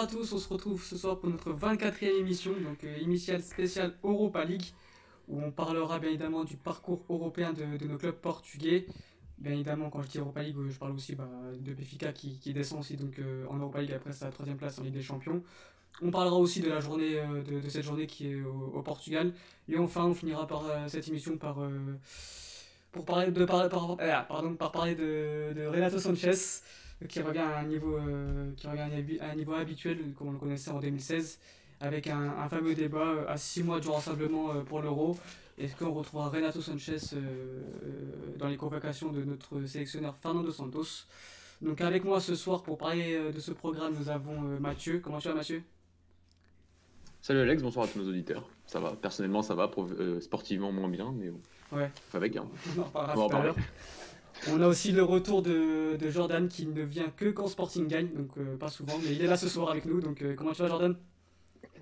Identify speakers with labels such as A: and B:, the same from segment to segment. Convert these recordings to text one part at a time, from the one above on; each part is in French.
A: à tous, on se retrouve ce soir pour notre 24e émission, donc euh, émission spéciale Europa League, où on parlera bien évidemment du parcours européen de, nos clubs portugais. Bien évidemment, quand je dis Europa League, je parle aussi bah, de Benfica qui, descend aussi donc, euh, en Europa League après sa troisième place en Ligue des Champions. On parlera aussi de la journée, euh, de, cette journée qui est au, Portugal. Et enfin, on finira par cette émission par, pour parler de, par, pardon, par parler de, de Renato Sanchez qui revient à un niveau, euh, qui revient à un niveau habituel comme on le connaissait en 2016, avec un, fameux débat euh, à 6 mois du rassemblement euh, pour l'Euro. Est-ce qu'on retrouvera Renato Sanchez dans les convocations de notre sélectionneur Fernando Santos? Donc avec moi ce soir pour parler de ce programme, nous avons Mathieu. Comment tu vas Mathieu?
B: Salut Alex, bonsoir à tous nos auditeurs. Ça va, personnellement ça va, sportivement moins bien, mais bon.
A: Ouais.
B: Avec, hein.
A: On en parler. On a aussi le retour de, Jordan qui ne vient que quand Sporting gagne, donc euh, pas souvent, mais il est là ce soir avec nous. Donc euh, comment tu vas Jordan?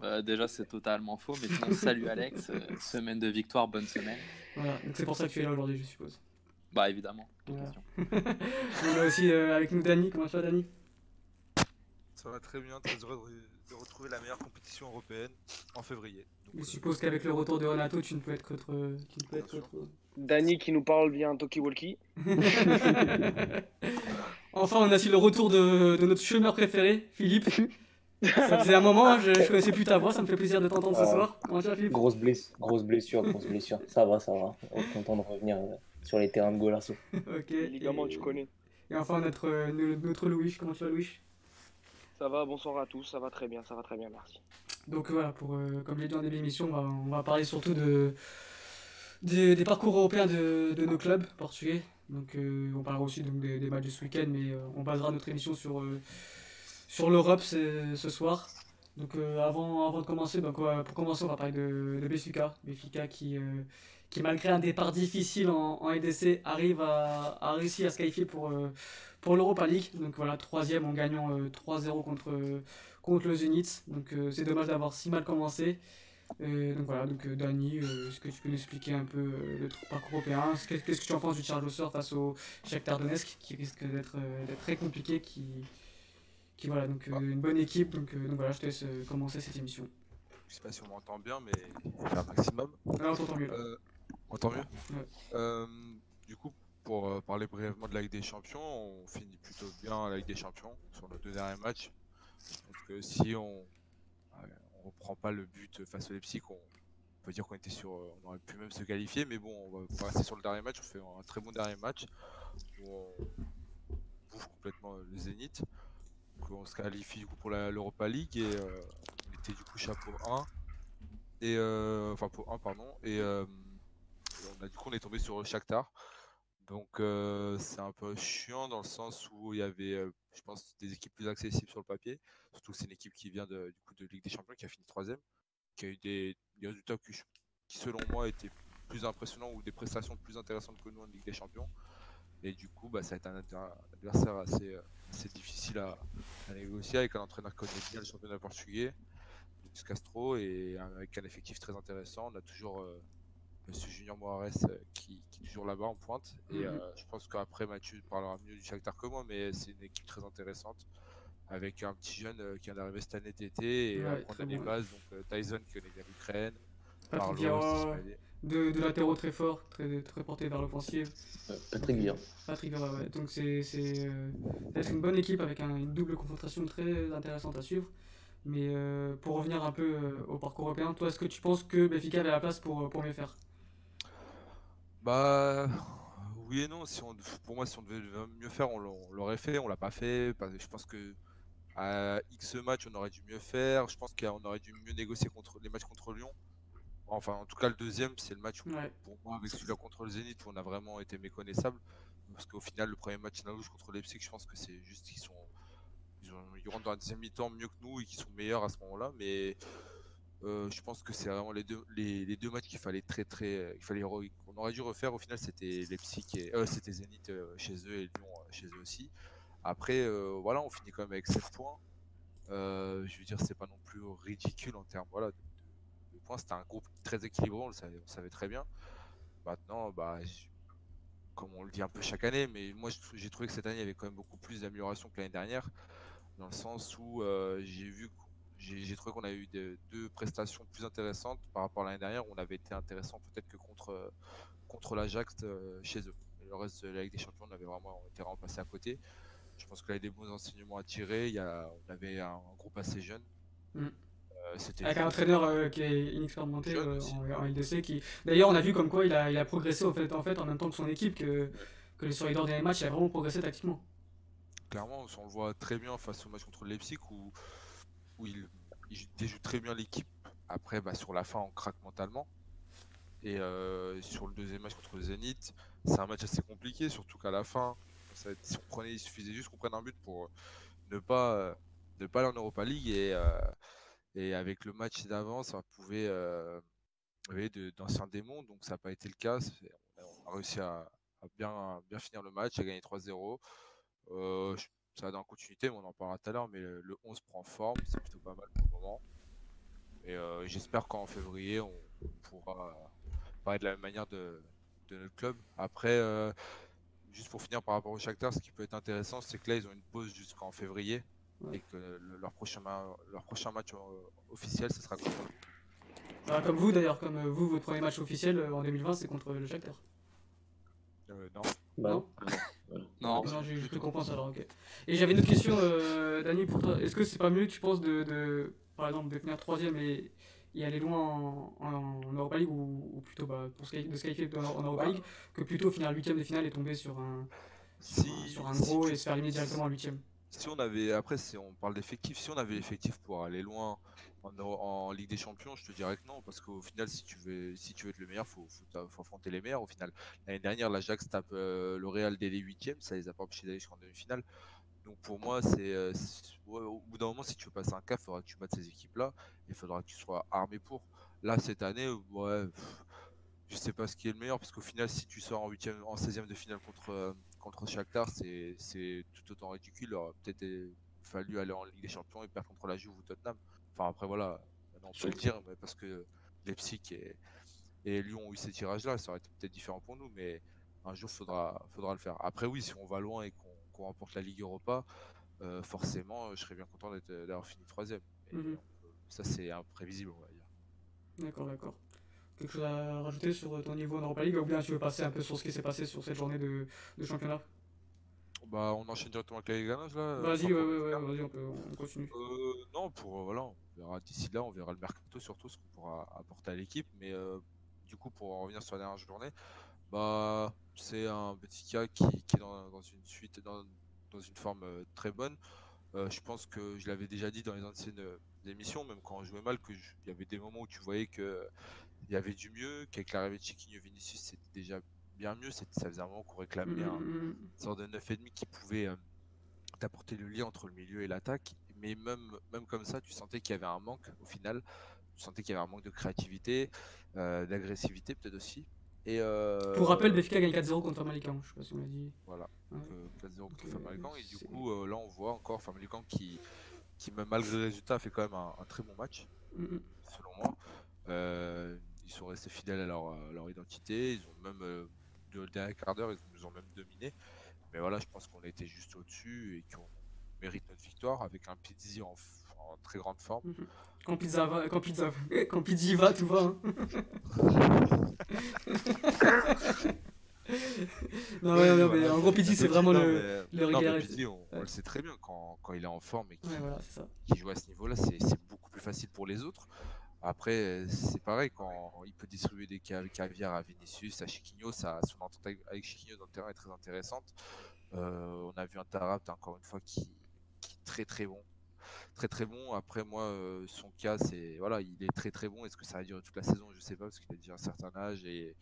C: Euh, Déjà c'est totalement faux, mais sinon salut Alex, semaine de victoire, bonne semaine.
A: Voilà, donc c'est pour ça que tu es là aujourd'hui je suppose.
C: Bah évidemment.
A: On a aussi avec nous Dani, comment tu vas Dani?
D: Ça va très bien, très heureux de retrouver la meilleure compétition européenne en février.
A: Je suppose qu'avec le retour de Renato, tu ne peux être qu'autre. Être
E: Danny qui nous parle via un talkie-walkie.
A: enfin, on a aussi le retour de, notre chômeur préféré, Philippe. Ça faisait un moment, hein, je, ne connaissais plus ta voix, ça me fait plaisir de t'entendre ce soir.
F: Grosse blessure, grosse blessure, grosse blessure. Ça va, ça va. On est content de revenir euh, sur les terrains de Golasso.
A: ok.
E: Les tu connais.
A: Et enfin, notre, euh, notre Louis, comment tu vas Louis?
E: Ça va, bonsoir à tous, ça va très bien, ça va très bien, merci.
A: Donc voilà, pour, euh, comme j'ai dit en début d'émission, on va parler surtout de, des, parcours européens de, nos clubs portugais. Donc, euh, on parlera aussi des, matchs de ce week-end, mais euh, on basera notre émission sur, euh, sur l'Europe ce soir. Donc, avant, avant de commencer, donc, pour commencer, on va parler de, de Benfica. Benfica qui, qui, malgré un départ difficile en, en EDC, arrive à, à, réussir à se qualifier pour, pour l'Europa League. Donc, voilà, troisième en gagnant 3-0 contre, contre le Zenit. Donc, c'est dommage d'avoir si mal commencé donc voilà, donc euh, Dani, euh, est-ce que tu peux nous expliquer un peu euh, le parcours européen? Qu'est-ce que tu en penses du charge au sort face au Shakhtar Donetsk qui risque d'être très compliqué, qui, qui voilà, donc une bonne équipe. Donc, donc voilà, je te laisse commencer cette émission.
D: Je sais pas si on m'entend bien, mais on faire un maximum.
A: Ah, on t'entend mieux.
D: on entend mieux? Du coup, pour parler brièvement de la Ligue des Champions, on finit plutôt bien la Ligue des Champions sur nos deux derniers matchs. Si on on prend pas le but face au Leipzig, on, peut dire qu'on était sur, on aurait pu même se qualifier, mais bon, on va, rester sur le dernier match. On fait un très bon dernier match où on bouffe complètement le Zénith. on se qualifie pour l'Europa League et euh, on était du coup chapeau 1 et euh, enfin pour 1 pardon et euh, on a du coup on est tombé sur Shakhtar. Donc c'est un peu chiant dans le sens où il y avait, je pense, des équipes plus accessibles sur le papier. Surtout que c'est une équipe qui vient de, du coup, de Ligue des Champions, qui a fini troisième, qui a eu des, résultats qui, selon moi, étaient plus impressionnants ou des prestations plus intéressantes que nous en Ligue des Champions. Et du coup, bah, ça a été un, adversaire assez, euh, difficile à, négocier avec un entraîneur connaît bien le championnat portugais, Luis Castro, et avec un effectif très intéressant. On a toujours euh, Monsieur Junior Moares euh, qui, est toujours là-bas en pointe. Et mhm. je pense qu'après Mathieu parlera mieux du Shakhtar que moi, mais c'est une équipe très intéressante avec un petit jeune euh, qui vient d'arriver cette année d'été et ouais, apprendre les bases. Donc euh, Tyson qui connaît bien l'Ukraine.
A: Patrick Vieira, de, de latéraux très fort, très, très porté vers l'offensive.
F: Patrick Vieira.
A: Patrick Vieira, ouais. Donc c'est euh, être une bonne équipe avec une double confrontation très intéressante à suivre. Mais pour revenir un peu au parcours européen, toi, est-ce que tu penses que Benfica avait la place pour, pour mieux faire?
D: Bah oui et non. Si on, pour moi, si on devait mieux faire, on l'aurait fait. On l'a pas fait. Je pense que à X match, on aurait dû mieux faire. Je pense qu'on aurait dû mieux négocier contre les matchs contre Lyon. Enfin, en tout cas, le deuxième, c'est le match où, pour moi, avec celui-là contre le Zénith, où on a vraiment été méconnaissable. Parce qu'au final, le premier match la louche contre Leipzig, je pense que c'est juste qu'ils sont. Ils, rentrent dans la deuxième mi-temps mieux que nous et qu'ils sont meilleurs à ce moment-là. Mais euh, je pense que c'est vraiment les deux, les, deux matchs qu'il fallait très très. Il fallait, on aurait dû refaire. Au final, c'était Leipzig et. Euh, c'était euh, chez eux et Lyon chez eux aussi. Après, euh, voilà, on finit quand même avec 7 points. Euh, je veux dire, c'est pas non plus ridicule en termes voilà, de, points. C'était un groupe très équilibré, on le savait, très bien. Maintenant, bah, comme on le dit un peu chaque année, mais moi j'ai trouvé que cette année il y avait quand même beaucoup plus d'amélioration que l'année dernière. dans le sens où j'ai vu j'ai trouvé qu'on a eu deux prestations plus intéressantes par rapport à l'année dernière où on avait été intéressant peut-être que contre, contre l'Ajax chez eux. le reste de la Ligue des Champions, on avait vraiment été vraiment passé à côté. Je pense qu'il y avait des bons enseignements à tirer. Il y a, on avait un, groupe assez jeune.
A: Mm. Avec un entraîneur qui est inexpérimenté en, LDC. Qui... D'ailleurs, on a vu comme quoi il a, il a progressé en fait, en fait en même temps que son équipe, que, que sur les derniers matchs, il a vraiment progressé tactiquement.
D: Clairement, on le voit très bien face au match contre Leipzig où où il, déjoue très bien l'équipe. Après, bah, sur la fin, on craque mentalement. Et euh, sur le deuxième match contre le Zénith, c'est un match assez compliqué, surtout qu'à la fin, ça, si il suffisait juste qu'on prenne un but pour ne pas, ne pas aller en Europa League. Et, euh, et avec le match d'avant, ça pouvait euh, d'anciens démons, donc ça n'a pas été le cas. On a réussi à, bien, bien finir le match, à gagner 3-0 ça va dans la continuité, mais on en parlera tout à l'heure, mais le, 11 prend forme, c'est plutôt pas mal pour le moment. Et euh, j'espère qu'en février, on, pourra parler de la même manière de, notre club. Après, euh, juste pour finir par rapport au Shakhtar, ce qui peut être intéressant, c'est que là, ils ont une pause jusqu'en février et que leur, prochain leur prochain match euh, officiel, ce sera contre
A: ah, comme vous d'ailleurs, comme vous, votre premier match officiel en 2020, c'est contre le Shakhtar.
D: non.
A: Bah non. Non, non j'ai cru comprendre alors, ok. Et j'avais une autre question, euh, Dani, pour toi. Est-ce que c'est pas mieux, tu penses, de, de, par exemple, de finir troisième et, et aller loin en, en, Europa League ou, plutôt bah, pour de se qualifier en, Europa League que plutôt finir huitième de finale et tomber sur un, sur un, gros et se faire éliminer directement en huitième?
D: Si on avait, après, si on parle d'effectifs, si on avait l'effectif pour aller loin en, Ligue des Champions, je te dirais que non, parce qu'au final, si tu veux, être le meilleur, faut, faut, affronter les meilleurs. Au final, l'année dernière, l'Ajax tape euh, le Real dès les huitièmes, ça les a pas empêchés d'aller jusqu'en demi-finale. Donc pour moi, c'est euh, au bout d'un moment, si tu veux passer un cap, il faudra que tu battes ces équipes-là, il faudra que tu sois armé pour. Là, cette année, ouais, je sais pas ce qui est le meilleur, parce qu'au final, si tu sors en 8 en 16e de finale contre, euh, contre Shakhtar, c'est tout autant ridicule. Il aurait peut-être fallu aller en Ligue des Champions et perdre contre la Juve ou Tottenham. Enfin, après, voilà, on peut le dire, parce que Leipzig et, et Lyon ont eu ces tirages-là, ça aurait été peut-être différent pour nous, mais un jour, faudra, faudra le faire. Après, oui, si on va loin et qu'on remporte la Ligue Europa, euh, forcément, je serais bien content d'avoir fini troisième. Mhm. Ça, c'est imprévisible, on va dire.
A: D'accord, d'accord. Quelque chose à rajouter sur ton niveau en Europa League ou bien tu veux passer un peu sur ce qui s'est passé sur cette journée de, de championnat?
D: Bah, on enchaîne directement avec la Ligue là.
A: Vas-y, ouais, ouais, ouais, vas-y, on, peut, on continue.
D: Euh, non, pour, euh, voilà, verra d'ici là, on verra le mercato surtout, ce qu'on pourra apporter à l'équipe. Mais euh, du coup, pour en revenir sur la dernière journée, bah, c'est un petit cas qui, qui est dans, dans, une suite, dans, dans une forme très bonne. je pense que je l'avais déjà dit dans les anciennes émissions, même quand on jouait mal, qu'il y avait des moments où tu voyais qu'il y avait du mieux, qu'avec l'arrivée de Chiquinho Vinicius, c'était déjà bien mieux. Ça faisait un moment qu'on réclamait un mm, mm, mm. sort de 9,5 qui pouvait euh, t'apporter le lien entre le milieu et l'attaque. Mais même, même comme ça, tu sentais qu'il y avait un manque au final. Tu sentais qu'il y avait un manque de créativité, euh, d'agressivité peut-être aussi. Et euh,
A: Pour rappel, Benfica gagne 4-0 contre Famalicão, je sais pas si on l'a dit.
D: Voilà, 4-0 contre Famalicão. Et du coup, là, on voit encore Famalicão qui, qui malgré le résultat, fait quand même un, très bon match, selon moi. ils sont restés fidèles à leur, à leur identité. Ils ont même de dernier quart d'heure, ils nous ont même dominé. Mais voilà, je pense qu'on était juste au-dessus et qu'on mérite notre victoire avec un Pizzi en, très grande forme. Mhm.
A: Quand Pizza va, quand Pizza, quand Pizzi va, tout va. Hein. non, ouais, non, mais en gros, Pizzi, c'est vraiment le, le
D: regard. Pizzi, on, le sait très bien quand, quand il est en forme et qu'il joue à ce niveau-là, c'est beaucoup plus facile pour les autres. Après, c'est pareil, quand il peut distribuer des caviar à Vinicius, à Chiquinho, ça, son entente avec Chiquinho dans le terrain est très intéressante. Euh, on a vu un Tarabt, encore une fois, qui, très très bon. Très très bon. Après, moi, euh, son cas, c'est. Voilà, il est très très bon. Est-ce que ça va durer toute la saison? Je sais pas, parce qu'il a déjà un certain âge et,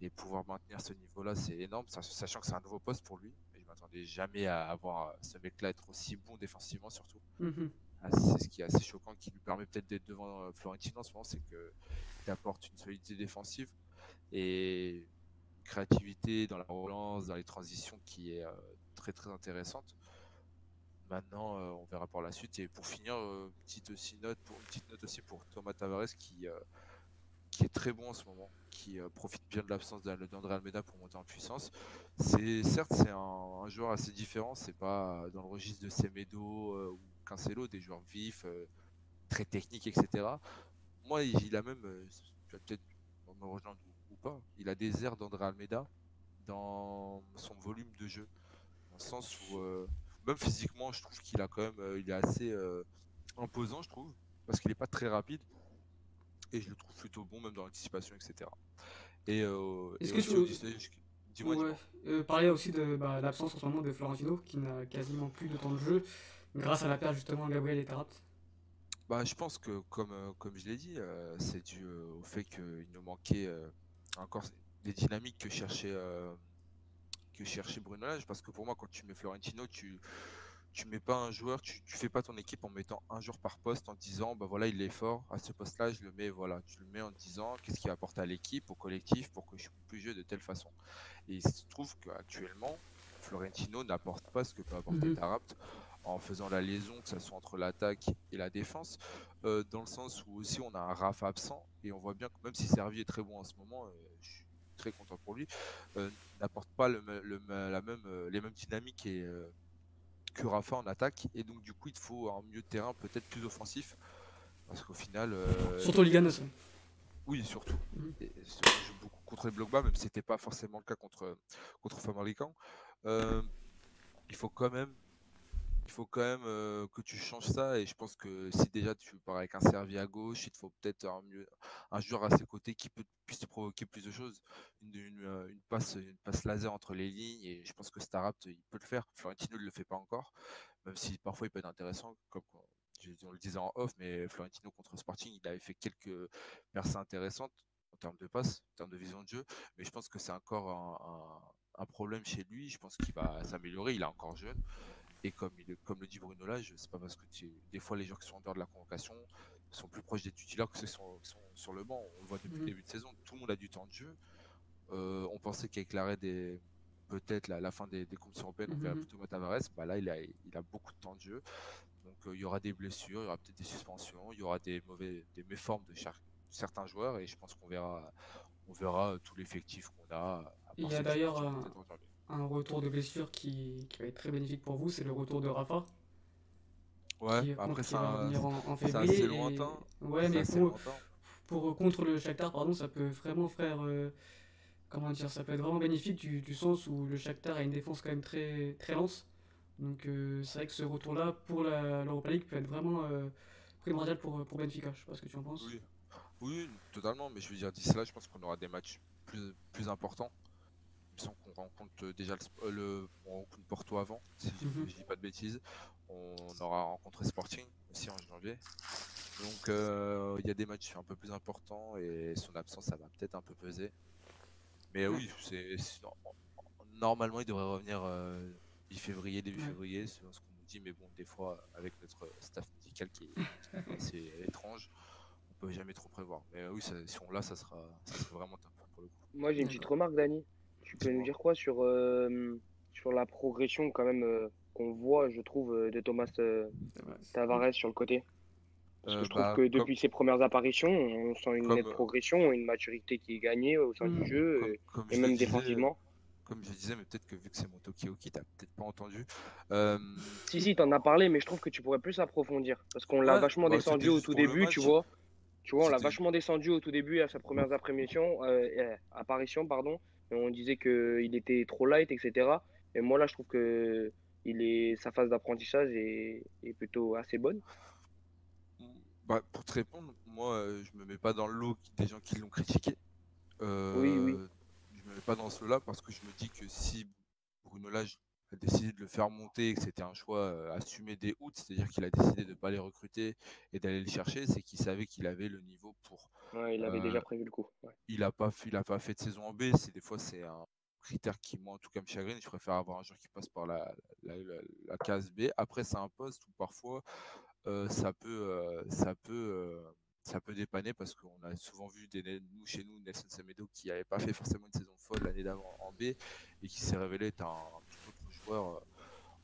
D: et pouvoir maintenir ce niveau-là, c'est énorme, sachant que c'est un nouveau poste pour lui. Et je m'attendais jamais à avoir ce mec-là être aussi bon défensivement, surtout. Mmh ah, c'est ce qui est assez choquant, qui lui permet peut-être d'être devant euh, Florentino en ce moment, c'est qu'il apporte une solidité défensive et une créativité dans la relance, dans les transitions qui est euh, très très intéressante. Maintenant, euh, on verra par la suite. Et pour finir, petite aussi note, pour, une petite note aussi pour Thomas Tavares qui, qui est très bon en ce moment, qui profite bien de l'absence d'André Almeida pour monter en puissance. C'est certes c'est un, joueur assez différent, c'est pas dans le registre de Semedo ou Cancelo, des joueurs vifs, très techniques, etc. Moi, il, a même, peut-être me rejoindre ou, pas, il a des airs d'André Almeida dans son volume de jeu, dans le sens où même physiquement, je trouve qu'il a quand même, il est assez imposant, je trouve, parce qu'il n'est pas très rapide et je le trouve plutôt bon même dans l'anticipation, etc. Et, euh,
A: Est-ce que tu dis-moi, ouais. euh, parler aussi de bah, l'absence en ce moment de Florentino qui n'a quasiment plus de temps de jeu grâce à la perte justement de Gabriel et Tarat.
D: Bah, je pense que comme, euh, comme je l'ai dit, euh, c'est dû euh, au fait qu'il nous manquait encore des dynamiques que cherchait que cherchait Bruno Lage parce que pour moi quand tu mets Florentino tu tu mets pas un joueur, tu, tu fais pas ton équipe en mettant un joueur par poste en disant bah voilà il est fort à ce poste-là, je le mets voilà, tu le mets en disant qu'est-ce qu'il apporte à l'équipe, au collectif pour que je puisse jouer de telle façon. Et il se trouve qu'actuellement Florentino n'apporte pas ce que peut apporter mmh. Tarapt en faisant la liaison que ce soit entre l'attaque et la défense, euh, dans le sens où aussi on a un Rafa absent et on voit bien que même si Servi est très bon en ce moment, euh, je très content pour lui, euh, n'apporte pas le, la même, les mêmes dynamiques et que Rafa en attaque. Et donc, du coup, il faut un milieu de terrain peut-être plus offensif. Parce qu'au final. Euh...
A: Surtout Liga
D: Oui, surtout. Mm joue beaucoup contre les blocs bas, même si c'était pas forcément le cas contre, contre Famarican. Euh, il faut quand même il faut quand même que tu changes ça. Et je pense que si déjà tu pars avec un servi à gauche, il te faut peut-être un, joueur à ses côtés qui peut, puisse te provoquer plus de choses. Une, passe, une passe laser entre les lignes. Et je pense que Starapt, il peut le faire. Florentino ne le fait pas encore, même si parfois il peut être intéressant, comme on le disait en off. Mais Florentino contre Sporting, il avait fait quelques percées intéressantes en termes de passe, en termes de vision de jeu. Mais je pense que c'est encore un, un problème chez lui. Je pense qu'il va s'améliorer. Il est encore jeune. Et comme, il, comme le dit Bruno là, c'est pas parce que des fois les joueurs qui sont en dehors de la convocation sont plus proches des titulaires que ceux qui sont, sur le banc. On le voit depuis le mmh. début de saison, tout le monde a du temps de jeu. Euh, on pensait qu'avec l'arrêt des peut-être la, la, fin des, des compétitions européennes, on verrait mmh plutôt Tavares. Bah là, il a, il a beaucoup de temps de jeu. Donc euh, il y aura des blessures, il y aura peut-être des suspensions, il y aura des mauvais, des méformes de certains joueurs et je pense qu'on verra, on verra tout l'effectif qu'on a.
A: Il y a d'ailleurs un retour de blessure qui, qui, va être très bénéfique pour vous, c'est le retour de Rafa.
D: Ouais, après ça va
A: en, février. lointain. Ouais, mais pour, pour, contre le Shakhtar, pardon, ça peut vraiment faire. Euh, comment dire Ça peut être vraiment bénéfique du, du, sens où le Shakhtar a une défense quand même très, très lente. Donc euh, c'est vrai que ce retour-là pour l'Europa League peut être vraiment euh, primordial pour, pour Benfica. Je sais pas ce que tu en penses.
D: Oui, oui totalement. Mais je veux dire, d'ici là, je pense qu'on aura des matchs plus, plus importants qu'on rencontre déjà le, le on rencontre Porto avant, si mhm. je dis pas de bêtises. On aura rencontré Sporting aussi en janvier. Donc euh, il y a des matchs un peu plus importants et son absence ça va peut-être un peu peser. Mais oui, c'est normalement il devrait revenir euh, mi-février, début février, c'est ce qu'on nous dit. Mais bon, des fois avec notre staff médical qui est assez étrange, on peut jamais trop prévoir. Mais oui, si on l'a, ça sera, ça sera vraiment top pour le coup.
E: Moi j'ai une petite remarque, Dani. Tu peux nous dire quoi sur, euh, sur la progression quand même euh, qu'on voit, je trouve, euh, de Thomas Tavares sur le côté? Parce que je trouve bah, que depuis ses premières apparitions, on sent une nette progression, une maturité qui est gagnée au sein du mm. jeu et même défensivement
D: comme je disais, mais peut-être que vu que c'est mon Tokyo-Ki, t'as peut-être pas entendu.
E: Si, si, t'en as parlé, mais je trouve que tu pourrais plus approfondir. Parce qu'on l'a vachement bah, descendu au tout début, tu vois. Tu vois, on l'a vachement descendu au tout début à sa première apparition, apparition pardon on disait qu'il était trop light, etc. Et moi, là, je trouve que il est, sa phase d'apprentissage est, plutôt assez bonne.
D: Bah, pour te répondre, moi, euh, je me mets pas dans le lot des gens qui l'ont critiqué.
E: Euh, oui, oui.
D: Je me mets pas dans cela parce que je me dis que si Bruno Lage décidé de le faire monter et que c'était un choix assumé des août, c'est-à-dire qu'il a décidé de ne pas les recruter et d'aller le chercher, c'est qu'il savait qu'il avait le niveau pour
E: il avait déjà prévu le coup.
D: Il n'a pas, il a pas fait de saison en B. C'est des fois c'est un critère qui moi en tout cas me chagrine. Je préfère avoir un joueur qui passe par la, la, case B. Après c'est un poste où parfois euh, ça peut, euh, ça peut ça peut dépanner parce qu'on a souvent vu des, nous, chez nous Nelson Semedo qui n'avait pas fait forcément une saison folle l'année d'avant en B et qui s'est révélé être un, joueur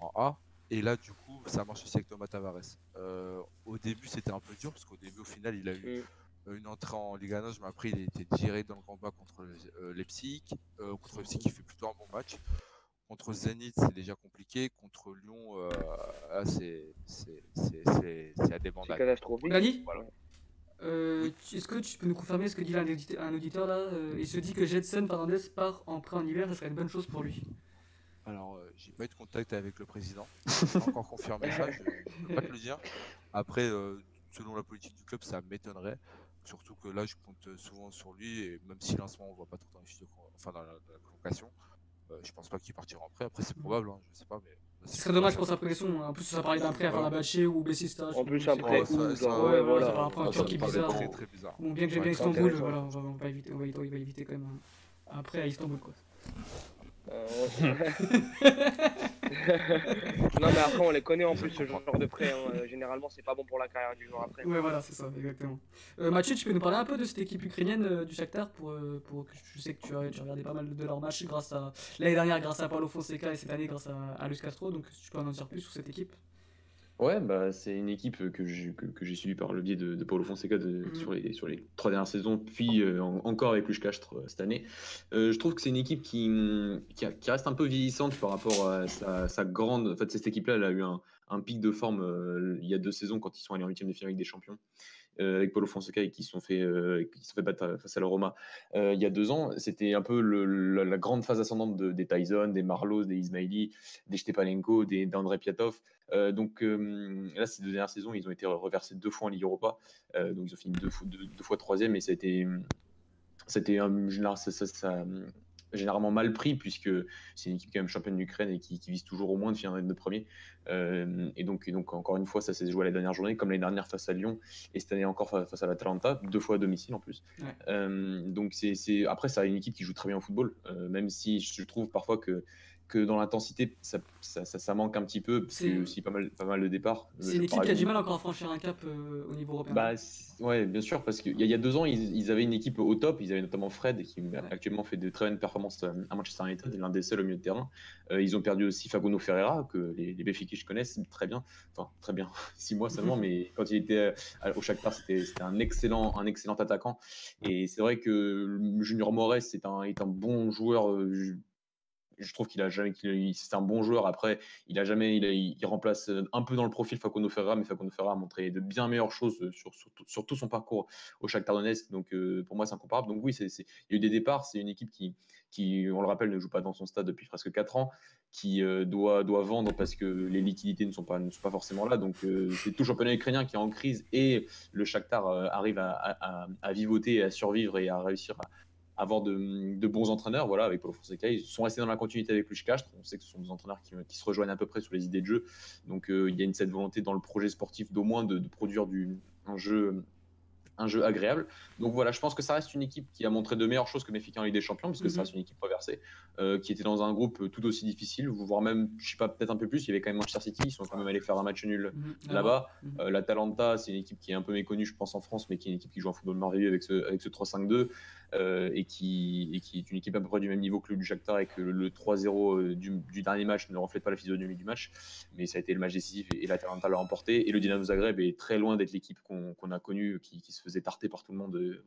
D: en A. Et là, du coup, ça marche aussi avec Thomas Tavares. au début, c'était un peu dur parce qu'au début, au final, il a eu mm une entrée en Liga 1, je m'appris, il était tiré dans le combat contre Leipzig. contre Leipzig, il fait plutôt un bon match. Contre Zenit, c'est déjà compliqué. Contre Lyon, euh, c'est à des
E: C'est catastrophique.
A: Voilà. Euh, Est-ce que tu peux nous confirmer ce que dit un auditeur, un auditeur là euh, Il se dit que Jetson Fernandez part en prêt en hiver, ça serait une bonne chose pour lui.
D: Alors, euh, j'ai pas eu de contact avec le président. Pas encore confirmé ça, je peux pas te le dire. Après, euh, selon la politique du club, ça m'étonnerait. Surtout que là, je compte souvent sur lui, et même si l'instant on voit pas tout le temps enfin, dans la, dans la convocation, euh, je pense pas qu'il partira en prêt. Après, c'est probable, hein, je sais pas, mais.
A: Ce serait dommage pour sa progression. En plus, ça parlait d'un prêt à Fenerbahçe ou Bessista.
E: En plus, un prêt
A: ou ouais, voilà. Ça un prêt en Turquie bizarre.
D: Très, bizarre.
A: Bon, bien que j'aime bien Istanbul, voilà, on va, on va éviter, on va, on va éviter quand même un prêt à Istanbul, quoi.
E: Euh, non, mais après, on les connaît en plus, ce genre de prêt. Hein. Euh, généralement, c'est pas bon pour la carrière du joueur après.
A: Ouais, voilà, c'est ça, exactement. Euh, Mathieu, tu peux nous parler un peu de cette équipe ukrainienne du Shakhtar pour, pour que je sais que tu as, tu as regardé pas mal de leurs matchs grâce à l'année dernière grâce à Paulo Fonseca et cette année grâce à, à Luis Castro. Donc, tu peux en dire plus sur cette équipe
B: Ouais, bah, c'est une équipe que j'ai que, que suivie par le biais de, de Paulo Fonseca de, mmh. sur, les, sur les trois dernières saisons, puis euh, encore avec Lush Castre euh, cette année. Euh, je trouve que c'est une équipe qui, qui, qui, reste un peu vieillissante par rapport à sa, sa grande. En fait, cette équipe-là, elle a eu un, un pic de forme il y a deux saisons quand ils sont allés en huitième de finale avec des champions. Euh, avec Paulo Fonseca et qui se sont fait, euh, sont fait battre face à la Roma euh, il y a deux ans. C'était un peu la, grande phase ascendante de, des Tyson, des Marlos, des Ismaili, des Stepanenko, des d'André Piatov. donc là, ces deux dernières saisons, ils ont été reversés deux fois en Ligue Europa. donc ils ont fini deux, fois troisième et ça a été c'était ça, ça, ça, généralement mal pris puisque c'est une équipe quand même championne d'Ukraine et qui, vise toujours au moins de finir de premier. Euh, et, donc, donc encore une fois, ça s'est joué à la dernière journée, comme l'année dernière face à Lyon et cette année encore face à l'Atalanta, deux fois à domicile en plus. Euh, donc c'est après ça une équipe qui joue très bien au football, euh, même si je trouve parfois que que dans l'intensité, ça, ça, ça, manque un petit peu, parce aussi pas mal, pas mal de départs.
A: C'est une équipe qui a du mal encore à franchir un cap euh, au niveau européen. Bah,
B: ouais, bien sûr, parce qu'il y, y, a deux ans, ils, ils, avaient une équipe au top, ils avaient notamment Fred, qui actuellement fait de très bonnes performances euh, à Manchester United, l'un des seuls au milieu de terrain. Euh, ils ont perdu aussi Fagono Ferreira, que les, les je connaissent très bien, enfin très bien, six mois seulement, mais quand il était au Shakhtar, c'était un excellent, un excellent attaquant. Et c'est vrai que Junior Moraes est un, est un bon joueur je trouve qu'il a jamais, c'est un bon joueur. Après, il a jamais, il, remplace un peu dans le profil Facundo Ferra, mais Facundo Ferra a montré de bien meilleures choses sur, sur, tout son parcours au Shakhtar Donetsk. Donc, euh, pour moi, c'est incomparable. Donc oui, c'est, il y a eu des départs. C'est une équipe qui, on le rappelle, ne joue pas dans son stade depuis presque 4 ans, qui euh, doit, vendre parce que les liquidités ne sont pas, forcément là. Donc, euh, c'est tout championnat ukrainien qui est en crise et le Shakhtar arrive à, à, à, vivoter, à survivre et à réussir à, avoir de, bons entraîneurs. Voilà, avec Paulo Fonseca, ils sont restés dans la continuité avec Luch Castre. On sait que ce sont des entraîneurs qui, se rejoignent à peu près sur les idées de jeu. Donc euh, il y a une cette volonté dans le projet sportif d'au moins de, produire du, un jeu un jeu agréable. Donc voilà, je pense que ça reste une équipe qui a montré de meilleures choses que Benfica en Ligue des Champions, parce que ça mhm. reste une équipe reversée, euh, qui était dans un groupe tout aussi difficile, voire même, je sais pas, peut-être un peu plus. Il y avait quand même Manchester City, ils sont quand même allés faire un match nul mhm. là-bas. Mhm. Euh, la Talenta, c'est une équipe qui est un peu méconnue, je pense, en France, mais qui est une équipe qui joue un football merveilleux avec ce, avec ce 3-5-2. Euh, et, qui, et qui est une équipe à peu près du même niveau que le Shakhtar et que le 3-0 du, du, dernier match ne reflète pas la physionomie du match, mais ça a été le match décisif et, la Talenta l'a emporté. Et le Dynamo Zagreb est très loin d'être l'équipe qu'on a connue, qui, qui, se faisait tarter par tout le monde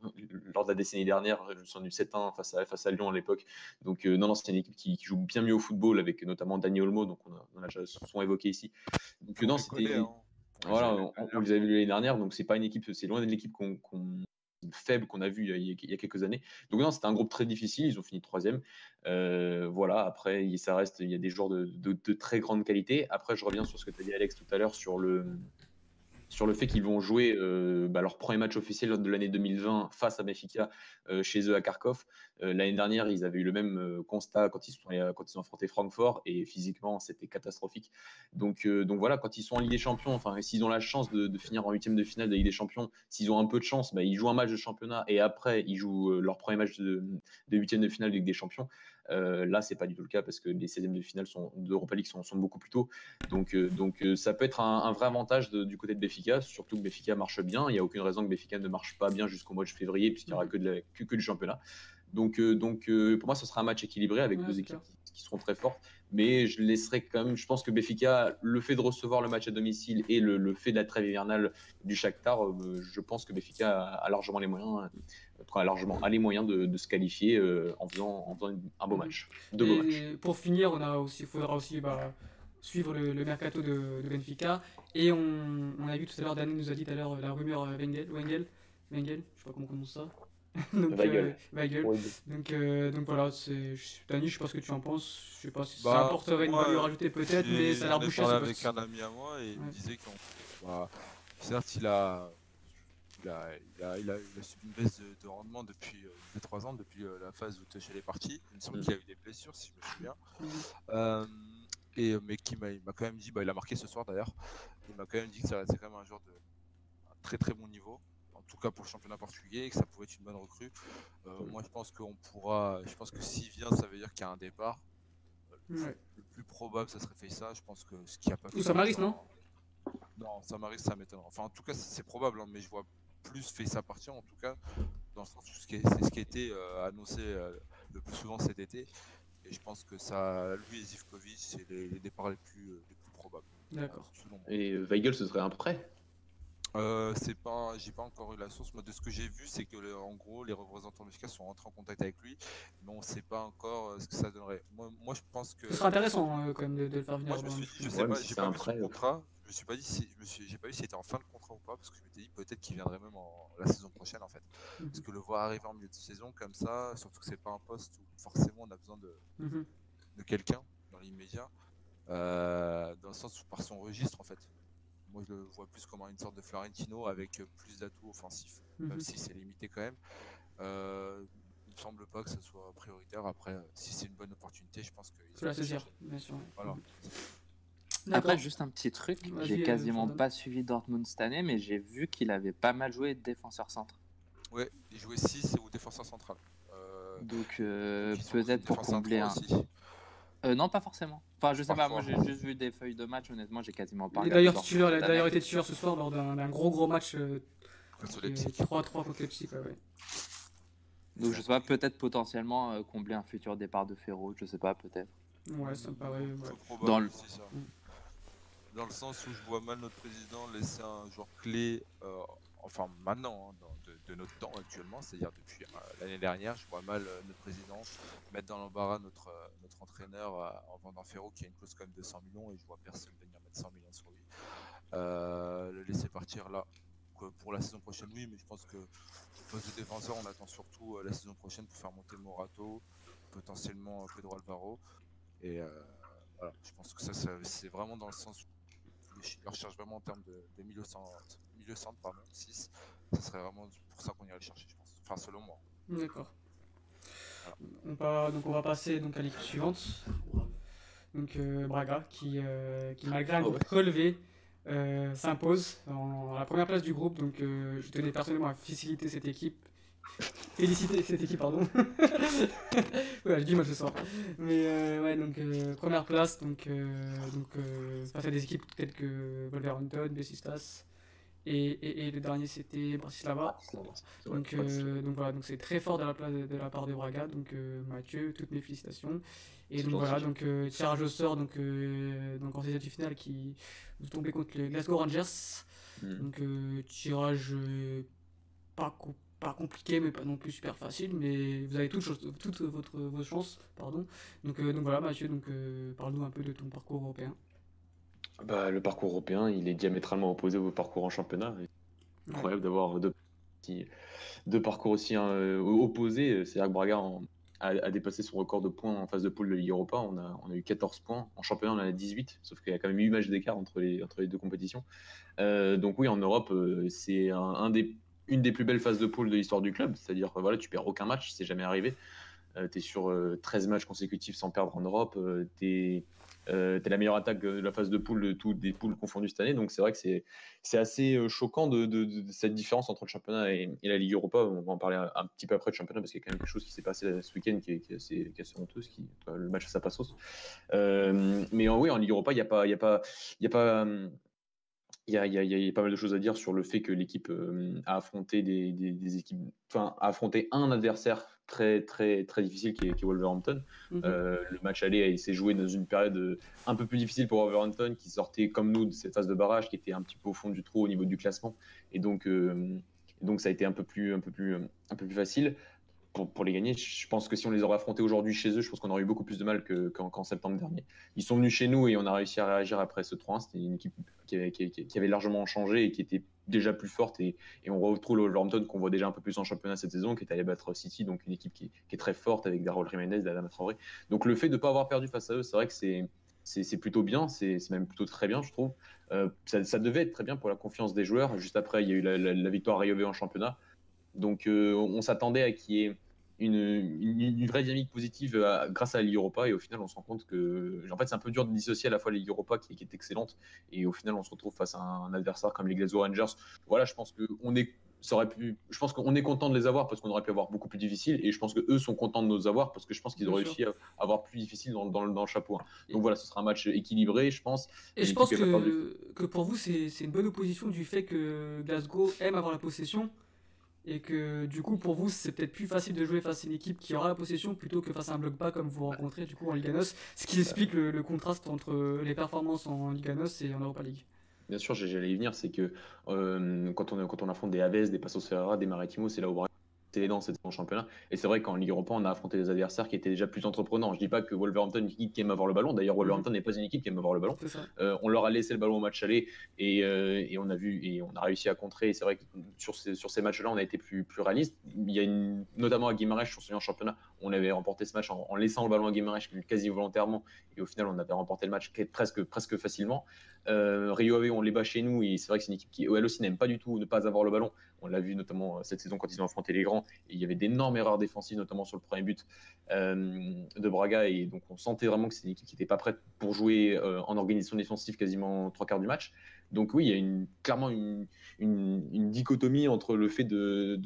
B: lors de la décennie dernière. Je me souviens du 7-1 face à, face à Lyon à l'époque. Donc, euh, non, non, c'est une équipe qui, joue bien mieux au football avec notamment Daniel Olmo, donc on a, on a déjà souvent évoqué ici. Donc, non, c'était. Hein. Voilà, on, les avait vu l'année dernière, donc c'est pas une équipe, c'est loin d'être l'équipe qu'on faible qu'on a vu il y a, quelques années. Donc non, c'était un groupe très difficile, ils ont fini troisième. Euh, voilà, après, ça reste, il y a des joueurs de, de, très grande qualité. Après, je reviens sur ce que tu as dit Alex tout à l'heure sur le, sur le fait qu'ils vont jouer euh, bah, leur premier match officiel de l'année 2020 face à Benfica euh, chez eux à Kharkov. Euh, l'année dernière, ils avaient eu le même constat quand ils, sont, quand ils ont affronté Francfort et physiquement, c'était catastrophique. Donc, donc voilà, quand ils sont en Ligue des Champions, enfin, s'ils ont la chance de, finir en huitième de finale de Ligue des Champions, s'ils ont un peu de chance, bah, ils jouent un match de championnat et après, ils jouent leur premier match de huitième de, finale de Ligue des Champions. Euh, là, c'est pas du tout le cas parce que les 16e de finale d'Europa League sont, sont, beaucoup plus tôt. Donc, euh, donc euh, ça peut être un, vrai avantage du côté de Béfica, surtout que Béfica marche bien. Il n'y a aucune raison que Béfica ne marche pas bien jusqu'au mois de février puisqu'il n'y aura que, de que, du championnat. Donc, donc pour moi, ce sera un match équilibré avec deux équipes qui, seront très fortes. Mais je laisserai quand même. Je pense que Béfica, le fait de recevoir le match à domicile et le, fait de la trêve hivernale du Shakhtar, je pense que Béfica a, largement les moyens, a largement a les moyens de, se qualifier en faisant, en faisant un beau match.
A: et Pour finir, on a aussi, faudra aussi bah, suivre le, mercato de, Benfica. Et on, on, a vu tout à l'heure, Daniel nous a dit tout à l'heure la rumeur Wengel, Wengel, Wengel, je sais pas comment on prononce ça. donc. Euh, donc, euh, donc voilà, c'est Dani, je sais pas ce que tu en penses. Je sais pas si ça bah, apporterait une valeur ajoutée peut-être, mais ça a l'air bouché.
D: J'ai parlé avec un ami à moi et il me disait qu'on. Bah, certes, il a, il a, il a, il a, subi une baisse de, rendement depuis 2-3 euh, ans, depuis la phase où Tuchel est parti. Il me semble mm. qu'il a eu des blessures, si je me souviens. Mm. Et, euh, mais qui m'a quand même dit, bah, il a marqué ce soir d'ailleurs, il m'a quand même dit que c'est quand même un joueur de un très très bon niveau, tout cas pour le championnat portugais, et que ça pouvait être une bonne recrue. Euh, moi je pense qu'on pourra, je pense que s'il vient, ça veut dire qu'il y a un départ. Le plus probable, ça serait fait ça. Je pense que ce qui a pas
A: fait. Ou Samaris, non?
D: Non, Samaris, ça m'étonnerait. Enfin, en tout cas, c'est probable, hein, mais je vois plus fait ça partir, en tout cas, dans le sens où c'est ce qui a été euh, annoncé le plus souvent cet été. Et je pense que ça, lui et Zivkovic, c'est les, départs les plus, euh, les plus probables.
A: D'accord.
B: Et Weigel, ce serait un prêt?
D: Euh, c'est pas, j'ai pas encore eu la source. Moi, de ce que j'ai vu, c'est que en gros, les représentants de sont rentrés en contact avec lui, mais on sait pas encore euh, ce que ça donnerait. Moi, moi je pense que.
A: Ce serait intéressant euh, quand même de, le faire venir.
D: Moi, je, me suis je sais pas, j'ai pas vu son contrat. Je me suis pas dit, si, je me suis, j'ai pas vu s'il était en fin de contrat ou pas, parce que je m'étais dit peut-être qu'il viendrait même en la saison prochaine en fait. Mhm. Parce que le voir arriver en milieu de saison comme ça, surtout que c'est pas un poste où forcément on a besoin de, mhm. de quelqu'un dans l'immédiat, dans le sens où par son registre en fait moi, je le vois plus comme une sorte de Florentino avec euh, plus d'atouts offensifs, même mhm. si c'est limité quand même. Euh, il ne semble pas que ce soit prioritaire. Après, euh, si c'est une bonne opportunité, je pense que.
A: faut la saisir, bien sûr.
D: Voilà.
C: Après, juste un petit truc, j'ai quasiment pas suivi Dortmund cette année, mais j'ai vu qu'il avait pas mal joué défenseur centre.
D: Ouais, il jouait 6 ou défenseur central.
C: Donc, peut-être pour combler un. Euh, non, pas forcément. Enfin, je sais pas, moi j'ai juste vu des feuilles de match, honnêtement, j'ai quasiment pas
A: D'ailleurs, il a d'ailleurs été titulaire ce soir lors d'un gros gros match euh, 3-3 contre Leipzig. Ouais,
C: Donc, je sais pas, peut-être potentiellement euh, combler un futur départ de Ferro, je sais pas, peut-être.
A: Ouais, ça me paraît.
D: Dans le... Dans le sens où je vois mal notre président laisser un joueur clé, euh, enfin maintenant, hein, de, notre temps actuellement, c'est-à-dire depuis euh, l'année dernière. Je vois mal euh, notre président mettre dans l'embarras notre, euh, entraîneur en vendant Ferro qui a une clause quand même de 100 millions et je vois personne venir mettre 100 millions sur lui. le laisser partir là pour la saison prochaine, oui, mais je pense que poste de défenseur, on attend surtout la saison prochaine pour faire monter Morato, potentiellement Pedro Alvaro. Et je pense que ça, c'est vraiment dans le sens où je recherche vraiment en termes de, de milieu, centre, milieu centre, pardon, 6 ce serait vraiment pour ça qu'on irait le chercher, je pense. Enfin, selon moi.
A: D'accord. On, donc on va passer donc à l'équipe suivante. Donc euh, Braga, qui, euh, qui malgré un groupe relevé, euh, s'impose dans la première place du groupe. Donc je tenais personnellement à faciliter cette équipe. Féliciter cette équipe, pardon. ouais, je dis mal ce soir. Mais ouais, donc première place, donc, donc face à des équipes telles que Wolverhampton, Bessistas, et, et, le dernier c'était Bratislava. Donc, euh, donc voilà, donc c'est très fort de la, place de, la part de Braga. Donc euh, Mathieu, toutes mes félicitations. Et donc voilà, donc euh, tirage au sort donc, donc en saison finale qui vous tombez contre les Glasgow Rangers. Hmm. Donc tirage pas, pas compliqué mais pas non plus super facile. Mais vous avez toutes, toutes votre, vos chances. Pardon. Donc, donc voilà Mathieu, donc parle-nous un peu de ton parcours européen.
B: Bah, le parcours européen, il est diamétralement opposé au parcours en championnat. Incroyable d'avoir deux, deux, parcours aussi hein, euh, opposés. C'est-à-dire que Braga a, dépassé son record de points en phase de poule de Ligue Europa. On a, on a eu 14 points. En championnat, on en a 18, sauf qu'il y a quand même 8 matchs d'écart entre les, entre les deux compétitions. Euh, donc oui, en Europe, euh, c'est un, des, une des plus belles phases de poule de l'histoire du club. C'est-à-dire que voilà, tu perds aucun match, c'est jamais arrivé. tu es sur 13 matchs consécutifs sans perdre en Europe. tu es euh, tu es la meilleure attaque de la phase de poule de toutes des poules confondues cette année. Donc c'est vrai que c'est assez euh, choquant de, cette différence entre le championnat et, la Ligue Europa. On va en parler un, petit peu après du championnat parce qu'il y a quand même quelque chose qui s'est passé ce week-end qui, est, assez, qui le match à sa passos. Euh, mais oui, en Ligue Europa, il n'y a pas. Y a pas, y a pas il y, a, y, a, pas mal de choses à dire sur le fait que l'équipe a affronté des, équipes, enfin, a affronté un adversaire très très très difficile qui est, Wolverhampton. Mhm. le match aller s'est joué dans une période un peu plus difficile pour Wolverhampton qui sortait comme nous de cette phase de barrage qui était un petit peu au fond du trou au niveau du classement et donc donc ça a été un peu plus un peu plus un peu plus facile pour, les gagner. Je pense que si on les aurait affrontés aujourd'hui chez eux, je pense qu'on aurait eu beaucoup plus de mal qu'en septembre dernier. Ils sont venus chez nous et on a réussi à réagir après ce 3 C'était une équipe qui avait, largement changé et qui était déjà plus forte. Et, on retrouve le qu'on voit déjà un peu plus en championnat cette saison, qui est allé battre City, donc une équipe qui, est très forte avec Darrell Jiménez, Adama Traoré. Donc le fait de ne pas avoir perdu face à eux, c'est vrai que c'est. C'est plutôt bien, c'est même plutôt très bien, je trouve. Euh, ça, devait être très bien pour la confiance des joueurs. Juste après, il y a eu la, victoire à en championnat. Donc, euh, on s'attendait à qu'il y ait une, vraie dynamique positive euh, grâce à la Ligue Europa. Et au final, on se rend compte que en fait, c'est un peu dur de dissocier à la fois la Ligue Europa qui, est excellente et au final, on se retrouve face à un, adversaire comme les Glasgow Rangers. Voilà, je pense qu'on est ça aurait pu, je pense qu'on est content de les avoir parce qu'on aurait pu avoir beaucoup plus difficile et je pense que eux sont contents de nous avoir parce que je pense qu'ils ont réussi à avoir plus difficile dans, dans, le chapeau. Hein. Donc voilà, ce sera un match équilibré, je pense.
A: Et, je pense que, que, pour vous, c'est une bonne opposition du fait que Glasgow aime avoir la possession et que du coup pour vous c'est peut-être plus facile de jouer face à une équipe qui aura la possession plutôt que face à un bloc bas comme vous rencontrez du coup en Liga NOS, ce qui explique le, contraste entre les performances en Liga NOS et en Europa League.
B: Bien sûr, j'allais y venir, c'est que euh, quand, on, quand on affronte des Aves, des Passos Ferreira, des Maritimo, c'est là où c'est dans cette championnat. Et c'est vrai qu'en Ligue Europa, on a affronté des adversaires qui étaient déjà plus entreprenants. Je dis pas que Wolverhampton est une équipe qui aime avoir le ballon. D'ailleurs, Wolverhampton n'est pas une équipe qui aime avoir le ballon. Euh, on leur a laissé le ballon au match aller et, euh, et, on a vu et on a réussi à contrer. Et c'est vrai que sur ces, sur ces matchs-là, on a été plus, plus réaliste. Il y a une, notamment à Guimarães, je me souviens en championnat, on avait remporté ce match en, laissant le ballon à Guimarães quasi volontairement. Et au final, on avait remporté le match presque, presque facilement. Euh, Rio Ave, on les bat chez nous et c'est vrai que c'est une équipe qui, elle aussi, n'aime pas du tout ne pas avoir le ballon. On l'a vu notamment euh, cette saison quand ils ont affronté les grands. Et il y avait d'énormes erreurs défensives, notamment sur le premier but euh, de Braga. Et donc on sentait vraiment que c'est une équipe qui n'était pas prête pour jouer euh, en organisation défensive quasiment trois quarts du match. Donc oui, il y a clairement une, dichotomie entre le fait de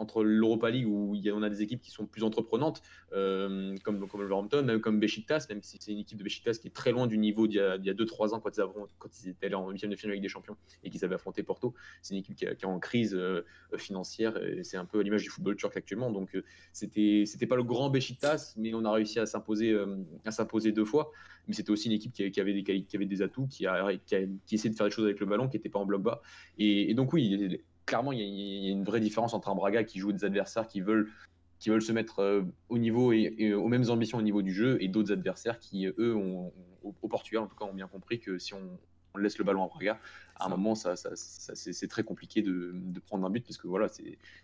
B: entre l'Europa League où y a, on a des équipes qui sont plus entreprenantes, euh, comme, comme Wolverhampton, même comme Besiktas, même si c'est une équipe de Besiktas qui est très loin du niveau d'il y a 2-3 ans quand ils, quand ils étaient allés en 8 de finale avec des champions et qu'ils avaient affronté Porto. C'est une équipe qui, est en crise euh, financière et c'est un peu l'image du football turc actuellement. Donc euh, c'était c'était pas le grand Besiktas, mais on a réussi à s'imposer à s'imposer deux fois. Mais c'était aussi une équipe qui, avait des qui avait des atouts, qui, a, qui, essayait de faire des choses avec le ballon, qui n'était pas en bloc bas. Et donc oui, clairement, il y, a une vraie différence entre un Braga qui joue des adversaires qui veulent, qui veulent se mettre euh, au niveau et, aux mêmes ambitions au niveau du jeu, et d'autres adversaires qui, eux, ont, au, Portugal en tout cas, ont bien compris que si on, laisse le ballon à Braga, à un moment, ça, c'est très compliqué de, prendre un but parce que voilà,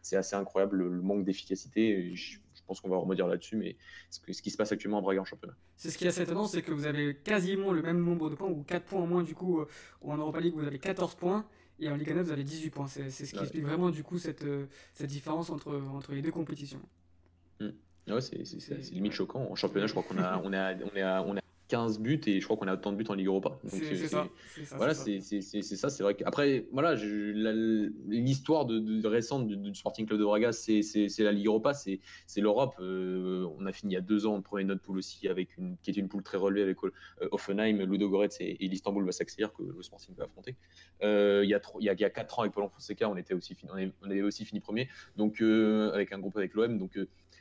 B: c'est assez incroyable le, manque d'efficacité. Je, pense qu'on va remodir là-dessus, mais ce, ce, qui se passe actuellement à Braga en championnat.
A: C'est ce qui est assez étonnant, c'est que vous avez quasiment le même nombre de points, ou 4 points en moins du coup, euh, ou en Europa League vous avez 14 points, et en Ligue 1, vous avez 18 points. C'est ce qui explique vraiment du coup cette, euh, cette différence entre, entre les deux compétitions.
B: Mmh. Ouais, c'est limite choquant. En championnat, je crois qu'on a, on est on est on est 15 buts et je crois qu'on a autant de buts en Ligue Europa.
A: C'est ça.
B: Voilà, c'est ça. C'est vrai qu'après, voilà, l'histoire de, récente du, Sporting Club de Braga, c'est la Ligue Europa, c'est l'Europe. Euh, on a fini il y a deux ans en premier notre poule aussi, avec une, qui était une poule très relevée avec euh, Offenheim, Ludo Goretz et, et l'Istanbul Basaksehir que le Sporting va affronter. Euh, il, y a il, y a, il y a quatre ans avec Paul Fonseca, on était aussi fini, on, avait aussi fini premier, donc avec un groupe avec l'OM. Donc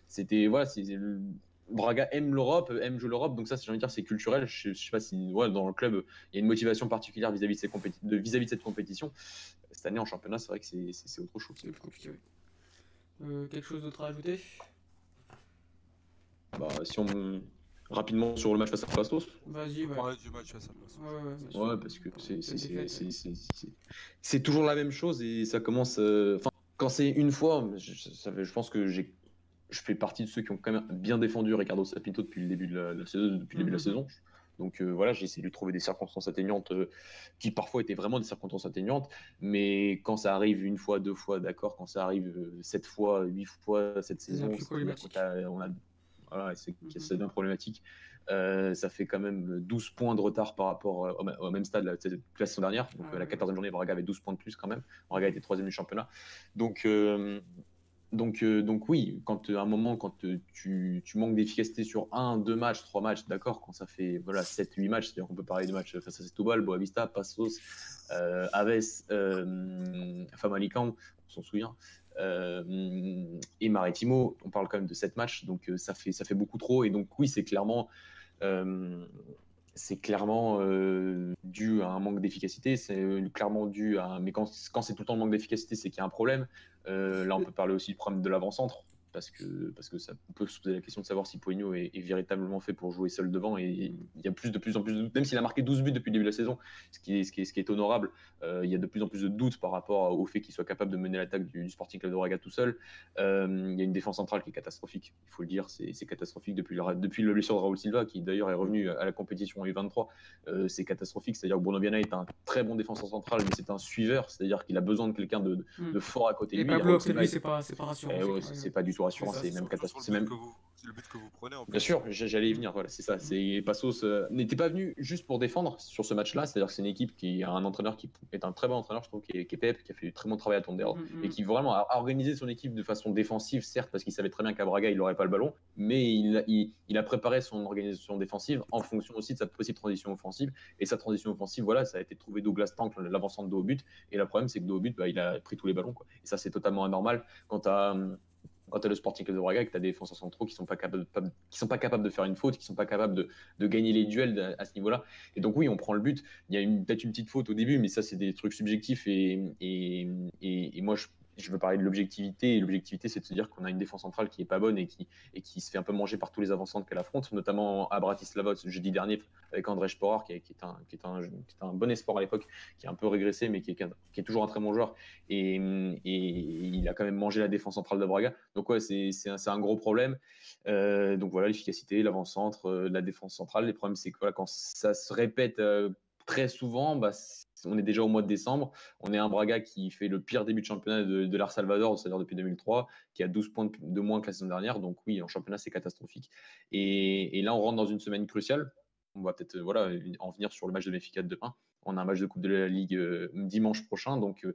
B: c'était voilà, c'est Braga aime l'Europe, aime jouer l'Europe, donc ça, j'ai envie de dire, c'est culturel. Je, ne sais pas si dans le club, il y a une motivation particulière vis-à-vis de, vis -vis de cette compétition. Cette année en championnat, c'est vrai que c'est autre chose.
A: C'est compliqué, euh, quelque chose d'autre à ajouter?
B: Bah, Si on. Rapidement sur le match face à Pastos.
A: Vas-y,
D: ouais. du match face à Pastos.
B: Ouais, parce que c'est toujours la même chose et ça commence. Euh, enfin, quand c'est une fois, je, je pense que j'ai je fais partie de ceux qui ont quand même bien défendu Ricardo Sapinto depuis le début de la, saison. Depuis le début de la mhm. saison. Donc euh, voilà, j'ai essayé de lui trouver des circonstances atteignantes euh, qui parfois étaient vraiment des circonstances atteignantes, mais quand ça arrive une fois, deux fois, d'accord, quand ça arrive euh, sept fois, huit fois cette saison, on a, voilà, c'est mhm. bien problématique. ça fait quand même 12 points de retard par rapport au, même stade la, la saison dernière. Donc ah la 14e journée, Braga avait 12 points de plus quand même. Braga était troisième du championnat. Donc donc, euh, donc oui, quand euh, à un moment, quand euh, tu, tu, manques d'efficacité sur un, deux matchs, trois matchs, d'accord, quand ça fait voilà, 7, 8 matchs, c'est-à-dire qu'on peut parler de matchs face à Setúbal, Boavista, Passos, Aves, Famalicão, on s'en souvient. et Maritimo, on parle quand même de 7 matchs, donc ça, fait, ça fait beaucoup trop. Et donc, oui, c'est clairement c'est clairement dû à un manque d'efficacité. C'est clairement dû à. Mais quand, c'est tout le temps le manque d'efficacité, c'est qu'il y a un problème. là, on peut parler aussi du problème de l'avant-centre parce que, parce que ça peut se poser la question de savoir si Poigno est, véritablement fait pour jouer seul devant. Et il y a plus de plus en plus de doutes, même s'il a marqué 12 buts depuis le début de la saison, ce qui est, ce qui est, ce qui est honorable, euh, il y a de plus en plus de doutes par rapport au fait qu'il soit capable de mener l'attaque du, Sporting Club de Braga tout seul. Euh, il y a une défense centrale qui est catastrophique, il faut le dire, c'est catastrophique depuis le, depuis le blessure de Raúl Silva, qui d'ailleurs est revenu à la compétition en U23. Euh, c'est catastrophique, c'est-à-dire que Bruno Viana est un très bon défenseur central, mais c'est un suiveur, c'est-à-dire qu'il a besoin de quelqu'un de,
A: hmm.
B: de, fort à côté
A: de
B: lui.
A: Pablo, lui, c'est pas, pas rassurant.
B: Eh c'est pas du tout c'est même catastrophique
D: c'est même... le but que vous prenez. En
B: Bien sûr, j'allais y venir. Voilà, c'est ça. C'est Passos euh, n'était pas venu juste pour défendre sur ce match-là. C'est-à-dire que c'est une équipe qui a un entraîneur qui est un très bon entraîneur, je trouve, qui est, qui Pep, qui a fait du très bon travail à Tondero mm, et mm. qui vraiment a organisé son équipe de façon défensive, certes, parce qu'il savait très bien qu'à Braga il n'aurait pas le ballon, mais il, il, il, a préparé son organisation défensive en fonction aussi de sa possible transition offensive. Et sa transition offensive, voilà, ça a été trouvé Douglas Tank, l'avancement de haut but. Et le problème, c'est que de haut but, bah, il a pris tous les ballons. Quoi. Et ça, c'est totalement anormal quand tu as quand tu as le Sporting de Braga que tu as des défenseurs centraux qui sont pas capables sont pas capables de faire une faute, qui sont pas capables de, gagner les duels à ce niveau-là. Et donc oui, on prend le but. Il y a peut-être une petite faute au début, mais ça c'est des trucs subjectifs et, et moi je je veux parler de l'objectivité. L'objectivité, c'est de se dire qu'on a une défense centrale qui est pas bonne et qui, se fait un peu manger par tous les avançants qu'elle affronte, notamment à Bratislava jeudi dernier avec André Sporar, qui est, est un, est est bon espoir à l'époque, qui a un peu régressé, mais qui est, est toujours un très bon joueur. Et, il a quand même mangé la défense centrale de Braga. Donc, ouais, c'est un, gros problème. Euh, donc, voilà, l'efficacité, l'avant-centre, euh, la défense centrale. Les problèmes, c'est que quand ça se répète euh, très souvent, bah, on est déjà au mois de décembre. On est un Braga qui fait le pire début de championnat de, de l'Ar Salvador, c'est-à-dire depuis 2003, qui a 12 points de moins que la saison dernière. Donc oui, en championnat, c'est catastrophique. Et, là, on rentre dans une semaine cruciale. On va peut-être voilà, en venir sur le match de Benfica de demain. On a un match de Coupe de la Ligue euh, dimanche prochain. Donc euh,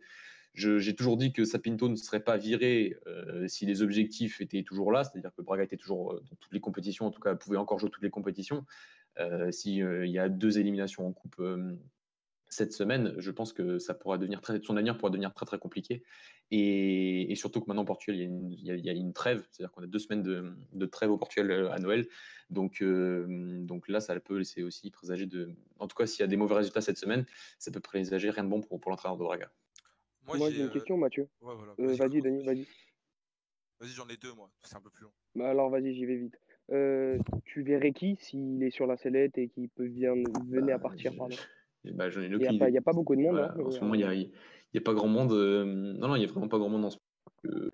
B: j'ai toujours dit que Sapinto ne serait pas viré euh, si les objectifs étaient toujours là, c'est-à-dire que Braga était toujours dans toutes les compétitions, en tout cas pouvait encore jouer toutes les compétitions. S'il y a deux éliminations en Coupe cette semaine, je pense que ça pourra devenir très, son avenir pourra devenir très très compliqué. Et, surtout que maintenant au Portugal, il y a une, trêve, c'est-à-dire qu'on a deux semaines de, trêve au Portugal euh, à Noël. Donc, euh, donc là, ça peut laisser aussi présager de. En tout cas, s'il y a des mauvais résultats cette semaine, ça peut présager rien de bon pour, pour l'entraîneur de Braga.
E: Moi, j'ai une question, Mathieu. Euh, vas-y, Denis, vas-y.
D: Vas-y, j'en ai deux, moi. C'est un peu plus long.
E: Bah alors, vas-y, j'y vais vite. tu verrais qui s'il est sur la sellette et qu'il peut venir, venir à bah, partir, pardon?
B: Bah,
E: il n'y a, pas beaucoup de monde. Hein,
B: en ce moment, il n'y a, a, pas grand monde. Euh, non, non, il n'y a vraiment pas grand monde en ce moment.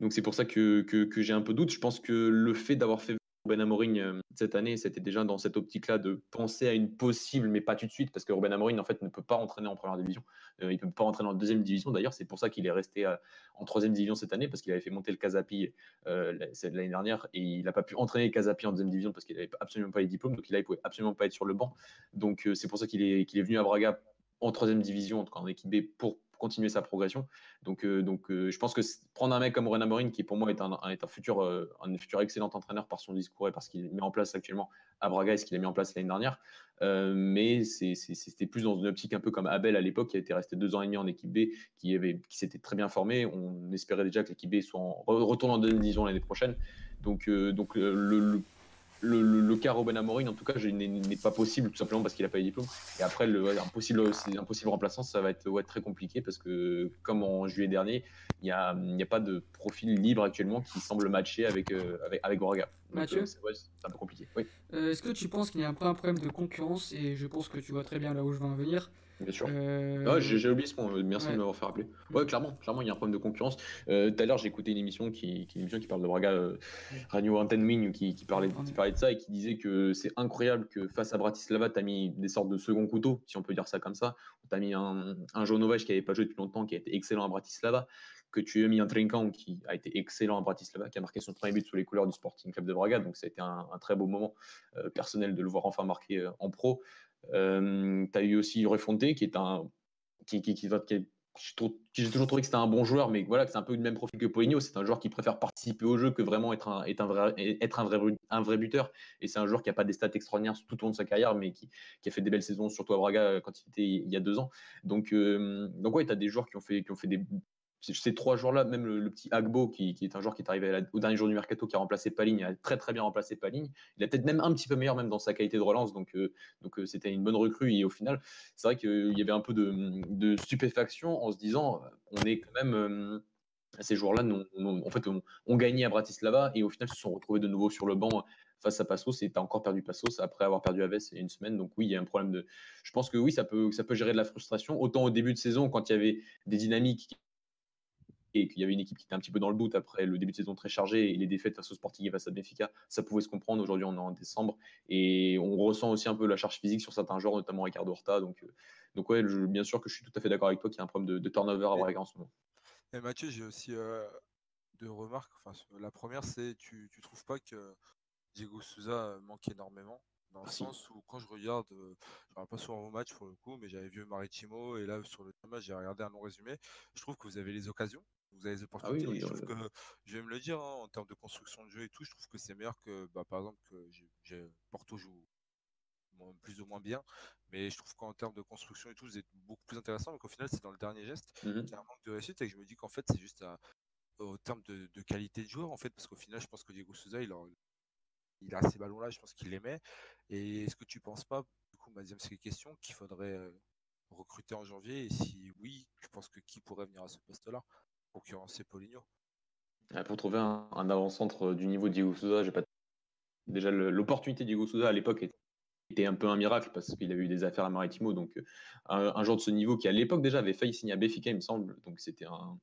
B: donc c'est pour ça que, que, que j'ai un peu de doute. Je pense que le fait d'avoir fait Ruben Amorim euh, cette année, c'était déjà dans cette optique-là de penser à une possible, mais pas tout de suite, parce que Ruben Amorim en fait ne peut pas entraîner en première division. Euh, il ne peut pas entraîner en deuxième division. D'ailleurs, c'est pour ça qu'il est resté euh, en troisième division cette année, parce qu'il avait fait monter le Casapi l'année dernière et il n'a pas pu entraîner le Casapi en deuxième division parce qu'il n'avait absolument pas les diplômes, donc là il pouvait absolument pas être sur le banc. Donc c'est pour ça qu'il est, qu'il est venu à Braga en troisième division, en tout cas en équipe B, pour continuer sa progression. Donc, euh, donc euh, je pense que prendre un mec comme Renan Amorim, qui pour moi est un, est un futur, euh, un futur excellent entraîneur par son discours et parce qu'il met en place actuellement à Braga et ce qu'il a mis en place l'année dernière, mais c'était plus dans une optique un peu comme Abel à l'époque, qui a été resté deux ans et demi en équipe B, qui, avait, qui s'était très bien formé. On espérait déjà que l'équipe B soit en, retourne en deuxième division l'année prochaine. Donc, donc le le, le, cas Robin Amorim, en tout cas, n'est pas possible, tout simplement parce qu'il n'a pas eu de diplôme. Et après, le, un, possible, un possible remplaçant, ça va être, ouais, très compliqué parce que, comme en juillet dernier, il n'y a, a, pas de profil libre actuellement qui semble matcher avec, euh, avec.
A: Mathieu
B: euh, c'est un peu compliqué. Oui.
A: Euh, est-ce que tu penses qu'il y a peu un problème de concurrence Et je pense que tu vois très bien là où je veux en venir.
B: Bien sûr. Euh, ah, j'ai oublié ce point, merci de m'avoir fait rappeler. Ouais, clairement, clairement, il y a un problème de concurrence. Euh, tout à l'heure, j'ai écouté une émission qui, qui, une émission qui parle de Braga, euh, Radio Antenmin, qui, qui, parlait, qui parlait de ça et qui disait que c'est incroyable que face à Bratislava, tu as mis des sortes de second couteau, si on peut dire ça comme ça. Tu as mis un, un qui n'avait pas joué depuis longtemps, qui a été excellent à Bratislava que tu as mis un Trinkan qui a été excellent à Bratislava, qui a marqué son premier but sous les couleurs du Sporting Club de Braga. Donc, ça a été un, très beau moment personnel de le voir enfin marquer en pro. Euh, tu as eu aussi Refonte, qui est un. qui, j'ai toujours trouvé que c'était un bon joueur, mais voilà, c'est un peu le même profil que Poligno. C'est un joueur qui préfère participer au jeu que vraiment être un, être un, vrai, être un, vrai, buteur. Et c'est un joueur qui n'a pas des stats extraordinaires tout au long de sa carrière, mais qui, a fait des belles saisons, surtout à Braga quand il était il y a deux ans. Donc, euh, donc ouais, tu as des joueurs qui ont fait, qui ont fait des, ces trois joueurs-là, même le, petit Agbo, qui, est un joueur qui est arrivé au dernier jour du mercato, qui a remplacé Paligne, a très très bien remplacé Paligne. Il a peut-être même un petit peu meilleur même dans sa qualité de relance, donc euh, donc euh, c'était une bonne recrue. Et au final, c'est vrai qu'il y avait un peu de, stupéfaction en se disant, on est quand même ces joueurs-là, en fait, on, gagné à Bratislava et au final se sont retrouvés de nouveau sur le banc face à Passos et tu as encore perdu Passos après avoir perdu Aves il y a une semaine. Donc oui, il y a un problème de. Je pense que oui, ça peut, ça peut gérer de la frustration. Autant au début de saison, quand il y avait des dynamiques et qu'il y avait une équipe qui était un petit peu dans le doute après le début de saison très chargé et les défaites face au Sporting et face à Benfica, ça pouvait se comprendre. Aujourd'hui, on est en décembre et on ressent aussi un peu la charge physique sur certains joueurs, notamment Ricardo Horta. Donc, euh, donc ouais, bien sûr que je suis tout à fait d'accord avec toi qu'il y a un problème de, turnover à Braga en ce moment.
D: Et Mathieu, j'ai aussi euh, deux remarques. Enfin, la première, c'est tu, tu trouves pas que Diego Souza manque énormément? Dans le ah, sens où quand je regarde, euh, je regarde pas souvent vos matchs pour le coup, mais j'avais vu Maritimo et là sur le match j'ai regardé un long résumé. Je trouve que vous avez les occasions, vous avez les ah opportunités. je trouve que, je vais me le dire, hein, en termes de construction de jeu et tout, je trouve que c'est meilleur que, bah, par exemple, que j'ai Porto joue plus ou moins bien, mais je trouve qu'en termes de construction et tout, vous êtes beaucoup plus intéressant. Donc au final, c'est dans le dernier geste mmh qu'il y a un manque de réussite et que je me dis qu'en fait, c'est juste au terme de, qualité de joueur, en fait, parce qu'au final, je pense que Diego Souza, il a, il a ces ballons-là, je pense qu'il les met. Et est-ce que tu penses pas, du coup, ma deuxième question, qu'il faudrait euh, recruter en janvier? Et si oui, tu penses que qui pourrait venir à ce poste-là?
B: Ah, Pour trouver un, avant-centre du niveau de Diego Souza, j'ai pas. Déjà, l'opportunité Diego Souza à l'époque était un peu un miracle parce qu'il avait eu des affaires à Maritimo. Donc, euh, un, un joueur de ce niveau qui, à l'époque, déjà avait failli signer à Béfica, il me semble. Donc, c'était un,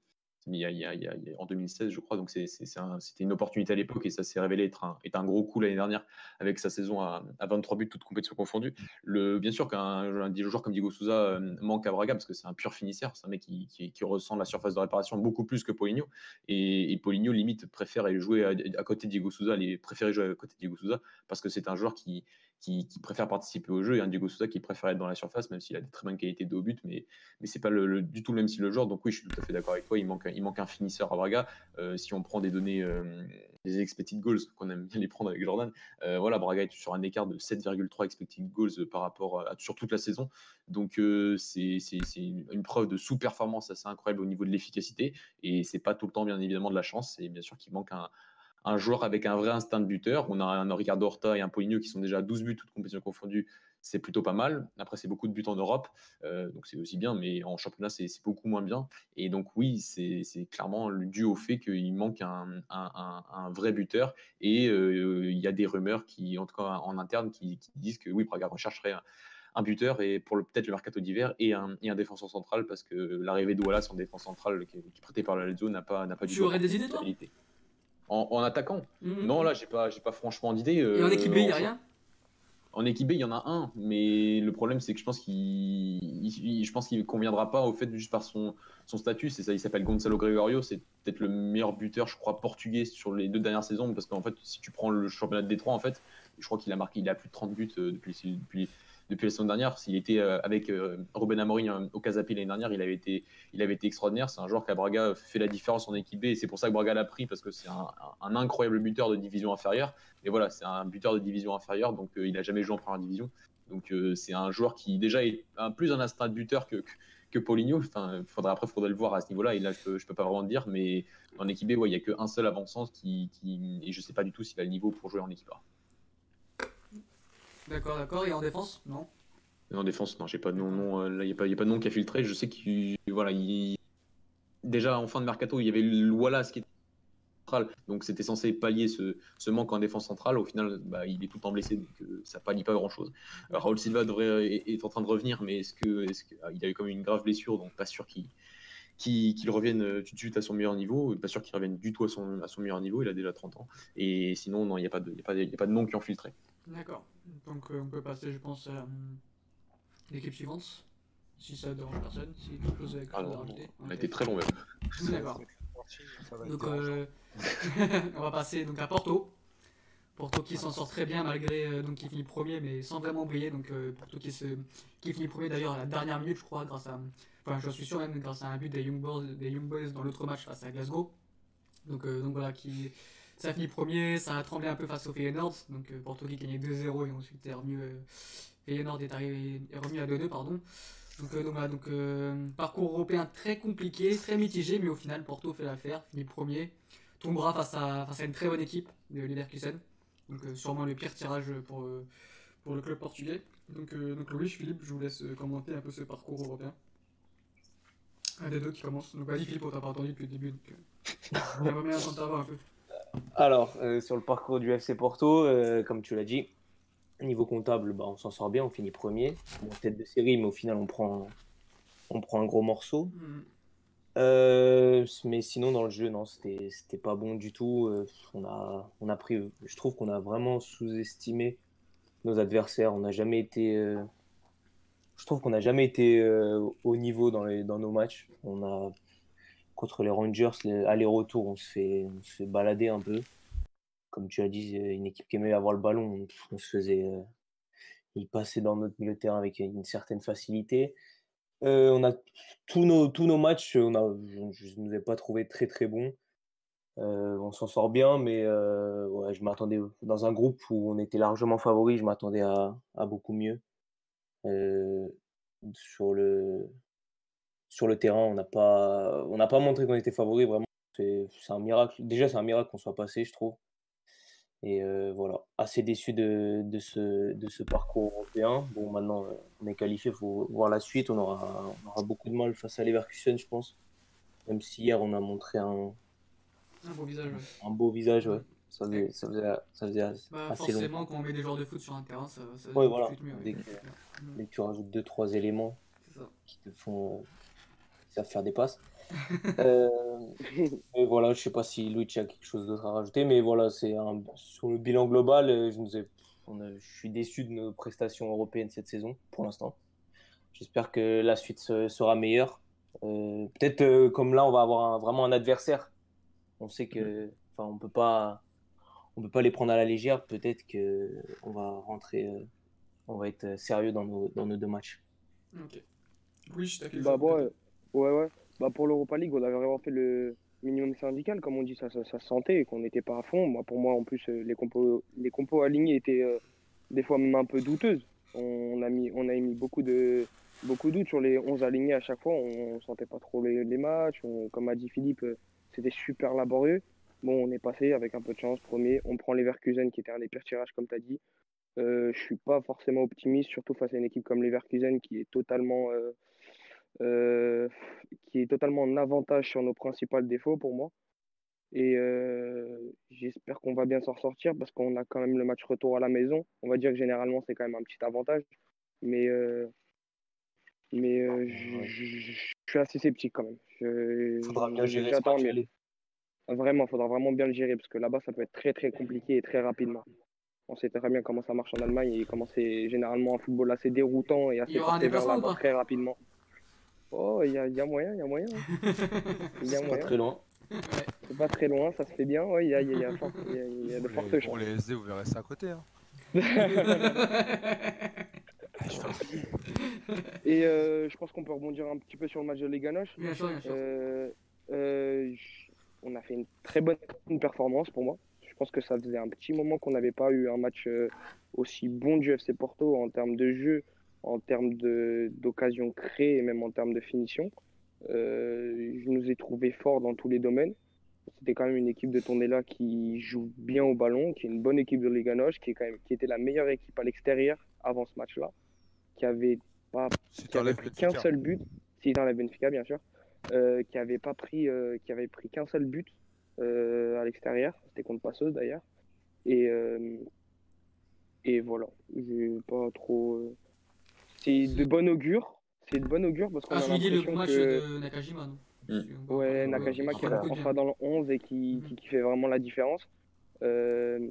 B: en 2016, je crois. Donc c'était une opportunité à l'époque et ça s'est révélé être un, gros coup l'année dernière avec sa saison à, 23 buts, toutes compétitions confondues. Bien sûr qu'un joueur comme Diego Souza euh, manque à Braga parce que c'est un pur finisseur. C'est un mec qui, qui, ressent la surface de réparation beaucoup plus que Poligno. Et, et Poligno, limite, préfère jouer à, côté de Diego Souza, préférait jouer à côté de Diego Souza parce que c'est un joueur qui, qui, préfère participer au jeu et un Diego Souza qui préfère être dans la surface, même s'il a des très bonnes qualités de haut but, mais, mais c'est pas le, du tout le même style de joueur. Donc oui, je suis tout à fait d'accord avec toi. Il manque, il manque un finisseur à Braga. Euh, si on prend des données, euh, des expected goals, qu'on aime bien les prendre avec Jordan, euh, voilà, Braga est sur un écart de 7,3 expected goals par rapport à, sur toute la saison. Donc c'est une preuve de sous-performance assez incroyable au niveau de l'efficacité et c'est pas tout le temps bien évidemment de la chance. C'est bien sûr qu'il manque un, un joueur avec un vrai instinct de buteur. On a un Ricardo Horta et un Poligno qui sont déjà à 12 buts, toutes compétitions confondues. C'est plutôt pas mal. Après, c'est beaucoup de buts en Europe, euh, donc c'est aussi bien, mais en championnat, c'est beaucoup moins bien. Et donc, oui, c'est clairement dû au fait qu'il manque un, vrai buteur. Et euh, il y a des rumeurs qui, en tout cas en interne, qui, disent que oui, Braga rechercherait un, buteur et pour peut-être le mercato d'hiver et un, défenseur central parce que l'arrivée de Wallace en défense centrale qui, est prêté par la Lazio n'a pas, n'a pas
A: du tout. Tu aurais des idées, toi?
B: En, attaquant mhm. Non, là, j'ai pas, j'ai pas franchement d'idée.
A: Et en équipe B, il n'y a rien
B: en équipe B, il y en a un, mais le problème, c'est que je pense qu'il, je pense qu'il conviendra pas au fait juste par son, son statut. C'est ça, il s'appelle Gonzalo Gregorio. C'est peut-être le meilleur buteur, je crois, portugais sur les deux dernières saisons, parce qu'en fait, si tu prends le championnat de Détroit, en fait, je crois qu'il a marqué, il a plus de 30 buts euh, depuis, depuis, depuis la saison dernière. S'il était euh, avec euh, Ruben Amorim euh, au Casapi l'année dernière, il avait été, il avait été extraordinaire. C'est un joueur qui a Braga fait la différence en équipe B et c'est pour ça que Braga l'a pris parce que c'est un, incroyable buteur de division inférieure. Et voilà, c'est un buteur de division inférieure, donc il n'a jamais joué en première division. Donc c'est un joueur qui déjà est plus un instinct de buteur que, que, Paulinho. Enfin, après, il faudrait le voir à ce niveau-là. Je peux, peux pas vraiment dire, mais en équipe B, il n'y a qu'un seul avant-sens qui, et je sais pas du tout s'il a le niveau pour jouer en équipe A.
A: D'accord, d'accord. Et en défense, non
B: En défense, non, j'ai pas de nom. Euh, là, il n'y a, pas de nom qui a filtré. Je sais qu'il. Voilà, il... Déjà, en fin de mercato, il y avait le Wallace qui était central. Donc, c'était censé pallier ce, ce, manque en défense centrale. Au final, bah, il est tout le temps blessé. Donc, euh, ça pallie pas grand-chose. Raoul Silva devrait, est, en train de revenir. Mais est-ce que, est que, ah, il a eu quand même une grave blessure. Donc, pas sûr qu'il qu'il revienne euh, tout de suite à son meilleur niveau. Pas sûr qu'il revienne du tout à son, à son meilleur niveau. Il a déjà 30 ans. Et sinon, non, il n'y a, pas de, a, pas de, a pas de nom qui ont filtré.
A: D'accord. Donc euh, on peut passer, je pense, à euh, l'équipe suivante. Si ça dérange personne, si quelque chose avec
B: ah On a été très long même.
A: D'accord. Donc euh, on va passer donc à Porto. Porto qui s'en sort très bien malgré donc qui finit premier mais sans vraiment briller donc Porto qui se qui finit premier d'ailleurs à la dernière minute je crois grâce à enfin je suis sûr même grâce à un but des Young Boys des Young Boys dans l'autre match face à Glasgow donc donc voilà qui ça a fini premier, ça a tremblé un peu face au Feyenoord. Donc euh, Porto qui gagnait 2-0 et ensuite euh, Feyenoord est, arrivé, à 2-2. Pardon. Donc, donc, voilà, donc parcours européen très compliqué, très mitigé, mais au final, Porto fait l'affaire, finit premier, tombera face à, face à une très bonne équipe de Leverkusen. Donc sûrement le pire tirage pour, pour le club portugais. Donc, donc Louis, Philippe, je vous laisse commenter un peu ce parcours européen. Un des deux qui commence. Donc vas-y Philippe, on t'a pas entendu depuis le début. Donc, euh, bien un peu.
F: Alors, euh, sur le parcours du FC Porto, euh, comme tu l'as dit, niveau comptable, bah, on s'en sort bien, on finit premier. Bon, tête de série, mais au final, on prend, on prend un gros morceau. Mm. mais sinon, dans le jeu, non, c'était pas bon du tout. on, a, on a pris, je trouve qu'on a vraiment sous-estimé nos adversaires. On n'a jamais été je trouve qu'on n'a jamais été euh, au niveau dans, les, dans nos matchs. On a contre les Rangers, aller-retour, on on se fait balader un peu. Comme tu as dit, une équipe qui aimait avoir le ballon, on, se faisait, euh, il passait dans notre milieu de terrain avec une certaine facilité. Euh, on a tous nos, tous nos matchs, on a, je ne nous ai pas trouvé très très bons. on s'en sort bien, mais je m'attendais dans un groupe où on était largement favori, je m'attendais à, à, beaucoup mieux. Euh, sur, le, sur le terrain, on n'a pas, on pas montré qu'on était favori, vraiment. C'est un miracle. Déjà, c'est un miracle qu'on soit passé, je trouve. Et euh, voilà, assez déçu de, de, ce, de ce parcours européen. Bon, maintenant, on est qualifié, il faut voir la suite. On aura, on aura beaucoup de mal face à Leverkusen, je pense. Même si hier, on a montré un,
A: un beau visage.
F: Un beau visage, ouais. Ça faisait, ça faisait, ça faisait
A: bah, assez forcément, quand on met des joueurs de foot sur un terrain, ça, ça
F: ouais, voilà. mieux. Dès, que, tu rajoutes 2-3 éléments qui te font euh, faire des passes. euh, et voilà, je sais pas si Luigi a quelque chose d'autre à rajouter, mais voilà, c'est un, sur le bilan global, euh, je, nous ai, on a, je suis déçu de nos prestations européennes cette saison, pour l'instant. J'espère que la suite sera meilleure. Euh, Peut-être euh, comme là, on va avoir un, vraiment un adversaire. On sait que, enfin, on peut pas on peut pas les prendre à la légère. Peut-être que on va rentrer, euh, on va être sérieux dans nos, dans nos deux matchs.
A: Ok. Oui, je
E: bah, ouais, ouais, ouais. Bah, pour l'Europa League, on avait vraiment fait le minimum syndical, comme on dit, ça, ça, ça sentait et qu'on n'était pas à fond. Moi, pour moi, en plus, euh, les compos, les compos alignés étaient euh, des fois même un peu douteuses. On a mis, on a mis beaucoup de beaucoup doutes sur les 11 alignés à chaque fois. On, ne sentait pas trop les, les matchs. comme a dit Philippe, c'était super laborieux. Bon, on est passé avec un peu de chance, premier. On prend les Leverkusen qui était un des pires tirages, comme tu as dit. Euh, je suis pas forcément optimiste, surtout face à une équipe comme les Leverkusen qui est totalement, euh, euh, qui est totalement en avantage sur nos principaux défauts pour moi. Et euh, j'espère qu'on va bien s'en sortir parce qu'on a quand même le match retour à la maison. On va dire que généralement c'est quand même un petit avantage. Mais, mais je suis assez sceptique quand même.
F: Il Faudra bien gérer
E: Vraiment, il faudra vraiment bien le gérer parce que là-bas, ça peut être très très compliqué et très rapidement. On sait très bien comment ça marche en Allemagne et comment c'est généralement un football assez déroutant et assez
A: porté vers
E: très rapidement. Oh, il y a, y a, moyen, il y a moyen.
F: C'est pas très loin.
E: C'est pas très loin, ça se fait bien. Il y, a, y, a, y, a, y a de fortes chances.
D: Pour les SD, vous verrez ça à côté. Hein.
E: et euh, je pense qu'on peut rebondir un petit peu sur le match de Leganoche.
A: Bien sûr, bien sûr.
E: Euh, euh, on a fait une très bonne performance pour moi. Je pense que ça faisait un petit moment qu'on n'avait pas eu un match aussi bon du FC Porto en termes de jeu, en termes d'occasions créées et même en termes de finition. Euh, je nous ai trouvé forts dans tous les domaines. C'était quand même une équipe de Tondela qui joue bien au ballon, qui est une bonne équipe de Liga qui, est quand même, qui était la meilleure équipe à l'extérieur avant ce match-là, qui avait pas pris qu'un seul but, si dans la Benfica bien sûr, euh, qui avait pas pris, euh, qui avait pris qu'un seul but euh, à l'extérieur. C'était contre Passos d'ailleurs. Et et voilà, j'ai pas trop. C'est de bon augure. C'est de bon augure parce qu'on
A: ah, a
E: l'impression
A: le match
E: que...
A: de Nakajima, non
E: mmh. Ouais, Nakajima qui rentrera dans le 11 et qui, mmh. qui, qui, fait vraiment la différence. Euh,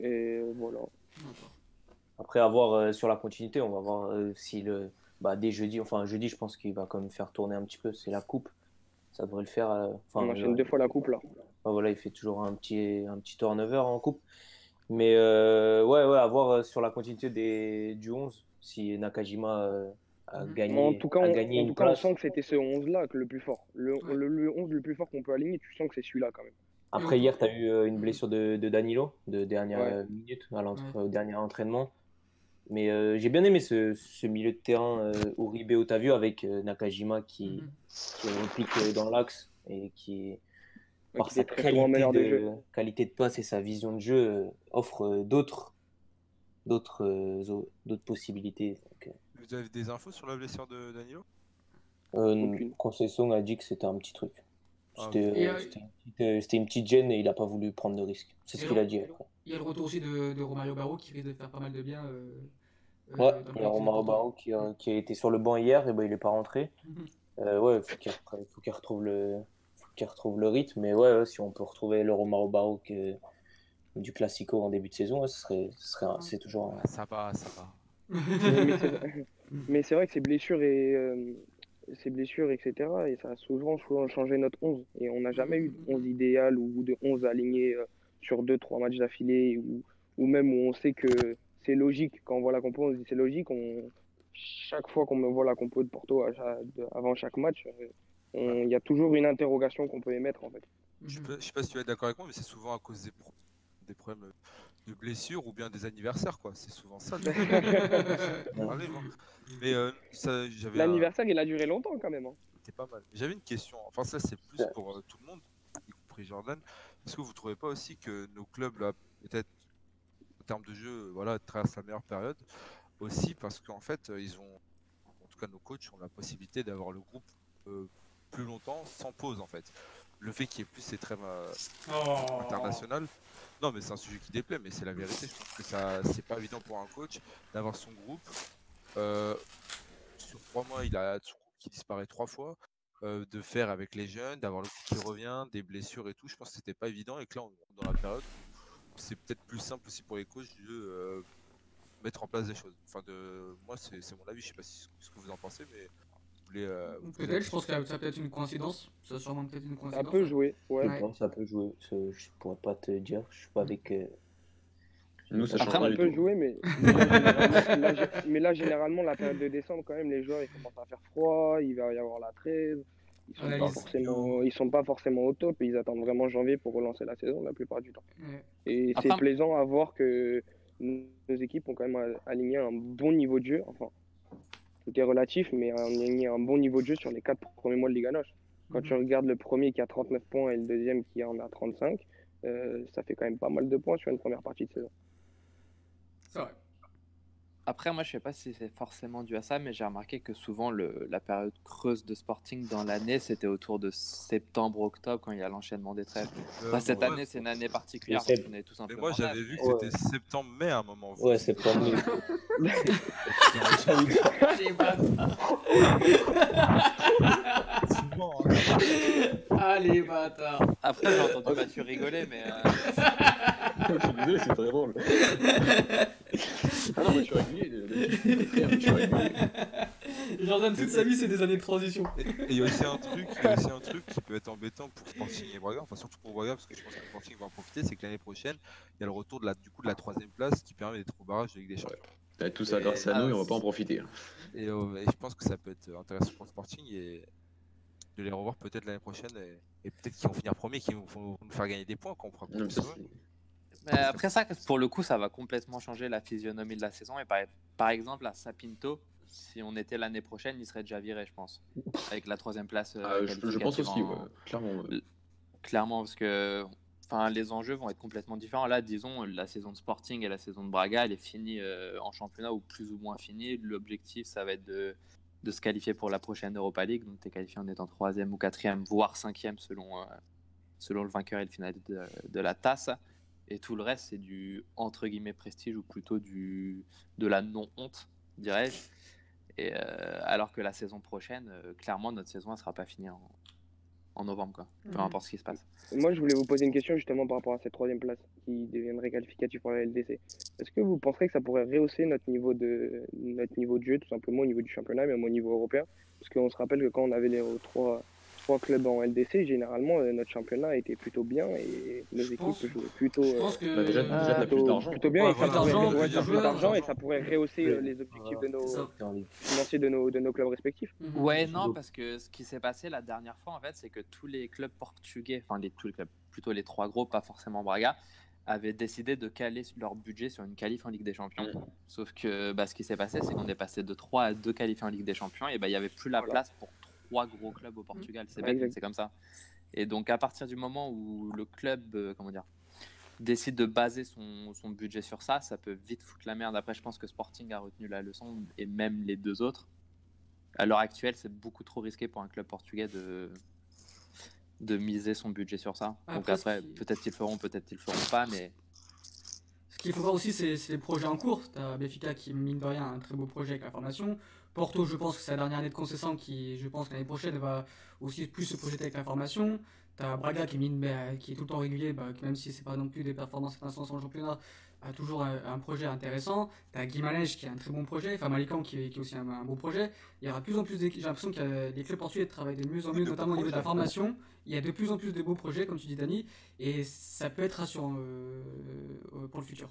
E: et voilà.
F: Après avoir sur la continuité, on va voir si le, bah, dès jeudi, enfin jeudi, je pense qu'il va quand même faire tourner un petit peu. C'est la coupe, ça devrait le faire. Euh,
E: enfin, on enchaîne deux fois la coupe là.
F: Bah, voilà, il fait toujours un petit, un petit turnover en coupe. Mais euh, ouais, ouais, à voir euh, sur la continuité des, du 11 si Nakajima a mm. gagné.
E: En tout cas, on, en tout cas, on sent que c'était ce 11 là le plus fort. Le, le, 11 le plus fort qu'on peut aligner, tu sens que c'est celui-là quand même.
F: Après, hier, tu as eu une blessure de, de Danilo de dernière minute, à au dernier entraînement. Mais j'ai bien aimé ce, milieu de terrain Uribe Otavio avec Nakajima qui, mm-hmm. qui dans l'axe et qui, par sa qualité de, qualité de passe et sa vision de jeu, offre d'autres d'autres d'autres possibilités.
D: Vous avez des infos sur la blessure de Danilo?
F: Euh, Concession a dit que c'était un petit truc. Ah, euh, euh, c'était une, petite gêne et il n'a pas voulu prendre de risque. C'est ce qu'il a dit.
A: Il y a le retour aussi de, Romario Barro qui risque de faire pas mal de bien. Euh,
F: ouais, il y a Romario Barro qui a, qui a, été sur le banc hier et ben, il n'est pas rentré. Ouais, il faut qu'il retrouve, le, retrouve le rythme. Mais ouais, si on peut retrouver le Romario Barro que, du Classico en début de saison, ce serait, serait c'est toujours.
D: Ça va, ça va.
E: mais c'est vrai que ces blessures et, ses blessures, etc. Et ça a souvent, changé notre 11. Et on n'a jamais eu de 11 idéal ou de 11 alignés euh, sur 2-3 matchs d'affilée ou, ou même où on sait que c'est logique. Quand on voit la compo, on se dit c'est logique. On, chaque fois qu'on me voit la compo de Porto avant chaque match, euh, il y a toujours une interrogation qu'on peut émettre en fait.
D: Je ne sais pas si tu es d'accord avec moi, mais c'est souvent à cause des, des problèmes de blessures ou bien des anniversaires, quoi. C'est souvent ça.
E: Mais euh, l'anniversaire, il a duré longtemps quand même. Hein.
D: C'était pas mal. J'avais une question. Enfin, ça, c'est plus pour euh, tout le monde, y compris Jordan. Est-ce que vous trouvez pas aussi que nos clubs, là, peut-être en termes de jeu, voilà, traversent la meilleure période aussi parce qu'en fait, euh, ils ont, en tout cas, nos coachs ont la possibilité d'avoir le groupe plus longtemps sans pause, en fait. Le fait qu'il y ait plus ces trêves oh. internationales, non, mais c'est un sujet qui déplaît, mais c'est la vérité. Je pense que ça, c'est pas évident pour un coach d'avoir son groupe. Euh, sur trois mois, il a son groupe qui disparaît trois fois. Euh, de faire avec les jeunes, d'avoir le groupe qui revient, des blessures et tout. Je pense que c'était pas évident et que là, on, dans la période, c'est peut-être plus simple aussi pour les coachs de euh, mettre en place des choses. Enfin, de moi, c'est mon avis. Je sais pas si, ce que vous en pensez, mais
A: euh, peut-être, je pense que ça peut être une coïncidence. Ça sûrement peut-être une coïncidence.
E: Ça peut jouer, ouais.
F: ça peut jouer. Je pourrais pas te dire. Je suis pas avec. Euh,
E: Nous, ça, ça peut jouer, mais... mais là, généralement, la période de décembre, quand même, les joueurs ils commencent à faire froid, il va y avoir la trêve. Ils sont, pas forcément, ils sont pas forcément au top et ils attendent vraiment janvier pour relancer la saison la plupart du temps. Et c'est plaisant à voir que nos équipes ont quand même aligné un bon niveau de jeu. Enfin, tout est relatif, mais on a mis un bon niveau de jeu sur les quatre premiers mois de Liga NOS. Quand mhm. tu regardes le premier qui a 39 points et le deuxième qui en a 35, euh, ça fait quand même pas mal de points sur une première partie de saison.
A: C'est vrai.
C: Après, moi, je sais pas si c'est forcément dû à ça, mais j'ai remarqué que souvent le, la période creuse de Sporting dans l'année, c'était autour de septembre-octobre quand il y a l'enchaînement des trêves. Euh, cette année, c'est une année particulière. On est tout
D: mais moi, j'avais vu que c'était septembre-mai à un moment.
F: Ouais, septembre-mai.
A: Allez, bâtard.
C: Après, j'ai entendu Mathieu rigoler, mais. Euh...
B: je suis désolé, c'est très drôle. ah non, mais je suis régulier.
A: Jordan, toute sa vie, c'est des années de transition.
D: Et il y a aussi un truc, aussi un truc qui peut être embêtant pour Sporting et Braga, enfin surtout pour Braga, parce que je pense que Sporting va en profiter, c'est que l'année prochaine, il y a le retour de la, du coup de la troisième place qui permet d'être au barrage de Ligue des Champions.
B: tout ça grâce à nous et on va pas en profiter. Hein.
D: Euh, et, je pense que ça peut être intéressant pour Sporting et de les revoir peut-être l'année prochaine et, peut-être qu'ils vont finir premier, qu'ils vont, nous faire gagner des points quand on fera
C: après ça, pour le coup, ça va complètement changer la physionomie de la saison. Et par, par exemple, à Sapinto, si on était l'année prochaine, il serait déjà viré, je pense, avec la troisième place.
B: Euh, ah, je, pense aussi, clairement.
C: Clairement, parce que enfin, les enjeux vont être complètement différents. Là, disons, la saison de Sporting et la saison de Braga, elle est finie euh, en championnat ou plus ou moins finie. L'objectif, ça va être de de se qualifier pour la prochaine Europa League. Donc, tu es qualifié en étant troisième ou quatrième, voire cinquième selon, euh, selon le vainqueur et le finaliste de, la tasse. Et tout le reste, c'est du entre guillemets prestige ou plutôt du, de la non-honte, dirais-je. Et euh, alors que la saison prochaine, euh, clairement, notre saison ne sera pas finie en, en novembre, quoi. peu mhm. importe ce qui se passe.
E: Moi, je voulais vous poser une question justement par rapport à cette troisième place qui deviendrait qualificative pour la LDC. Est-ce que vous penserez que ça pourrait rehausser notre niveau de notre niveau de jeu, tout simplement au niveau du championnat, mais au niveau européen? Parce qu'on se rappelle que quand on avait les trois trois clubs en LDC, généralement, euh, notre championnat était plutôt bien et nos équipes jouaient plutôt,
A: je pense que... Bah,
B: déjà, déjà
E: plutôt, plutôt, bien. et, ça pourrait, d'argent et ça pourrait rehausser euh, les objectifs de nos, financiers de nos, de nos clubs respectifs.
C: Mhm. Ouais, non, parce que ce qui s'est passé la dernière fois, en fait, c'est que tous les clubs portugais, enfin les, tous les clubs, plutôt les trois gros, pas forcément Braga, avaient décidé de caler leur budget sur une qualif en Ligue des Champions. Mm. Sauf que bah, ce qui s'est passé, c'est qu'on est passé de 3 à 2 qualifs en Ligue des Champions et bah, il n'y avait plus la place pour trois gros clubs au Portugal. C'est bête, c'est comme ça. Et donc à partir du moment où le club, euh, comment dire, décide de baser son, son, budget sur ça, ça peut vite foutre la merde. Après, je pense que Sporting a retenu la leçon et même les deux autres. À l'heure actuelle, c'est beaucoup trop risqué pour un club portugais de, de miser son budget sur ça. Donc après, peut-être qu'ils feront, peut-être qu'ils feront pas, mais.
A: Ce qu'il faut voir aussi, c'est les projets en cours. Tu as Béfica qui, mine de rien, un très beau projet avec la formation. Porto, je pense que c'est la dernière année de concession qui, je pense, l'année prochaine va aussi plus se projeter avec la formation. Tu as Braga qui, mine, bah, qui est tout le temps régulier, bah, même si c'est pas non plus des performances instances en championnat, a toujours un, projet intéressant. Tu as Guimarães qui a un très bon projet, enfin Malikan qui, qui est aussi un, bon projet. Il y aura de plus en plus J'ai l'impression que les clubs portugais travaillent de mieux en mieux, notamment au niveau de la formation. Il y a de plus en plus de beaux projets, comme tu dis, Dani, et ça peut être rassurant euh, euh, pour le futur.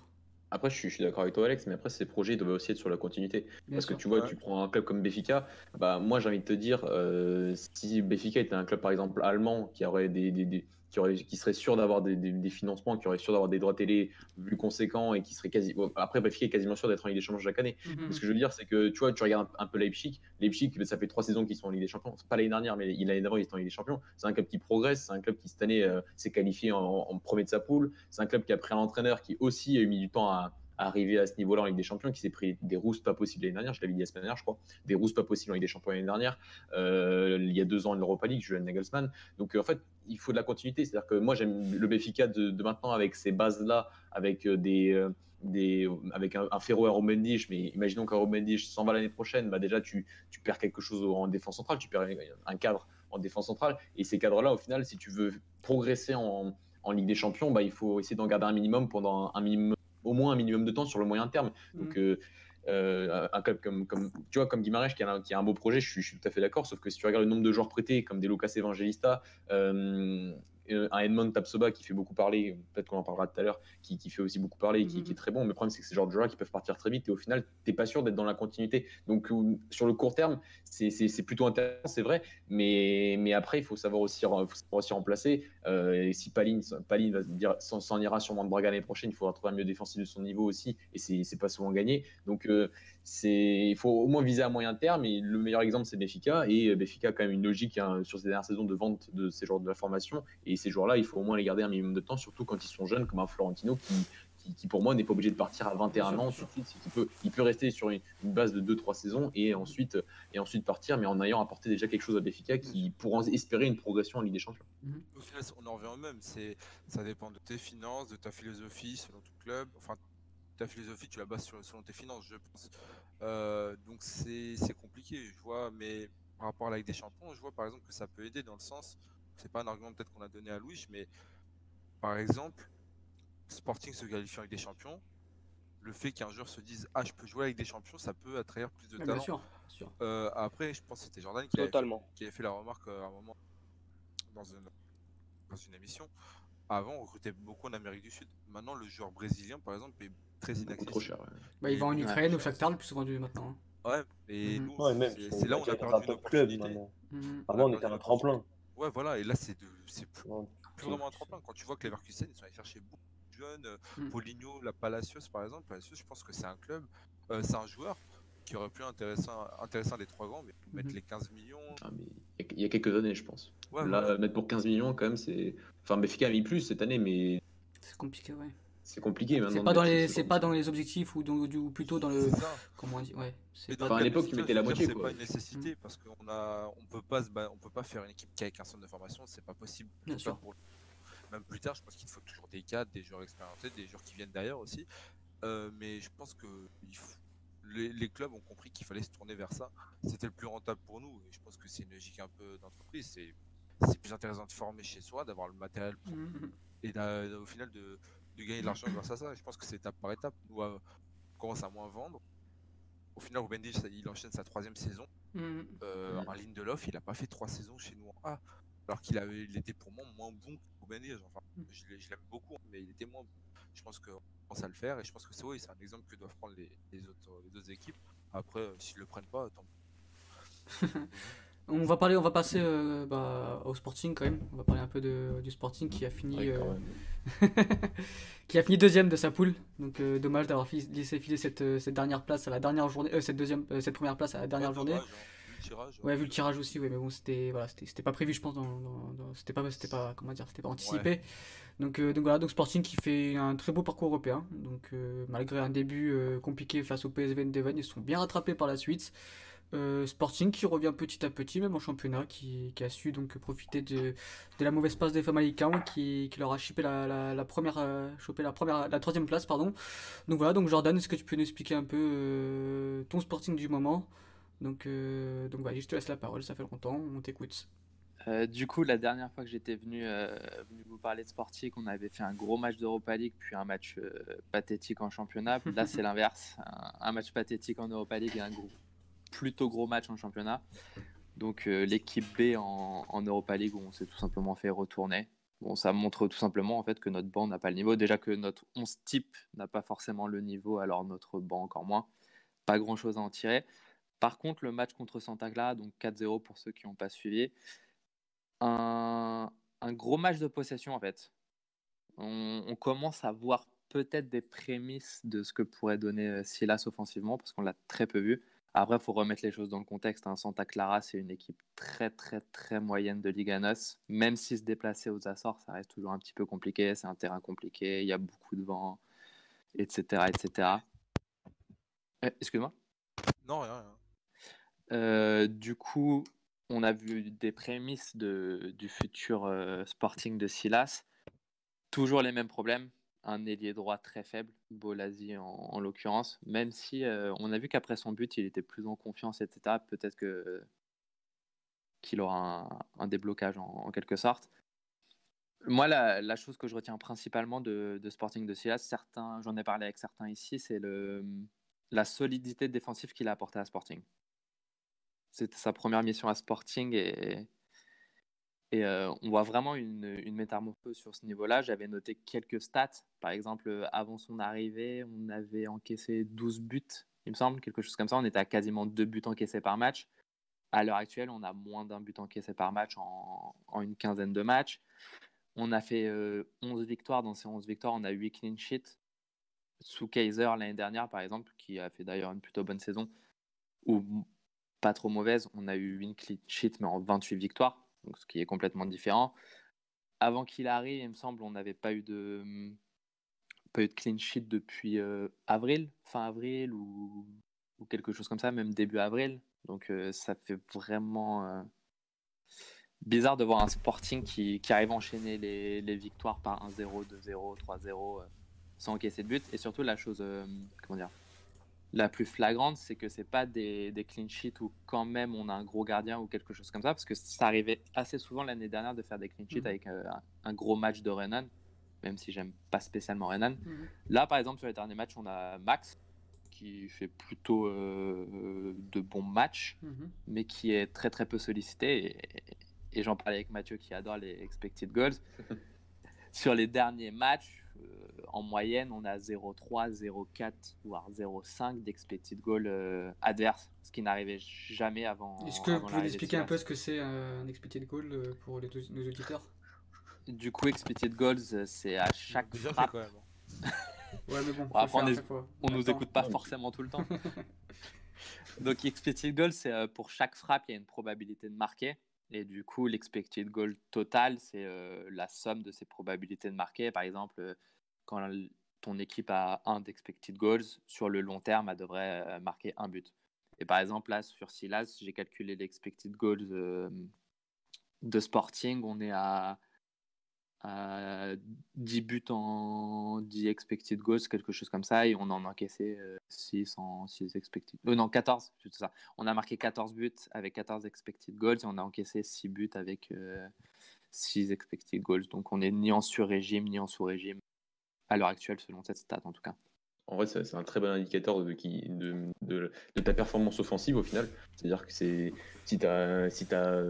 B: Après, je suis, d'accord avec toi, Alex, mais après, ces projets doivent aussi être sur la continuité. Parce que tu vois, tu prends un club comme Béfica, bah, moi, j'ai envie de te dire, euh, si Béfica était un club, par exemple, allemand, qui aurait des, des qui, serait sûr d'avoir des, financements, qui aurait sûr d'avoir des droits télé plus conséquents et qui serait quasi. après, Benfica est quasiment sûr d'être en Ligue des Champions chaque année. Mhm. Ce que je veux dire, c'est que tu vois, tu regardes un, peu Leipzig. Leipzig, ça fait trois saisons qu'ils sont en Ligue des Champions. Pas l'année dernière, mais l'année d'avant, ils étaient en Ligue des Champions. C'est un club qui progresse. C'est un club qui, cette année, euh, s'est qualifié en, en, premier de sa poule. C'est un club qui a pris un entraîneur qui aussi a eu mis du temps à arriver à ce niveau-là en Ligue des Champions, qui s'est pris des rousses pas possibles l'année dernière, je l'avais dit la semaine dernière, je crois, des rousses pas possibles en Ligue des Champions l'année dernière, euh, il y a deux ans en Europa League, Julian Nagelsmann. Donc euh, en fait, il faut de la continuité. C'est-à-dire que moi, j'aime le Benfica de, maintenant avec ces bases-là, avec euh, des. Des, avec un, un Ferro mais imaginons qu'un Mendes s'en va l'année prochaine, bah déjà tu, tu, perds quelque chose en défense centrale, tu perds un cadre en défense centrale, et ces cadres-là, au final, si tu veux progresser en, en Ligue des Champions, bah, il faut essayer d'en garder un minimum pendant un minimum au moins un minimum de temps sur le moyen terme. Donc, mm. euh, euh, un club comme, comme, tu vois, comme Guimarães qui a, un, qui a un beau projet, je suis, je suis, tout à fait d'accord. Sauf que si tu regardes le nombre de joueurs prêtés, comme des Lucas Evangelista, euh, un Edmond Tapsoba qui fait beaucoup parler, peut-être qu'on en parlera tout à l'heure, qui, qui, fait aussi beaucoup parler et qui, mhm. est très bon. Mais le problème, c'est que ces genres de joueurs qui peuvent partir très vite et au final, tu n'es pas sûr d'être dans la continuité. Donc, euh, sur le court terme, c'est plutôt intéressant, c'est vrai. Mais, mais après, il faut savoir aussi, faut aussi remplacer. Euh, et si Paline, Paline va dire, s'en ira sûrement de Braga l'année prochaine, il faudra trouver un mieux défensif de son niveau aussi. Et c'est pas souvent gagné. Donc, il faut au moins viser à moyen terme. Et le meilleur exemple, c'est Béfica. Et Béfica a quand même une logique hein, sur ces dernières saisons de vente de ces genres de la formation. Et ces joueurs-là, il faut au moins les garder un minimum de temps, surtout quand ils sont jeunes, comme un Florentino qui, qui, pour moi, n'est pas obligé de partir à 21 ans tout de suite. Il peut, il peut rester sur une, base de 2-3 saisons et ensuite, et ensuite partir, mais en ayant apporté déjà quelque chose à Béfica qui pourra espérer une progression en Ligue des Champions.
D: Mhm. Au final, on en revient au même. Ça dépend de tes finances, de ta philosophie selon ton club. Enfin, ta philosophie, tu la bases sur, selon tes finances, je pense. Euh, donc c'est compliqué, je vois, mais par rapport à la Ligue des Champions, je vois par exemple que ça peut aider dans le sens, c'est pas un argument peut-être qu'on a donné à Louis, mais par exemple, Sporting se qualifie avec des champions, le fait qu'un joueur se dise ah je peux jouer avec des champions, ça peut attraire plus de talent. Bien sûr, euh, après, je pense que c'était Jordan qui avait, fait, la remarque euh, à un moment dans une, dans une émission. Avant, on recrutait beaucoup en Amérique du Sud. Maintenant, le joueur brésilien, par exemple, est très inaccessible. Trop cher.
A: Bah, il va en Ukraine, au Shakhtar, le plus vendu maintenant.
D: Hein. Ouais, et
F: mhm. nous, c'est là où on a perdu notre club maintenant. Mhm. Avant, on était un tremplin.
D: Ouais, voilà, et là, c'est plus, plus vraiment un tremplin. Quand tu vois que les Leverkusen, ils sont allés chercher beaucoup de jeunes, euh, mm. Poligno, la Palacios, par exemple. Palacios, je pense que c'est un club, euh, c'est un joueur qui aurait pu intéressant, intéressant les trois grands, mais mettre mm-hmm. les 15 millions.
B: Ah, il y a quelques années, je pense. là, mettre pour 15 millions, quand même, c'est. Enfin, Béfica a mis plus cette année, mais.
A: C'est compliqué, ouais
B: c'est compliqué maintenant.
A: C'est pas dans les, c'est pas dans les objectifs ou, dans, ou plutôt dans le, comment on dit, ouais.
B: Enfin, à l'époque, tu mettais la moitié.
D: C'est pas une nécessité mm. parce qu'on a, on peut pas, on peut pas faire une équipe qui a qu'un centre de formation, c'est pas possible.
A: Bien sûr.
D: Même plus tard, je pense qu'il faut toujours des cadres, des joueurs expérimentés, des joueurs qui viennent d'ailleurs aussi. Euh, mais je pense que les, clubs ont compris qu'il fallait se tourner vers ça. C'était le plus rentable pour nous. Et je pense que c'est une logique un peu d'entreprise. C'est, c'est plus intéressant de former chez soi, d'avoir le matériel pour... Mm. et au final de de gagner de l'argent grâce à ça. je pense que c'est étape par étape. Nous, on commence à moins vendre. Au final, Ruben il enchaîne sa troisième saison. Mmh. Euh, En ligne de l'offre, il a pas fait trois saisons chez nous en A. Alors qu'il avait, il était pour moi moins bon que Ruben Enfin, mmh. je, l'aime beaucoup, mais il était moins bon. Je pense qu'on commence à le faire et je pense que c'est oui, c'est un exemple que doivent prendre les, autres, les autres équipes. Après, euh, s'ils le prennent pas, tant
A: On va parler, on va passer euh, bah, au Sporting quand même. On va parler un peu de, du Sporting qui a fini, euh, qui a fini deuxième de sa poule. Donc euh, dommage d'avoir laissé filer cette, cette, dernière place à la dernière journée, cette deuxième, cette première place à la dernière journée. ouais, vu le tirage aussi, ouais, mais bon, c'était voilà, c'était pas prévu, je pense. Dans, c'était pas, c'était pas, comment dire, c'était pas anticipé. Donc, donc voilà, donc Sporting qui fait un très beau parcours européen. Donc malgré un début compliqué face au PSV Eindhoven, ils sont bien rattrapés par la suite. Euh, Sporting qui revient petit à petit, même en championnat, qui, a su donc profiter de, la mauvaise passe des Famalicão qui, qui leur a chopé la, la, première, euh, chopé la première, la troisième place, pardon. Donc voilà, donc Jordan, est-ce que tu peux nous expliquer un peu euh, ton Sporting du moment? Donc donc voilà, je te laisse la parole, ça fait longtemps, on t'écoute.
C: du coup, la dernière fois que j'étais venu, venu, vous parler de Sporting, on avait fait un gros match d'Europa League, puis un match pathétique en championnat. Là, c'est l'inverse. Un, un, match pathétique en Europa League et un gros, plutôt gros match en championnat. Donc euh, l'équipe B en, Europa League, on s'est tout simplement fait retourner. Bon, ça montre tout simplement en fait que notre banc n'a pas le niveau. Déjà que notre 11 type n'a pas forcément le niveau, alors notre banc encore moins. Pas grand chose à en tirer. Par contre, le match contre Santa donc 4-0 pour ceux qui n'ont pas suivi, un, gros match de possession en fait. On, on commence à voir peut-être des prémices de ce que pourrait donner euh, Silas offensivement, parce qu'on l'a très peu vu. Après, il faut remettre les choses dans le contexte. Hein. Santa Clara, c'est une équipe très, très, très moyenne de Liga NOS. Même si se déplacer aux Açores, ça reste toujours un petit peu compliqué. C'est un terrain compliqué, il y a beaucoup de vent, etc. etc. Eh, excuse-moi?
D: Non, rien. rien.
C: Euh, du coup, on a vu des prémices de, du futur euh, Sporting de Silas. Toujours les mêmes problèmes un ailier droit très faible, Bolasi en, l'occurrence, même si euh, on a vu qu'après son but, il était plus en confiance, etc. Peut-être que qu'il aura un, déblocage en, quelque sorte. Moi, la, chose que je retiens principalement de, Sporting de Silas, certains, j'en ai parlé avec certains ici, c'est le, la solidité défensive qu'il a apportée à Sporting. C'était sa première mission à Sporting et, et euh, on voit vraiment une, métamorphose sur ce niveau-là. J'avais noté quelques stats. Par exemple, euh, avant son arrivée, on avait encaissé 12 buts, il me semble, quelque chose comme ça. On était à quasiment 2 buts encaissés par match. À l'heure actuelle, on a moins d'un but encaissé par match en, une quinzaine de matchs. On a fait 11 euh, victoires. Dans ces 11 victoires, on a 8 clean sheets. Sous Kaiser l'année dernière, par exemple, qui a fait d'ailleurs une plutôt bonne saison, ou pas trop mauvaise, on a eu une clean sheet, mais en 28 victoires ce qui est complètement différent. Avant qu'il arrive, il me semble, on n'avait pas eu de pas eu de clean sheet depuis euh, avril, fin avril ou, quelque chose comme ça, même début avril. Donc euh, ça fait vraiment euh, bizarre de voir un Sporting qui, qui arrive à enchaîner les, les victoires par 1-0, 2-0, 3-0 sans encaisser de but. Et surtout la chose, comment dire, la plus flagrante, c'est que c'est pas des, des, clean sheets où quand même on a un gros gardien ou quelque chose comme ça, parce que ça arrivait assez souvent l'année dernière de faire des clean sheets mhm. avec euh, un, gros match de Renan, même si j'aime pas spécialement Renan. Mhm. Là, par exemple, sur les derniers matchs, on a Max qui fait plutôt euh, de bons matchs, mhm. mais qui est très très peu sollicité. Et, j'en parlais avec Mathieu qui adore les expected goals. sur les derniers matchs, en moyenne, on a 0,3, 0,4, voire 0,5 d'expected goal euh, adverse, ce qui n'arrivait jamais avant.
A: Est-ce que vous pouvez expliquer un peu ce que c'est un expected goal euh, pour les nos auditeurs?
C: Du coup, expected goals, euh, c'est à chaque Déjà frappe. Fait.
A: Hein. ouais, mais bon,
C: on, ne nous écoute pas forcément tout le temps. Donc, expected goal, c'est pour chaque frappe, il y a une probabilité de marquer. Et du coup, l'expected goal total, c'est la somme de ces probabilités de marquer. Par exemple, quand ton équipe a un d'expected goals, sur le long terme, elle devrait euh, marquer un but. Et par exemple, là, sur Silas, j'ai calculé l'expected goals euh, de Sporting. On est à, 10 buts en 10 expected goals, quelque chose comme ça, et on en a encaissé 6 euh, en 6 expected Non, 14, c'est ça. On a marqué 14 buts avec 14 expected goals, et on a encaissé 6 buts avec 6 expected goals. Donc on n'est ni en sur-régime, ni en sous-régime à l'heure actuelle, selon cette stat en tout cas.
B: En vrai, c'est un très bon indicateur de, ta performance offensive au final. C'est-à-dire que si tu as, si as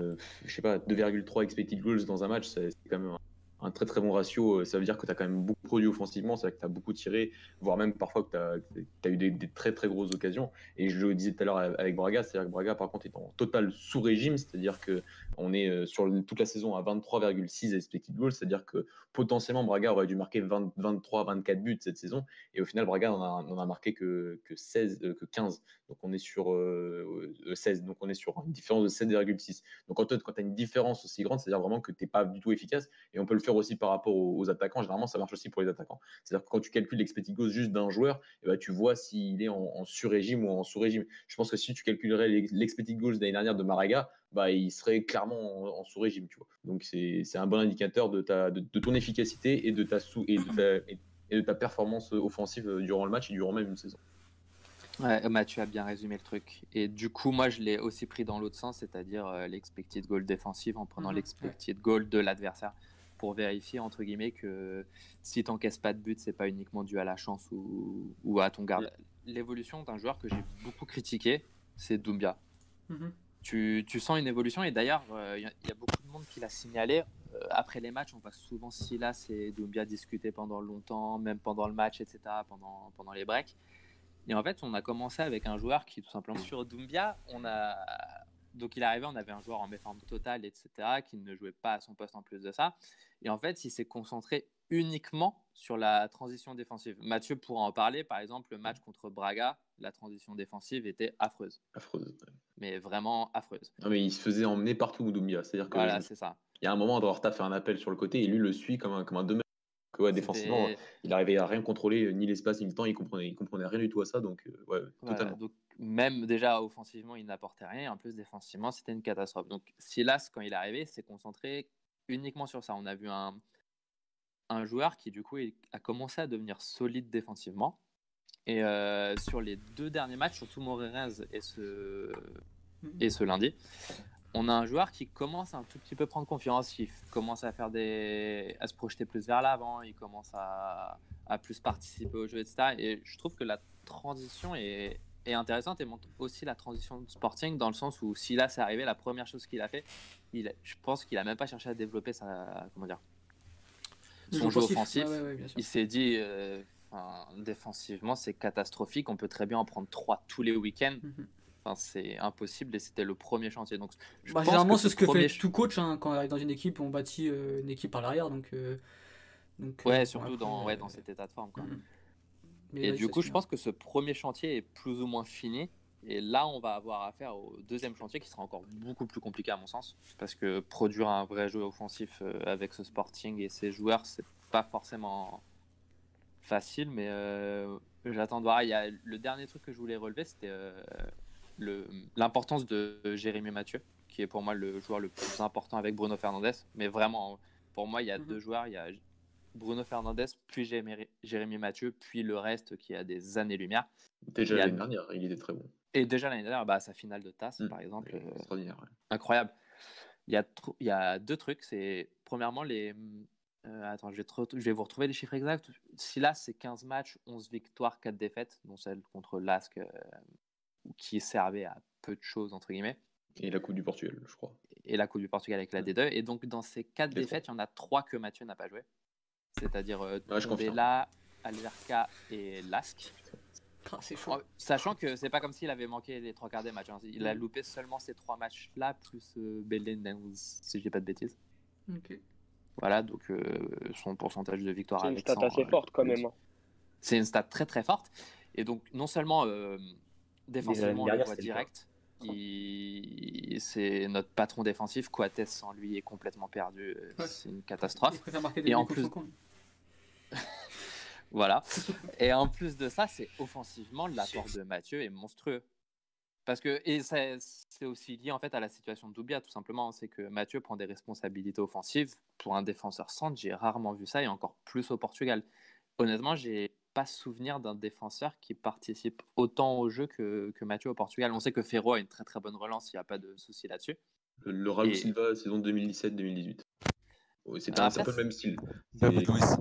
B: je sais pas, 2,3 expected goals dans un match, c'est quand même un très très bon ratio, euh, ça veut dire que tu as quand même beaucoup produit offensivement, c'est-à-dire que tu as beaucoup tiré, voire même parfois que tu as, eu des, très très grosses occasions. Et je le disais tout à l'heure avec Braga, c'est-à-dire que Braga par contre est en total sous-régime, c'est-à-dire qu'on est euh, sur toute la saison à 23,6 expected goals, c'est-à-dire que potentiellement Braga aurait dû marquer 23-24 buts cette saison, et au final Braga n'en a, marqué que, que, 16, euh, que 15. Donc on est sur 16, donc on est sur une différence de 7,6. Donc quand, quand tu as une différence aussi grande, c'est-à-dire vraiment que tu n'es pas du tout efficace, et on peut le faire aussi par rapport aux, attaquants. Généralement, ça marche aussi pour les attaquants. C'est-à-dire que quand tu calcules l'expected goals juste d'un joueur, eh ben, tu vois s'il est en, sur-régime ou en sous-régime. Je pense que si tu calculerais l'expected goals l'année dernière de Maraga, bah, il serait clairement en, sous-régime. Tu vois. Donc, c'est un bon indicateur de, ta, de, ton efficacité et de ta, sous, et de et de ta performance offensive durant le match et durant même une saison.
C: Ouais, Mathieu a bien résumé le truc. Et du coup, moi, je l'ai aussi pris dans l'autre sens, c'est-à-dire euh, l'expected goal défensive en prenant mhm. l'expected goal de l'adversaire pour vérifier, entre guillemets, que si tu n'encaisses pas de but, c'est pas uniquement dû à la chance ou, ou à ton garde. L'évolution d'un joueur que j'ai beaucoup critiqué, c'est Doumbia. Mhm. Tu, tu, sens une évolution et d'ailleurs, il euh, y, a beaucoup de monde qui l'a signalé. Euh, après les matchs, on voit souvent Silas et Doumbia discuter pendant longtemps, même pendant le match, etc., pendant, pendant les breaks. Et en fait, on a commencé avec un joueur qui, tout simplement, sur Doumbia, on a. Donc, il arrivé, on avait un joueur en méforme totale, etc., qui ne jouait pas à son poste en plus de ça. Et en fait, il s'est concentré uniquement sur la transition défensive. Mathieu pourra en parler. Par exemple, le match contre Braga, la transition défensive était affreuse.
B: Affreuse.
C: Mais vraiment affreuse.
B: Non, mais il se faisait emmener partout, Doumbia. C'est-à-dire que.
C: Voilà, c'est ça.
B: Il y a un moment, Andorta fait un appel sur le côté et lui le suit comme un, comme un que défensivement, il arrivait à rien contrôler, ni l'espace ni le temps, il comprenait, il comprenait rien du tout à ça, donc euh, ouais, totalement.
C: donc, même déjà offensivement, il n'apportait rien, en plus défensivement, c'était une catastrophe. Donc Silas, quand il est arrivé, s'est concentré uniquement sur ça. On a vu un, un joueur qui du coup a commencé à devenir solide défensivement. Et euh, sur les deux derniers matchs, surtout Morerez et ce, et ce lundi, on a un joueur qui commence à un tout petit peu prendre confiance, qui commence à faire des, à se projeter plus vers l'avant, il commence à, plus participer au jeu, etc. Et je trouve que la transition est, intéressante et montre aussi la transition de Sporting dans le sens où si là c'est arrivé, la première chose qu'il a fait, il, je pense qu'il a même pas cherché à développer sa, comment dire, son jeu offensif. il s'est dit, euh, défensivement c'est catastrophique, on peut très bien en prendre trois tous les week-ends. Mhm c'est impossible et c'était le premier chantier. Donc,
A: bah, généralement, c'est ce que fait tout coach hein, quand on arrive dans une équipe, on bâtit euh, une équipe par l'arrière. Donc, euh,
C: donc, ouais, euh, surtout dans, ouais, dans cet état de forme. Quoi. Mm. Et du coup, je pense que ce premier chantier est plus ou moins fini. Et là, on va avoir affaire au deuxième chantier qui sera encore beaucoup plus compliqué à mon sens. Parce que produire un vrai jeu offensif avec ce Sporting et ses joueurs, c'est pas forcément facile. Mais j'attends de voir. Il y a, le dernier truc que je voulais relever, c'était l'importance de Jérémy Mathieu, qui est pour moi le joueur le plus important avec Bruno Fernandez. Mais vraiment, pour moi, il y a mhm. deux joueurs. Il y a Bruno Fernandez, puis Jérémy Mathieu, puis le reste qui a des années-lumière.
B: Déjà l'année dernière, il était très bon.
C: Et déjà l'année dernière, bah, sa finale de tasse, mm. par exemple. Euh, incroyable. Il y, a il y a deux trucs. C'est premièrement les. Euh, attends, je vais, je vais, vous retrouver les chiffres exacts. Si là, c'est 15 matchs, 11 victoires, 4 défaites, dont celle contre l'ASC euh, qui servait à peu de choses, entre guillemets.
B: Et la Coupe du Portugal, je crois.
C: Et la Coupe du Portugal avec la D2. Et donc, dans ces quatre défaites, il y en a trois que Mathieu n'a pas joué. C'est-à-dire euh, ouais, Alverca et Lask.
A: C'est chaud.
C: Sachant que c'est pas comme s'il avait manqué les trois quarts des matchs. Hein. Il a mm. loupé seulement ces trois matchs-là, plus euh, Belden, si je dis pas de bêtises.
A: Ok.
C: Voilà, donc euh, son pourcentage de victoire
E: C'est une stat assez forte quand même. Hein.
C: C'est une stat très très forte. Et donc, non seulement euh, Défensivement, on le voit direct. C'est notre patron défensif. Coates, sans lui, est complètement perdu. C'est une catastrophe.
A: Et en plus.
C: voilà. Et en plus de ça, c'est offensivement, l'apport de Mathieu est monstrueux. Parce que, et c'est aussi lié en fait à la situation de Doubia, tout simplement. C'est que Mathieu prend des responsabilités offensives. Pour un défenseur centre, j'ai rarement vu ça, et encore plus au Portugal. Honnêtement, j'ai pas souvenir d'un défenseur qui participe autant au jeu que, que, Mathieu au Portugal. On sait que Ferro a une très très bonne relance, il n'y a pas de souci là-dessus.
B: Le, Raul Silva, saison 2017-2018. c'est un, peu le même style.
D: David Luiz.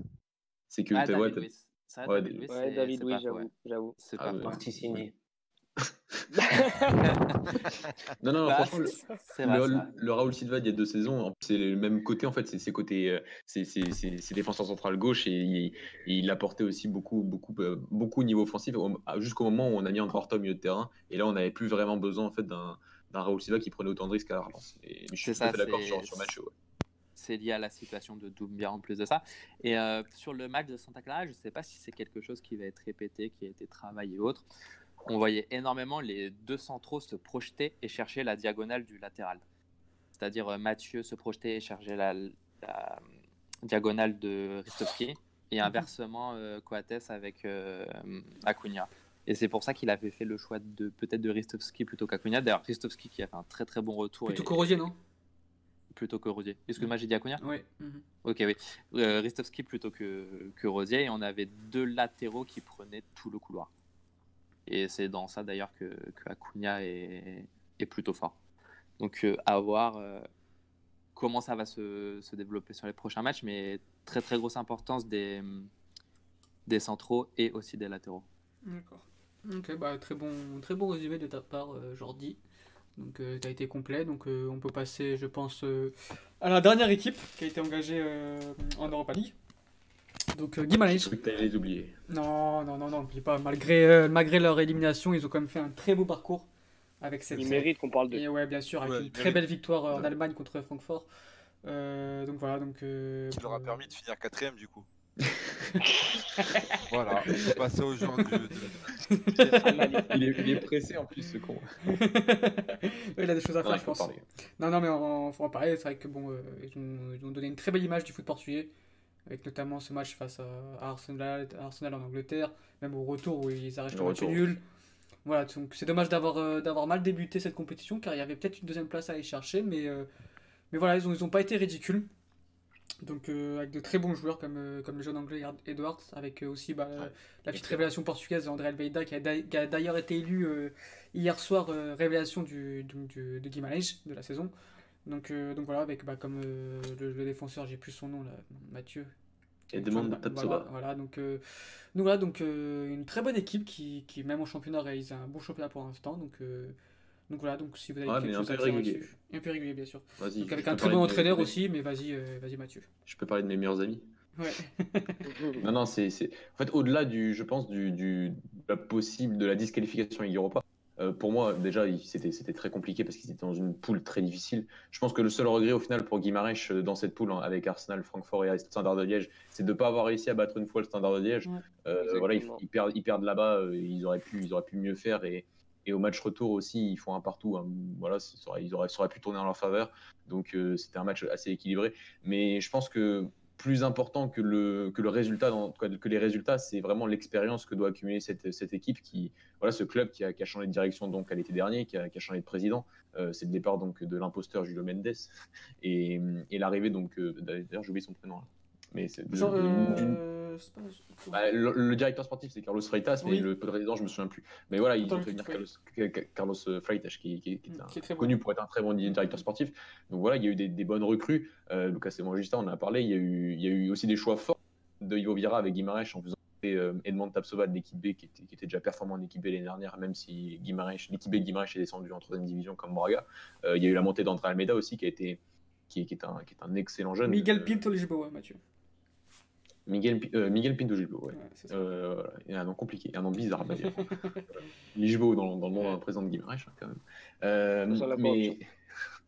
B: C'est que
C: ah, David Luiz.
E: Ouais, David Luiz, j'avoue.
F: C'est ah, pas parti signé.
B: Non, non, bah, franchement, le, Raoul Silva il y a deux saisons, c'est le même côté en fait, c'est ses côtés, euh, c'est ses défenseurs central gauche et il, apportait aussi beaucoup, beaucoup, euh, beaucoup au niveau offensif jusqu'au moment où on a mis encore au milieu de terrain et là on n'avait plus vraiment besoin en fait d'un Raoul Silva qui prenait autant de risques à la relance. Et, je suis d'accord sur, sur match.
C: c'est lié à la situation de Doumbia en plus de ça. Et euh, sur le match de Santa Clara, je ne sais pas si c'est quelque chose qui va être répété, qui a été travaillé ou autre on voyait énormément les deux centraux se projeter et chercher la diagonale du latéral. C'est-à-dire euh, Mathieu se projeter et chercher la, diagonale de Ristovski et mhm. inversement euh, Coates avec euh, Acuna. Et c'est pour ça qu'il avait fait le choix de peut-être de Ristovski plutôt qu'Acuna. D'ailleurs, Ristovski qui a fait un très très bon retour.
A: Plutôt que Rosier, non?
C: Plutôt que Rosier. Excuse-moi, j'ai dit Acuna?
A: Oui. Mhm.
C: Ok, oui. Ristovski plutôt que, que Rosier. Et on avait deux latéraux qui prenaient tout le couloir. Et c'est dans ça d'ailleurs que, que Acuna est, plutôt fort. Donc euh, à voir euh, comment ça va se, développer sur les prochains matchs, mais très très grosse importance des, centraux et aussi des latéraux.
A: D'accord. Ok, bah, très, bon, très bon résumé de ta part, euh, Jordi. Donc tu as été complet, donc on peut passer, je pense, à la dernière équipe qui a été engagée en Europa League. Donc euh, Guy
B: Je que tu les oublier.
A: Non, non, non, non, pas. Malgré, euh, malgré leur élimination, ils ont quand même fait un très beau parcours. Avec cette...
E: Ils méritent qu'on parle de.
A: Et ouais, bien sûr, avec une très belle victoire euh, en Allemagne contre Francfort. donc voilà, donc. Qui
D: leur a permis de finir quatrième du coup. voilà, on peut passer aux gens
B: il, est, il, est, pressé en plus, ce con.
A: il a des choses à faire, je pense. Non, non, mais on, faut en parler. C'est vrai que bon, ils, ont, ils, ont, donné une très belle image du foot portugais avec notamment ce match face à Arsenal, Arsenal en Angleterre, même au retour où ils arrêtent le match nul. Voilà, donc c'est dommage d'avoir euh, d'avoir mal débuté cette compétition car il y avait peut-être une deuxième place à aller chercher, mais, euh, mais voilà, ils n'ont ils ont pas été ridicules. Donc euh, avec de très bons joueurs comme, comme le jeune anglais Edwards, avec aussi bah, la petite révélation portugaise André Almeida qui a d'ailleurs été élu hier soir révélation du, du, de Guimarães de la saison. Donc, euh, donc voilà, avec bah, comme euh, le, défenseur, j'ai plus son nom là, Mathieu.
B: Et demande
A: voilà, voilà, donc, euh, donc voilà, donc une très bonne équipe qui, qui, même en championnat, réalise un bon championnat pour l'instant. Donc, donc voilà, donc si vous avez
B: ouais, quelque chose un peu régulier.
A: Un peu régulier, bien sûr. Donc avec un très bon entraîneur aussi, mais vas-y, vas-y Mathieu.
B: Je peux parler de mes meilleurs amis.
A: Ouais.
B: non, non, c'est. En fait, au-delà du, je pense, du, du possible de la disqualification Ligue Europa, euh, pour moi, déjà, c'était très compliqué parce qu'ils étaient dans une poule très difficile. Je pense que le seul regret au final pour Guimarães euh, dans cette poule hein, avec Arsenal, Francfort et Standard de Liège, c'est de ne pas avoir réussi à battre une fois le Standard de Liège. Euh, voilà, ils, perdent, ils perdent là-bas, ils, auraient pu, ils auraient pu mieux faire. Et, et au match retour aussi, ils font un partout. Hein. Voilà, ça aurait, ils auraient, ça aurait pu tourner en leur faveur. Donc c'était un match assez équilibré. Mais je pense que plus important que le, que le résultat, que les résultats, c'est vraiment l'expérience que doit accumuler cette, cette, équipe, qui, voilà, ce club qui a, qui a, changé de direction donc à l'été dernier, qui a, qui a, changé de président. Euh, c'est le départ donc de l'imposteur Julio Mendes et, et l'arrivée donc, euh, d'ailleurs j'ai oublié son prénom. Là. Mais c'est bah, le, directeur sportif, c'est Carlos Freitas, mais le président, je me souviens plus. Mais voilà, il ont fait venir Carlos, euh, Freitas, qui, qui, est, connu pour être un très bon directeur sportif. Donc voilà, il y a eu des, bonnes recrues. Euh, Lucas Justin, on en a parlé. Il y a, eu, il y a eu aussi des choix forts de Ivo Vira avec Guimarães en faisant euh, Edmond Tapsova de l'équipe B qui était, qui était, déjà performant en équipe B l'année dernière, même si l'équipe B Guimarães est descendu en troisième division comme Braga. Euh, il y a eu la montée d'André Almeida aussi qui, a été, qui, est un, qui est un excellent jeune.
A: Miguel Pinto Lisboa, Mathieu.
B: Miguel, euh, Miguel Pinto Gilbo, ouais. euh, il y a un nom compliqué, un nom bizarre d'ailleurs. Lisbo dans, dans, le monde présent de Guimarães, hein, quand même. Euh, mais...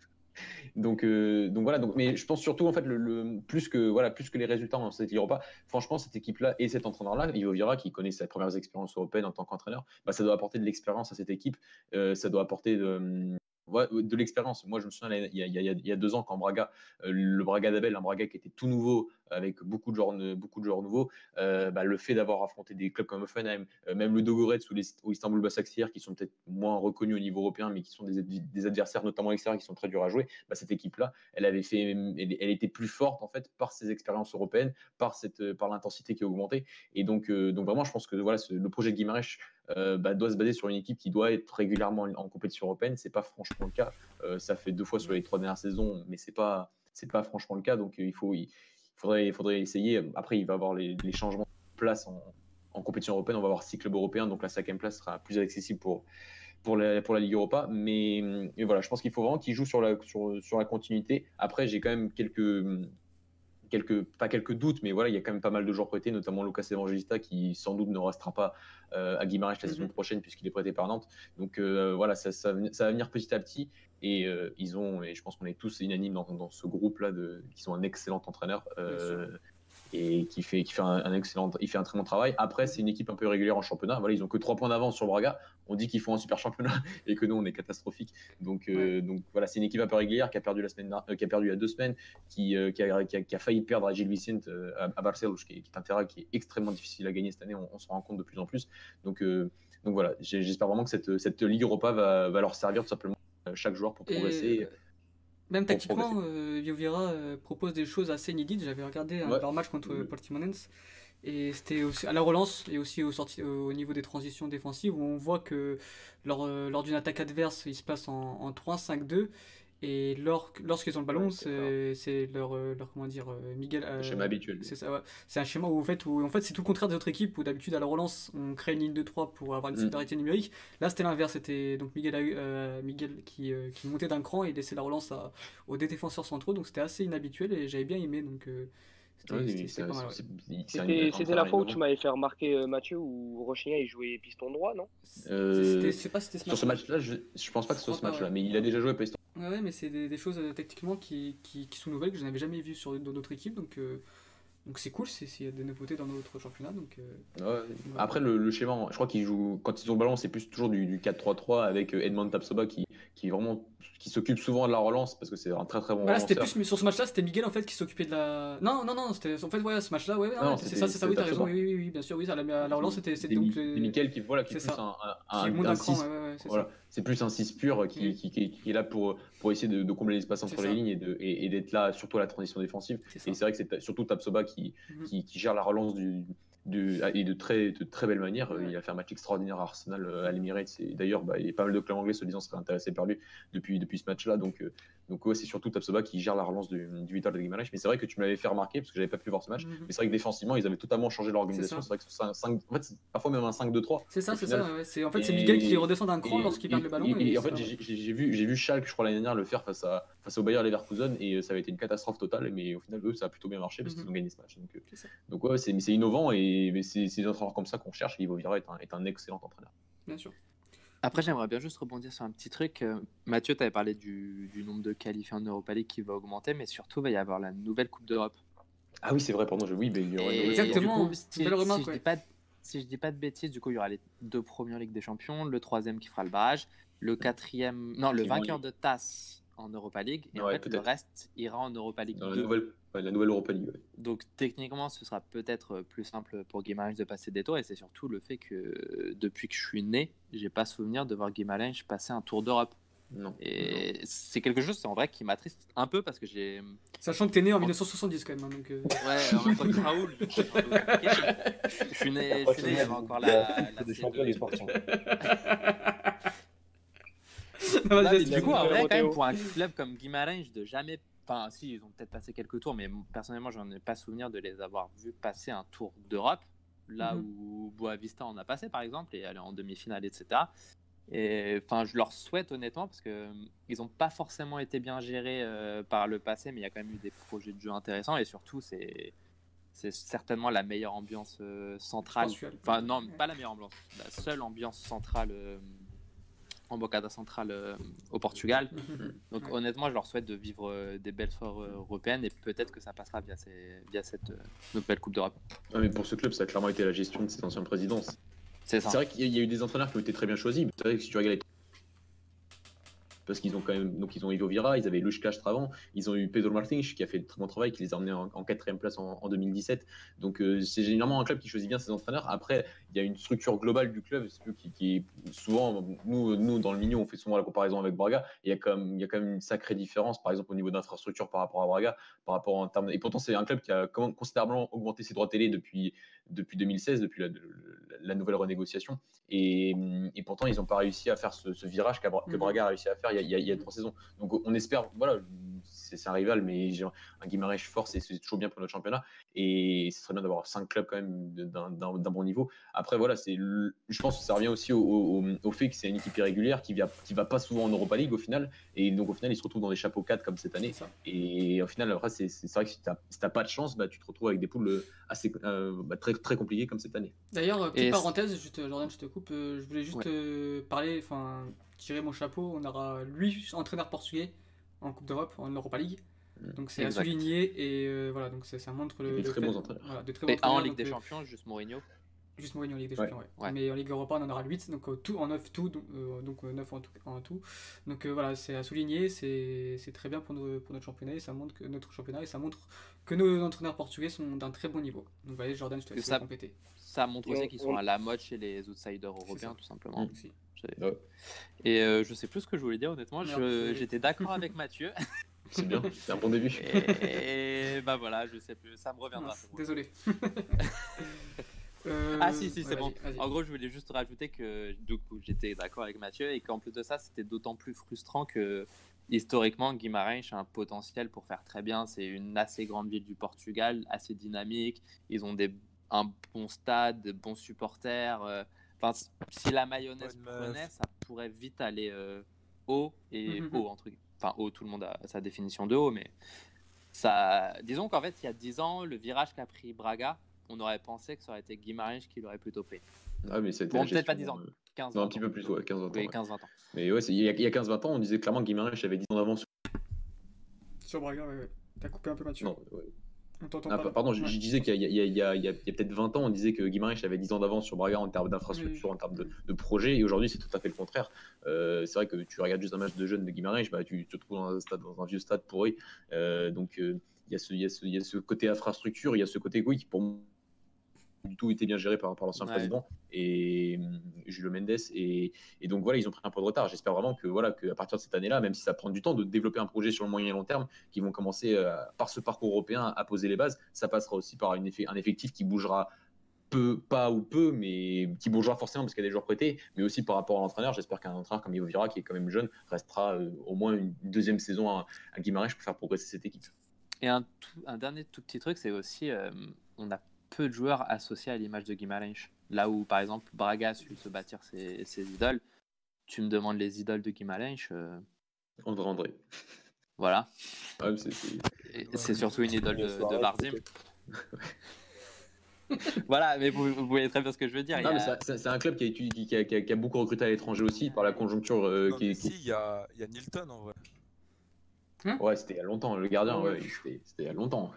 B: donc, euh, donc voilà, donc, mais je pense surtout en fait le, plus que voilà plus que les résultats en cette Europa, franchement cette équipe-là et cet entraîneur-là, Ivo Vira qui connaît ses premières expériences européennes en tant qu'entraîneur, bah, ça doit apporter de l'expérience à cette équipe, ça doit apporter de, de l'expérience. Moi, je me souviens, il y, a, il, y a, deux ans, quand Braga, le Braga d'Abel, un Braga qui était tout nouveau, avec beaucoup de joueurs, beaucoup de joueurs nouveaux, euh, bah, le fait d'avoir affronté des clubs comme Offenheim, euh, même le Dogorets ou, Istanbul Basaksehir, qui sont peut-être moins reconnus au niveau européen, mais qui sont des, des adversaires, notamment extérieurs, qui sont très durs à jouer, bah, cette équipe-là, elle avait fait, elle, était plus forte en fait par ses expériences européennes, par cette, par l'intensité qui a augmenté. Et donc, euh, donc vraiment, je pense que voilà, le projet de Guimarães bah, doit se baser sur une équipe qui doit être régulièrement en, compétition européenne. C'est pas franchement le cas. ça fait deux fois sur les trois dernières saisons, mais c'est pas c'est pas franchement le cas. Donc il faut faudrait, faudrait essayer. Après, il va y avoir les, changements de place en, compétition européenne. On va avoir six clubs européens, donc la cinquième place sera plus accessible pour, la, Ligue Europa. Mais, voilà, je pense qu'il faut vraiment qu'il joue sur la, sur, sur la continuité. Après, j'ai quand même quelques, quelques, pas quelques doutes, mais voilà, il y a quand même pas mal de joueurs prêtés, notamment Lucas Evangelista qui sans doute ne restera pas euh, à Guimarães la saison mhm. prochaine puisqu'il est prêté par Nantes. Donc euh, voilà, ça, ça, va venir petit à petit et euh, ils ont, et je pense qu'on est tous unanimes dans, dans ce groupe-là, qui sont un excellent entraîneur et qui fait, qui fait un, excellent, il fait un très bon travail. Après, c'est une équipe un peu irrégulière en championnat. Voilà, ils ont que 3 points d'avance sur Braga. On dit qu'ils font un super championnat et que nous, on est catastrophique. Donc, euh, donc voilà, c'est une équipe un peu régulière qui a perdu la semaine, euh, qui a perdu il y a deux semaines, qui, euh, qui, a, qui, a, failli perdre à Gilles Vicente à, Barcelone, qui, est un terrain qui est extrêmement difficile à gagner cette année. On, on s'en rend compte de plus en plus. Donc, donc voilà, j'espère vraiment que cette, cette Ligue Europa va, va, leur servir tout simplement chaque joueur pour progresser.
A: Même tactiquement, euh, euh, propose des choses assez inédites. J'avais regardé un leur match contre mmh. Portimonense et c'était aussi à la relance et aussi au, sorti, au niveau des transitions défensives où on voit que lors, euh, lors d'une attaque adverse, ils se passent en, en 3-5-2 et lorsqu'ils ont le ballon, c'est leur, euh, leur, comment dire, euh, Miguel.
B: un schéma habituel.
A: C'est ça, C'est un schéma où en fait, où, en fait c'est tout le contraire des autres équipes où d'habitude à la relance on crée une ligne de 3 pour avoir une mm. solidarité numérique. Là c'était l'inverse, c'était donc Miguel, euh, Miguel qui, qui montait d'un cran et laissait la relance à, aux deux défenseurs centraux. Donc c'était assez inhabituel et j'avais bien aimé. Donc
E: c'était la fois où tu m'avais fait remarquer Mathieu où Rochinha il jouait piston droit, non?
B: Pas Sur ce match-là, je, je pense pas que ce soit ce match-là, mais il a déjà joué piston
A: Ouais, mais c'est des, des, choses euh, techniquement qui, qui, qui, sont nouvelles que je n'avais jamais vues sur d'autres équipes. Donc, euh, donc c'est cool, s'il y a des nouveautés dans notre championnat. Donc,
B: euh, ouais. Après, le, le, schéma, je crois qu'ils jouent, quand ils ont le ballon, c'est plus toujours du, du 4-3-3 avec Edmond Tapsoba qui, qui vraiment qui s'occupe souvent de la relance parce que c'est un très très bon
A: voilà, c'était plus mais sur ce match-là c'était Miguel en fait qui s'occupait de la non non non c'était en fait ouais ce match-là ouais, c'est ça c'est ça oui t'as raison oui, oui, oui bien sûr oui ça, la, la relance c'était
B: c'est Miguel qui voilà qui est, plus un, un, un, un 6 voilà c'est plus un 6 pur qui, mm. qui, qui, qui, est là pour pour essayer de, de combler l'espace entre les lignes et de et, d'être là surtout à la transition défensive. Et c'est vrai que c'est surtout Tapsoba qui, qui qui gère la relance du et de très, de très belle manière. Il a fait un match extraordinaire à Arsenal euh, à l'Emirates. Et d'ailleurs, bah, il y a pas mal de clubs anglais se disant seraient intéressés par lui depuis, depuis ce match-là. Donc, euh, donc ouais, c'est surtout Tapsoba qui gère la relance du, du Vital de Guimaraes. Mais c'est vrai que tu me l'avais fait remarquer parce que j'avais pas pu voir ce match. Mhm. Mais c'est vrai que défensivement, ils avaient totalement changé l'organisation. C'est vrai que c'est en fait, parfois même un 5-2-3.
A: C'est ça, c'est ça. Ouais. En fait, c'est Miguel qui redescend d'un cran lorsqu'il perd le ballon.
B: Et, en fait, j'ai vu, vu Schalke, je crois, l'année dernière le faire face, à, face au Bayer Leverkusen et ça avait été une catastrophe totale. Mais au final, eux, ça a plutôt bien marché parce mhm. qu'ils ont gagné ce match. Donc, euh, donc ouais, c'est innovant et c'est des entraîneurs comme ça qu'on cherche. Et Ivo Vira est un, est un excellent entraîneur.
A: Bien sûr.
C: Après, j'aimerais bien juste rebondir sur un petit truc. Euh, Mathieu, tu avais parlé du, nombre de qualifiés en Europa League qui va augmenter, mais surtout, il va y avoir la nouvelle Coupe d'Europe.
B: Ah oui, c'est vrai, pardon, je... oui, mais il y
A: aura Exactement,
C: si, si, je dis pas, si je dis pas de bêtises, du coup, il y aura les deux premières Ligues des Champions, le troisième qui fera le barrage, le quatrième, non, le vainqueur de TAS en Europa League, et en fait, le reste ira en Europa League
B: Dans La nouvelle la nouvelle Europa League.
C: Donc techniquement, ce sera peut-être plus simple pour Guimarães de passer des tours, et c'est surtout le fait que depuis que je suis né, j'ai pas souvenir de voir Guimarães passer un tour d'Europe.
B: Non.
C: Et c'est quelque chose, c'est en vrai, qui m'attriste un peu parce que j'ai.
A: Sachant que t'es né en 1970 quand même. Hein, donc euh.
C: Ouais, en même temps que Raoul. je suis né, je suis né, il y avait encore la. la
F: de champion du sporting.
C: du coup, en vrai, quand même, pour un club comme Guimarães, de jamais Enfin, si, ils ont peut-être passé quelques tours, mais personnellement, j'en ai pas souvenir de les avoir vus passer un tour d'Europe, là mhm. où Boavista en a passé, par exemple, et aller en demi-finale, etc. Et enfin, je leur souhaite honnêtement parce que ils n'ont pas forcément été bien gérés euh, par le passé, mais il y a quand même eu des projets de jeu intéressants et surtout c'est c'est certainement la meilleure ambiance euh, centrale. Enfin non, pas la meilleure ambiance, la seule ambiance centrale euh, en Bocada Centrale euh, au Portugal. Mhm. Donc honnêtement, je leur souhaite de vivre euh, des belles soirées européennes et peut-être que ça passera via, ces, via cette euh, nouvelle Coupe d'Europe.
B: mais pour ce club, ça a clairement été la gestion de cette ancienne présidence. C'est vrai qu'il y a eu des entraîneurs qui ont été très bien choisis. C'est vrai que si tu regardes parce qu'ils ont quand même donc ils ont Ivo Vira, ils avaient Lush Castro avant, ils ont eu Pedro Martins qui a fait de très bon travail, qui les a emmenés en, quatrième place en, 2017. Donc euh, c'est généralement un club qui choisit bien ses entraîneurs. Après, il y a une structure globale du club qui, qui est souvent nous nous dans le milieu on fait souvent la comparaison avec Braga. il y a quand il y a quand même une sacrée différence par exemple au niveau d'infrastructure par rapport à Braga, par rapport en termes et pourtant c'est un club qui a considérablement augmenté ses droits télé depuis depuis 2016, depuis la, nouvelle renégociation. Et, et, pourtant, ils n'ont pas réussi à faire ce, virage que mhm. Braga a réussi à faire il y a, il y a, trois saisons. Donc on espère, voilà, c'est un rival, mais un Guimarães force et c'est toujours bien pour notre championnat. Et ce serait bien d'avoir cinq clubs quand même d'un bon niveau. Après, voilà, c'est je pense que ça revient aussi au, au, fait que c'est une équipe irrégulière qui ne qui va pas souvent en Europa League au final. Et donc au final, ils se retrouvent dans des chapeaux 4 comme cette année. Et au final, après, c'est vrai que si tu n'as pas de chance, bah, tu te retrouves avec des poules euh, assez, euh, bah, très, très compliquées comme cette année.
A: D'ailleurs, petite parenthèse, juste, Jordan, je te coupe, euh, je voulais juste parler, enfin, tirer mon chapeau. On aura lui, entraîneur portugais en Coupe d'Europe, en Europa League. Mm. Donc c'est à souligner et voilà donc ça, montre le,
B: très bons entraîneurs.
C: Voilà, de très bons en Ligue des Champions juste Mourinho.
A: Juste Mourinho en Ligue des Champions, ouais. Mais en Ligue Europa, on en aura 8, donc euh, tout, en 9 tout, donc, euh, donc 9 en tout. En tout. Donc euh, voilà, c'est à souligner, c'est très bien pour, pour, notre championnat et ça montre que notre championnat et ça montre que nos entraîneurs portugais sont d'un très bon niveau. Donc voilà, Jordan, je te laisse compléter.
C: Ça montre aussi qu'ils sont à la mode chez les outsiders européens, tout simplement. Mmh. Et je sais plus ce que je voulais dire, honnêtement. J'étais d'accord avec Mathieu.
B: C'est bien, c'est un bon début.
C: Et, bah voilà, je sais plus, ça me reviendra.
A: désolé.
C: Euh, ah si, si, c'est bon. En gros, je voulais juste rajouter que du coup, j'étais d'accord avec Mathieu et qu'en plus de ça, c'était d'autant plus frustrant que historiquement, Guimarães a un potentiel pour faire très bien. C'est une assez grande ville du Portugal, assez dynamique. Ils ont des, un bon stade, de bons supporters. Euh, enfin, si la mayonnaise prenait, ça pourrait vite aller euh, haut et mhm. haut entre Enfin, haut, tout le monde a sa définition de haut, mais ça. Disons qu'en fait, il y a 10 ans, le virage qu'a pris Braga, on aurait pensé que ça aurait été Guimarães qui l'aurait plutôt pris.
B: Ah, mais c'était
C: bon, peut-être pas 10 ans. 15,
B: non, un petit peu plus, ouais, 15-20 ans.
C: Oui, 15-20 ans.
B: Mais ouais, il y a, a 15-20 ans, on disait clairement que Guimarães avait 10 ans d'avance. Sur...
A: sur Braga, ouais, ouais. T'as coupé un peu Mathieu?
B: Non, ouais. Ah, pardon, je, disais qu'il y a, a, peut-être 20 ans, on disait que Guimarães avait 10 ans d'avance sur Braga en termes d'infrastructure, en termes de, de projet, et aujourd'hui c'est tout à fait le contraire. Euh, c'est vrai que tu regardes juste un match de jeunes de Guimarães, bah, tu te trouves dans un, stade, dans un vieux stade pourri. Euh, donc euh, il y, a ce côté infrastructure, il y a ce côté oui, qui pour moi du tout été bien géré par, par l'ancien président et euh, Julio Mendes et, et, donc voilà ils ont pris un peu de retard j'espère vraiment que voilà que à partir de cette année là même si ça prend du temps de développer un projet sur le moyen et long terme qui vont commencer euh, par ce parcours européen à poser les bases ça passera aussi par une effet, un effectif qui bougera peu, pas ou peu, mais qui bougera forcément parce qu'il y a des joueurs prêtés, mais aussi par rapport à l'entraîneur. J'espère qu'un entraîneur comme Ivo Vira, qui est quand même jeune, restera euh, au moins une deuxième saison à, à Guimarães pour faire progresser cette équipe.
C: Et un, un dernier tout petit truc, c'est aussi, on a peu de joueurs associés à l'image de Guimarães. Là où, par exemple, Braga a su se bâtir ses, idoles, tu me demandes les idoles de Guimarães. Euh...
B: André André.
C: Voilà. c'est surtout une idole de, de Barzim. voilà, mais vous, voyez très bien ce que je veux dire.
B: C'est un club qui a, qui, a, beaucoup recruté à l'étranger aussi par la conjoncture. Euh, qui,
D: il y a, y a Nilton en vrai.
B: Hein ouais, c'était il y a longtemps, le gardien, ouais, c'était il y a longtemps.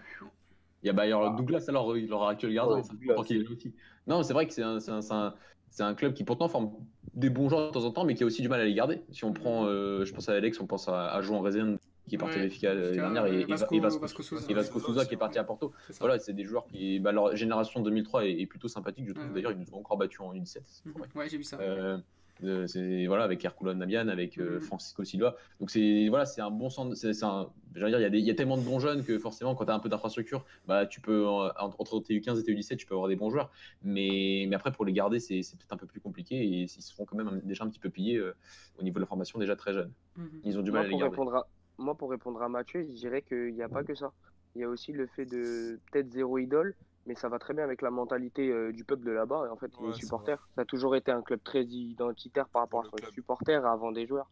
B: Il y a bah, alors, Douglas, alors, leur actuel gardien. aussi. Non, c'est vrai que c'est un, un, un, club qui pourtant forme des bons joueurs de temps en temps, mais qui a aussi du mal à les garder. Si on prend, euh, je pense à Alex, on pense à, à réserve qui est parti à l'efficace l'année dernière et, Vasco, et, Vasco, Souza, qui est parti à Porto. Voilà, c'est des joueurs qui, bah, leur génération 2003 est, plutôt sympathique. Je trouve d'ailleurs ils nous ont encore battu en U17.
A: Ouais, j'ai vu ça.
B: Euh, c'est voilà avec Herculano Nabian, avec euh, mm. Francisco Silva. Donc c'est voilà, c'est un bon centre. C'est un, dire, il y, a il y a tellement de bons jeunes que forcément, quand tu as un peu d'infrastructure, bah tu peux entre TU15 et TU17, tu peux avoir des bons joueurs. Mais, mais après pour les garder, c'est peut-être un peu plus compliqué et ils se font quand même déjà un petit peu piller euh, au niveau de la formation déjà très jeune. Mm-hmm. Ils ont du mal à les garder.
E: moi pour répondre à Mathieu, je dirais qu'il n'y a pas que ça. Il y a aussi le fait de peut-être zéro idole, mais ça va très bien avec la mentalité euh, du peuple de là-bas. Et en fait, les supporters, ça a toujours été un club très identitaire par rapport à ses supporters avant des joueurs.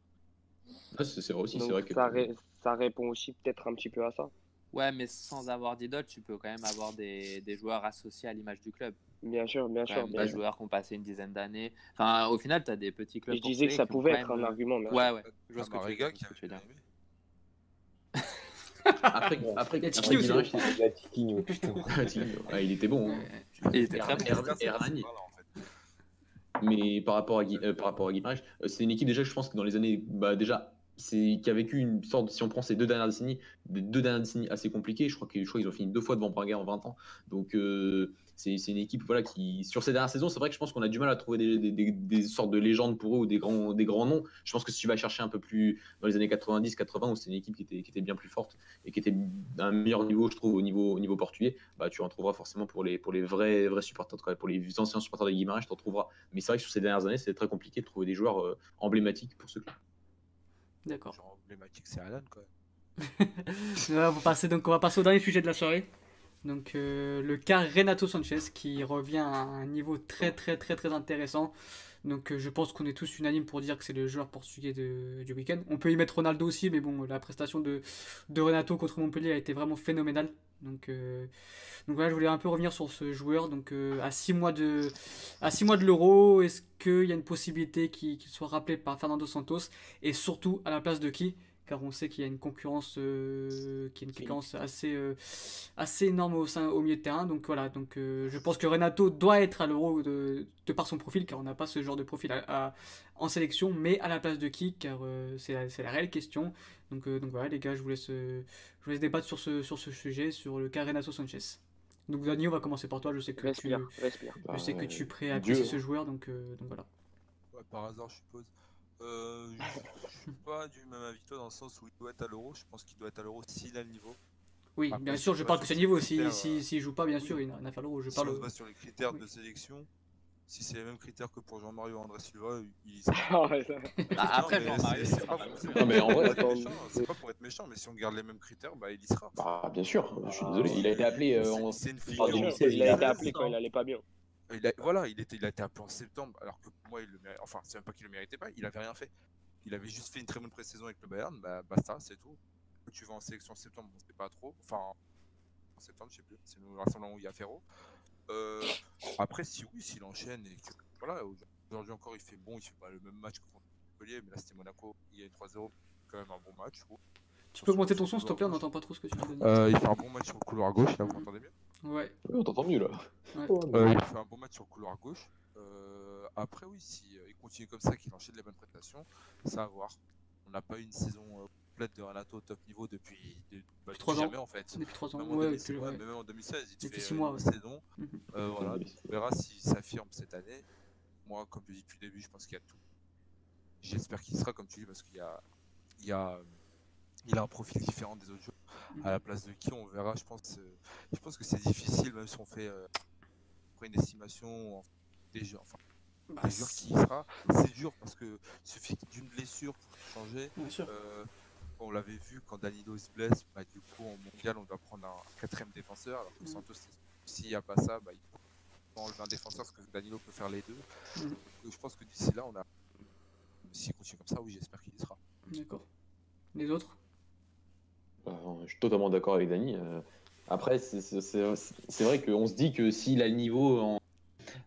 B: c'est vrai aussi, c'est vrai que.
E: Ça, répond aussi peut-être un petit peu à ça.
C: Ouais, mais sans avoir d'idole, tu peux quand même avoir des, des joueurs associés à l'image du club.
E: Bien sûr, bien sûr.
C: des joueurs qui ont passé une dizaine d'années. Enfin, au final, tu as des petits clubs.
E: Je disais que ça pouvait être un argument.
C: Mais ouais, ouais. Je vois
D: ce que tu,
C: veux dire.
B: Après, après, il
A: après,
B: il était bon. Hein.
C: Il était très
B: bon. Mais par rapport à, euh, par rapport à Guimarães, euh, c'est une équipe déjà, je pense que dans les années, bah, déjà c'est qui a vécu une sorte, si on prend ces deux dernières décennies, des deux dernières décennies assez compliquées, je crois qu'ils ont fini deux fois devant Braga en 20 ans. Donc euh, c'est une équipe voilà, qui, sur ces dernières saisons, c'est vrai que je pense qu'on a du mal à trouver des, des, des, sortes de légendes pour eux ou des grands, des grands noms. Je pense que si tu vas chercher un peu plus dans les années 90-80, où c'était une équipe qui était, qui était bien plus forte et qui était d'un meilleur niveau, je trouve, au niveau, au niveau portugais, bah, tu en trouveras forcément pour les, pour les vrais, vrais supporters, pour les anciens supporters de Guimarães, tu en trouveras. Mais c'est vrai que sur ces dernières années, c'est très compliqué de trouver des joueurs euh, emblématiques pour ce club.
A: D'accord.
D: emblématique, c'est Alan, quoi.
A: on, va passer, donc, on va passer au dernier sujet de la soirée. Donc euh, le cas Renato Sanchez qui revient à un niveau très très très très intéressant. Donc euh, je pense qu'on est tous unanimes pour dire que c'est le joueur portugais de, du week-end. On peut y mettre Ronaldo aussi, mais bon, la prestation de, de Renato contre Montpellier a été vraiment phénoménale. Donc, euh, donc voilà, je voulais un peu revenir sur ce joueur. Donc à 6 mois de, à six mois de l'euro, est-ce qu'il y a une possibilité qu'il soit rappelé par Fernando Santos? Et surtout à la place de qui? Car on sait qu'il y a une concurrence, euh, qui est une concurrence assez, euh, assez énorme au, sein, au milieu de terrain. Donc voilà, donc, euh, je pense que Renato doit être à l'euro de, de, par son profil, car on n'a pas ce genre de profil en sélection, mais à la place de qui Car c'est la, la, réelle question. Donc, donc voilà, les gars, je vous laisse, je vous laisse débattre sur ce, sur ce sujet, sur le cas Renato Sanchez. Donc Dani, on va commencer par toi. Je sais que
E: respire,
A: tu,
E: respire.
A: Je sais que tu es prêt à apprécier ce joueur, donc, donc voilà.
D: par hasard, je suppose. Euh, je suis pas du même avis toi dans le sens où il doit être à l'euro. Je pense qu'il doit être à l'euro s'il a le niveau.
A: Oui, bien sûr, je parle que c'est niveau. S'il si, si, joue pas, bien sûr, il n'a rien à faire l'euro. Je
D: si
A: parle.
D: on se base sur les critères de sélection, si c'est les mêmes critères que pour Jean-Mario André Silva, il y sera.
C: Ah, après, Jean-Mario,
B: c'est pas, mais en vrai,
D: c'est pas pour être méchant, mais si on garde les mêmes critères, bah, il y sera.
B: Bah, bien sûr, je suis désolé. Il a été appelé euh, en.
E: C'est une fiction. Il a été appelé quand il allait pas bien.
D: Il a, voilà, il, était, il a été appelé en septembre, alors que moi, il le méritait. Enfin, c'est même pas qu'il le méritait pas, il avait rien fait. Il avait juste fait une très bonne pré-saison avec le Bayern, bah basta, c'est tout. Tu vas en sélection en septembre, on sait pas trop. Enfin, en septembre, je sais plus, c'est le rassemblement où il y a Ferro. Euh, après, si oui, s'il enchaîne et que voilà, aujourd'hui encore il fait bon, il fait pas le même match que contre Montpellier, mais là c'était Monaco, il y a 3-0, quand même un bon match.
A: Tu peux monter ton son s'il te plaît, on n'entend pas trop ce que tu dis.
D: Euh, il fait un bon match sur le couloir gauche, là vous m'entendez bien?
A: Ouais.
B: Oui, on t'entend mieux là.
A: Ouais.
D: Euh, il fait un bon match sur le couloir gauche. Euh, après, oui, si euh, il continue comme ça, qu'il enchaîne les bonnes prestations, ça va voir. On n'a pas eu une saison euh, complète de Renato au top niveau depuis, de, bah, depuis
A: 3 ans.
D: jamais en fait.
A: Depuis 3 ans,
D: même, en
A: ouais,
D: 2016,
A: ouais.
D: ouais, même en 2016, il fait
A: six
D: euh,
A: mois,
D: une
A: ouais.
D: saison.
A: Mhm.
D: Euh, voilà, on verra s'il s'affirme cette année. Moi, comme je dis depuis le début, je pense qu'il y a tout. J'espère qu'il sera, comme tu dis, parce qu'il y a, il y a, il a un profil différent des autres joueurs. À la place de qui, on verra. Je pense, euh, je pense que c'est difficile, même si on fait euh, une estimation des joueurs. Enfin,
A: Bah,
D: des joueurs qui y sera. C'est dur parce que suffit d'une blessure pour changer. Euh, on l'avait vu quand Danilo se blesse, bah, du coup en mondial on doit prendre un quatrième défenseur, alors que
A: Mm.
D: Santos, s'il n'y a pas ça, bah, il faut enlever un défenseur parce que Danilo peut faire les deux.
A: Mm.
D: Donc, je pense que d'ici là, on a. S'il continue comme ça, oui, j'espère qu'il y sera.
A: D'accord. Les autres?
B: Je suis totalement d'accord avec Dani. Euh, après, c'est- vrai qu'on se dit que s'il a le niveau, en...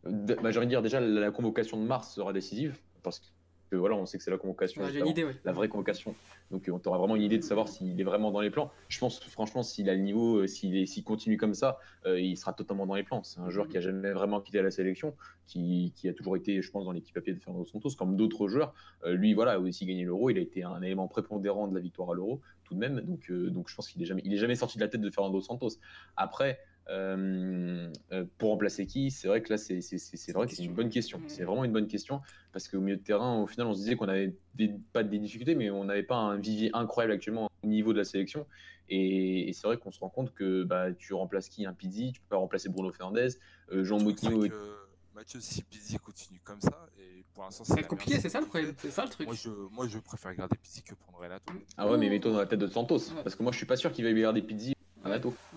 B: bah, j'ai envie de dire déjà la, la convocation de mars sera décisive parce que voilà, on sait que c'est la convocation,
A: idée, ouais.
B: la vraie convocation. Donc euh, on aura vraiment une idée de savoir s'il est vraiment dans les plans. Je pense franchement, s'il a le niveau, euh, s'il continue comme ça, euh, il sera totalement dans les plans. C'est un joueur qui a jamais vraiment quitté la sélection, qui, qui a toujours été, je pense, dans l'équipe papier de Fernando Santos, comme d'autres joueurs. Euh, lui, voilà, a aussi gagné l'Euro. Il a été un élément prépondérant de la victoire à l'Euro, tout de même. Donc, euh, donc je pense qu'il est jamais, il est jamais sorti de la tête de Fernando Santos. Après. euh, euh, pour remplacer qui C'est vrai que là, c'est vrai que c'est une bonne question. C'est vraiment une bonne question parce qu'au milieu de terrain, au final, on se disait qu'on avait des, pas des difficultés, mais on n'avait pas un vivier incroyable actuellement au niveau de la sélection. Et, et c'est vrai qu'on se rend compte que bah, tu remplaces qui? Un Pizzi, tu peux pas remplacer Bruno Fernandez, euh, Jean Moutinho.
D: que Mathieu, si Pizzi continue comme ça, et pour l'instant,
A: Ça va
D: la
A: être compliqué, c'est ça le problème. C'est ça le truc.
D: Moi je, moi, je préfère garder Pizzi que prendre Renato.
B: Ah ouais, mais mets-toi dans la tête de Santos,
A: Ouais.
B: parce que moi, je suis pas sûr qu'il va avoir des Pizzi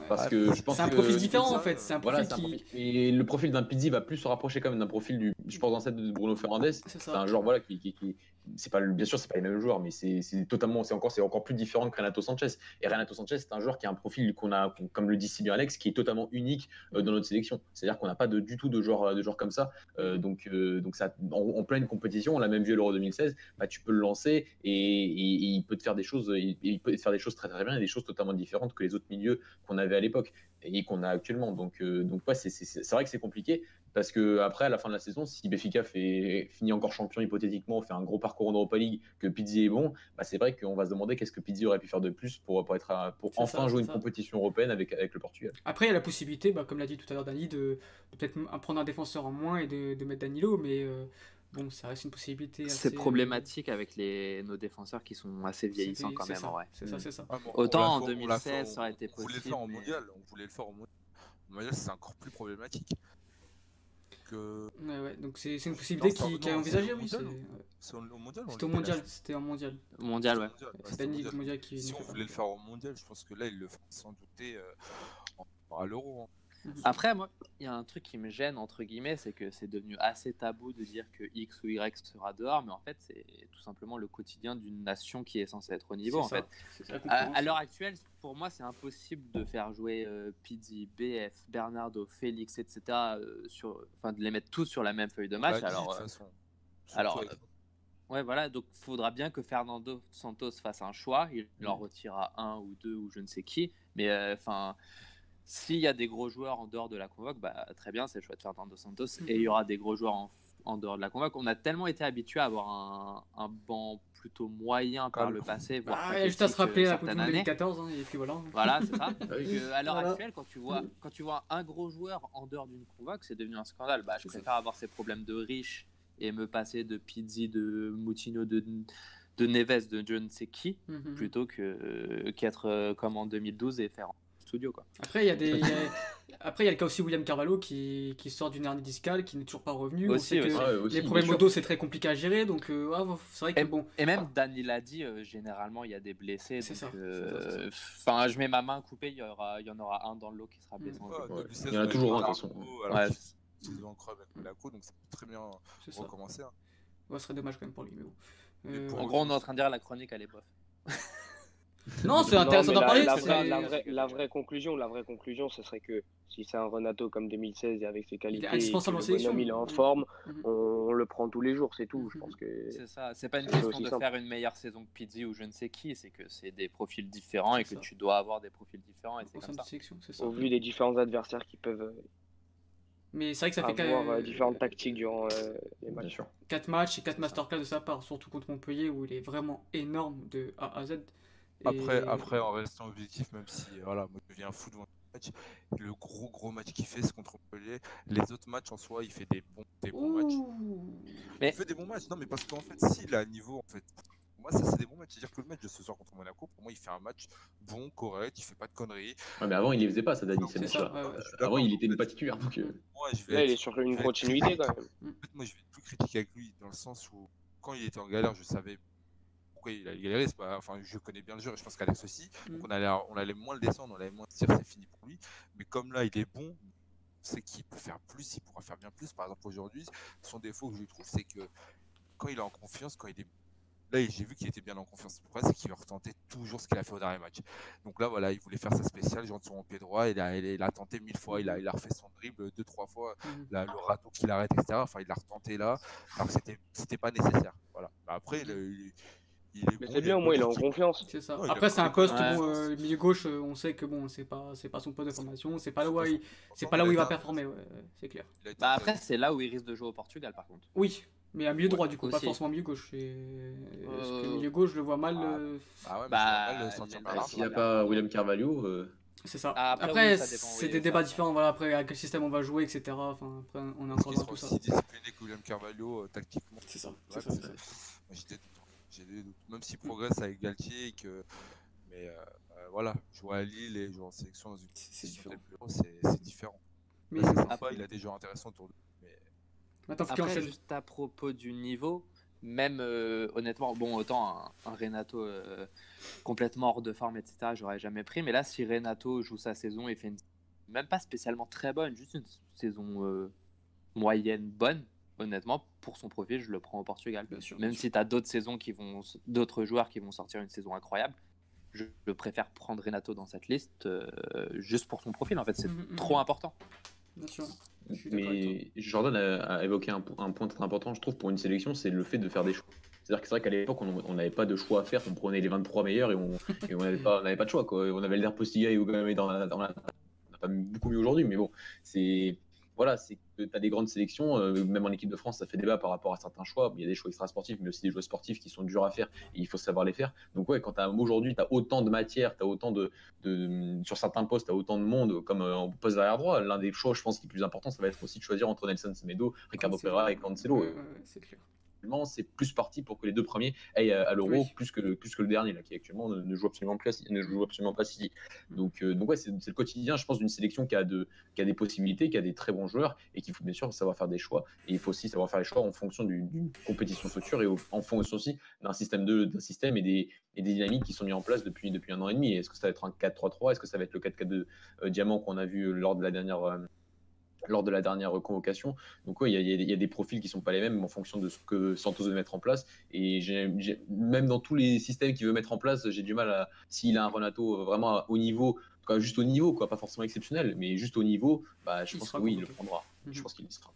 B: Parce que je pense
A: C'est un profil
D: que-
A: différent
D: ça,
A: en fait. C'est un
B: Voilà,
A: profil qui.
B: profil. Et le profil d'un Pizzi va plus se rapprocher quand même d'un profil du, je pense, d'ancêtre de Bruno Fernandez.
A: C'est
B: un joueur voilà qui, qui, qui- c'est pas bien sûr c'est pas les mêmes joueurs, mais c'est c'est totalement, c'est encore, c'est encore plus différent que Renato Sanchez. Et Renato Sanchez c'est un joueur qui a un profil qu'on a, comme le dit si bien Alex, qui est totalement unique euh, dans notre sélection. C'est-à-dire qu'on n'a pas de, du tout de joueurs de joueurs comme ça. Euh, donc euh, donc ça, en, en pleine compétition, on l'a même vu à l'Euro 2016. Bah, tu peux le lancer et, et- et il peut te faire des choses, il, il peut te faire des choses très très bien et des choses totalement différentes que les autres milieux qu'on avait à l'époque et qu'on a actuellement. Donc, euh, donc ouais, c'est vrai que c'est compliqué. Parce que après, à la fin de la saison, si Béfica fait, finit encore champion hypothétiquement, fait un gros parcours en Europa League, que Pizzi est bon, bah c'est vrai qu'on va se demander qu'est-ce que Pizzi aurait pu faire de plus pour, pour, être pour enfin jouer une compétition européenne avec, avec le Portugal.
A: Après, il y a la possibilité, bah, comme l'a dit tout à l'heure Dani, de, peut-être prendre un défenseur en moins et de, de mettre Danilo, mais euh, bon, ça reste une possibilité.
C: C'est problématique avec les, nos défenseurs qui sont assez vieillissants quand même.
A: C'est ça, c'est ça.
C: Autant en 2016, ça aurait été possible.
D: On voulait le faire en mondial, on voulait le faire en mondial. En mondial, c'est encore plus problématique.
A: Ouais, ouais, donc c'est une possibilité qui, qui est envisagée, oui.
D: C'est au mondial
A: C'était au mondial, c'était en mondial.
C: Mondial, ouais.
A: C'est mondial. mondial qui.
D: Si on voulait le faire au mondial, je pense que là, il le ferait sans douter euh, à l'euro.
C: Après, moi, il y a un truc qui me gêne, entre guillemets, c'est que c'est devenu assez tabou de dire que X ou Y sera dehors, mais en fait, c'est tout simplement le quotidien d'une nation qui est censée être au niveau. En fait. à, l'heure actuelle, pour moi, c'est impossible de faire jouer euh, Pizzi, BF, Bernardo, Félix, etc., euh, sur, enfin, de les mettre tous sur la même feuille de match. alors, euh, alors ouais, voilà, donc il faudra bien que Fernando Santos fasse un choix. Il mm. en retirera un ou deux ou je ne sais qui, mais enfin. S'il y a des gros joueurs en dehors de la convoque, bah, très bien, c'est le choix de Fernando Santos. Et il y aura des gros joueurs en, en, dehors de la convoque. On a tellement été habitué à avoir un, un banc plutôt moyen par le passé.
A: Voire bah, juste à se rappeler la Coupe 2014, hein, et puis voilà.
C: Voilà, c'est ça. Euh, à l'heure actuelle, quand tu, vois, quand tu vois un gros joueur en dehors d'une convoque, c'est devenu un scandale. Bah, je préfère avoir ces problèmes de riches et me passer de Pizzi, de Moutinho, de de Neves, de je ne sais qui, mhm. plutôt que qu'être euh, comme en 2012 et faire Quoi.
A: Après, il y, a des, Après, il y a le cas aussi William Carvalho qui, qui sort d'une hernie discale, qui n'est toujours pas revenu.
C: Aussi,
A: les problèmes moto, c'est très compliqué à gérer. Donc, euh, c'est vrai que
C: et,
A: bon.
C: Et même, Dan, il a dit, euh, généralement, il y a des blessés. C'est ça. Euh, enfin, je mets ma main coupée, il y, aura, il y en aura un dans l'eau qui sera blessé.
B: il y en a toujours un, de toute façon.
D: C'est en creux avec Monaco, donc ça peut très bien recommencer. Hein.
A: Ce serait dommage quand même pour lui. Mais
C: bon. en gros, on est en train de dire la chronique, elle est bof.
A: Non, c'est intéressant d'en parler.
E: La, vraie, la, vraie, conclusion, la vraie conclusion, ce serait que si c'est un Renato comme 2016 et avec ses qualités, il est, en il est en forme, mhm. on, le prend tous les jours, c'est tout. Je pense que
C: c'est ça. C'est pas une question de faire une meilleure saison que Pizzi ou je ne sais qui, c'est que c'est des profils différents et que tu dois avoir des profils différents. Et comme
E: ça. Au vu des différents adversaires qui peuvent. Euh,
A: Mais c'est vrai que ça fait
E: avoir euh, différentes tactiques durant euh, les matchs.
A: 4 matchs et 4 masterclass de sa part, surtout contre Montpellier où il est vraiment énorme de A à Z.
D: Après, après, en restant objectif, même si voilà, moi je deviens fou devant le match, le gros gros match qu'il fait, c'est contre Montpellier. Les autres matchs en soi, il fait des bons, des bons matchs. Mais... Il fait des bons matchs, non, mais parce qu'en fait, s'il a un niveau, en fait, pour moi, ça c'est des bons matchs. C'est-à-dire que le match de ce soir contre Monaco, pour moi, il fait un match bon, correct, il fait pas de conneries.
B: Ouais, mais avant, il les faisait pas, ça, Dani, c'est ça. Avant, il était pas titulaire. Donc, euh.
E: moi, je vais Là, il est sur une continuité quand même.
D: En fait, moi, je vais tout critiquer avec lui dans le sens où, quand il était en galère, je savais pourquoi il a galéré, pas, enfin, je connais bien le jeu, je pense qu'Alex aussi. Donc mm. on allait, on allait moins le descendre, on allait moins se dire c'est fini pour lui. Mais comme là, il est bon, c'est qu'il peut faire plus, il pourra faire bien plus. Par exemple, aujourd'hui, son défaut que je trouve, c'est que quand il est en confiance, quand il est Là, j'ai vu qu'il était bien en confiance. Le problème, c'est qu'il retentait toujours ce qu'il a fait au dernier match. Donc là, voilà, il voulait faire sa spéciale, genre sur son pied droit. Il a, il a tenté mille fois. Il a, il a refait son dribble deux, trois fois. Mm. le râteau qu'il arrête, etc. Enfin, il l'a retenté là. Alors que c'était, c'était pas nécessaire. Voilà. Après, il,
E: c'est bien, au moins il est en confiance.
A: C'est ça. Après, c'est un poste, bon, euh, milieu gauche, euh, on sait que bon, c'est pas, c'est pas son poste de formation, c'est pas là où il, c'est pas là où il va performer, ouais, c'est clair.
C: Bah après, c'est là où il risque de jouer au Portugal, par contre.
A: Oui, mais à milieu droit, du coup, pas forcément milieu gauche. Et... Parce que milieu gauche, je le vois mal.
D: Ah, ouais, bah,
B: s'il n'y a pas William Carvalho. Euh,
A: c'est ça. Ah, après, c'est des débats différents. Voilà, après, à quel système on va jouer, etc. Enfin, après, on est encore dans tout ça.
D: aussi discipliné que William Carvalho, tactiquement.
A: C'est ça.
D: J'étais même s'il progresse avec Galtier et que. Mais euh, euh, voilà, jouer à Lille et jouer en sélection dans une c'est différent. C'est différent. Mais après, il a des joueurs intéressants autour de
C: mais... Après, juste à propos du niveau, même euh, honnêtement, bon, autant un, Renato complètement hors de forme, etc., j'aurais jamais pris. Mais là, si Renato joue sa saison et fait une... même pas spécialement très bonne, juste une saison moyenne bonne, honnêtement, pour son profil, je le prends au Portugal. Même si tu as d'autres saisons qui vont, d'autres joueurs qui vont sortir une saison incroyable, je, préfère prendre Renato dans cette liste euh, juste pour son profil. En fait, c'est mm, mm, trop mm. important.
A: Bien sûr.
B: Mais Jordan a, évoqué un, point très important, je trouve, pour une sélection, c'est le fait de faire des choix. C'est-à-dire que c'est vrai qu'à l'époque, on n'avait pas de choix à faire, on prenait les 23 meilleurs et on n'avait pas, pas, de choix. Quoi. On avait le Postiga et Ogamé dans la, dans la... On n'a pas beaucoup mieux aujourd'hui, mais bon, c'est voilà, c'est que tu as des grandes sélections, euh, même en équipe de France, ça fait débat par rapport à certains choix. Il y a des choix extra-sportifs, mais aussi des choix sportifs qui sont durs à faire et il faut savoir les faire. Donc, ouais, quand aujourd'hui, tu as autant de matière, tu as autant de, Sur certains postes, tu as autant de monde, comme euh, en poste derrière droit, l'un des choix, je pense, qui est plus important, ça va être aussi de choisir entre Nelson Semedo, Ricardo Pereira et Cancelo. c'est clair c'est plus parti pour que les deux premiers aillent à, l'euro plus, que, plus que le dernier, là, qui actuellement ne, joue, absolument pas, ne joue absolument pas si. Donc, euh, donc ouais, c'est le quotidien, je pense, d'une sélection qui a, de, qui a des possibilités, qui a des très bons joueurs et qu'il faut bien sûr savoir faire des choix. Et il faut aussi savoir faire les choix en fonction d'une compétition future et en fonction aussi d'un système, d'un système et des, et des dynamiques qui sont mis en place depuis, depuis un an et demi. Est-ce que ça va être un 4-3-3 Est-ce que ça va être le 4-4-2 euh, diamant qu'on a vu lors de la dernière. Euh, lors de la dernière convocation. Donc il y, a des profils qui sont pas les mêmes en fonction de ce que Santos veut mettre en place. Et même dans tous les systèmes qu'il veut mettre en place, j'ai du mal à s'il a un Renato vraiment au niveau, juste au niveau, quoi, pas forcément exceptionnel, mais juste au niveau, bah, je pense que oui, il le prendra. Je mhm. pense qu'il y sera.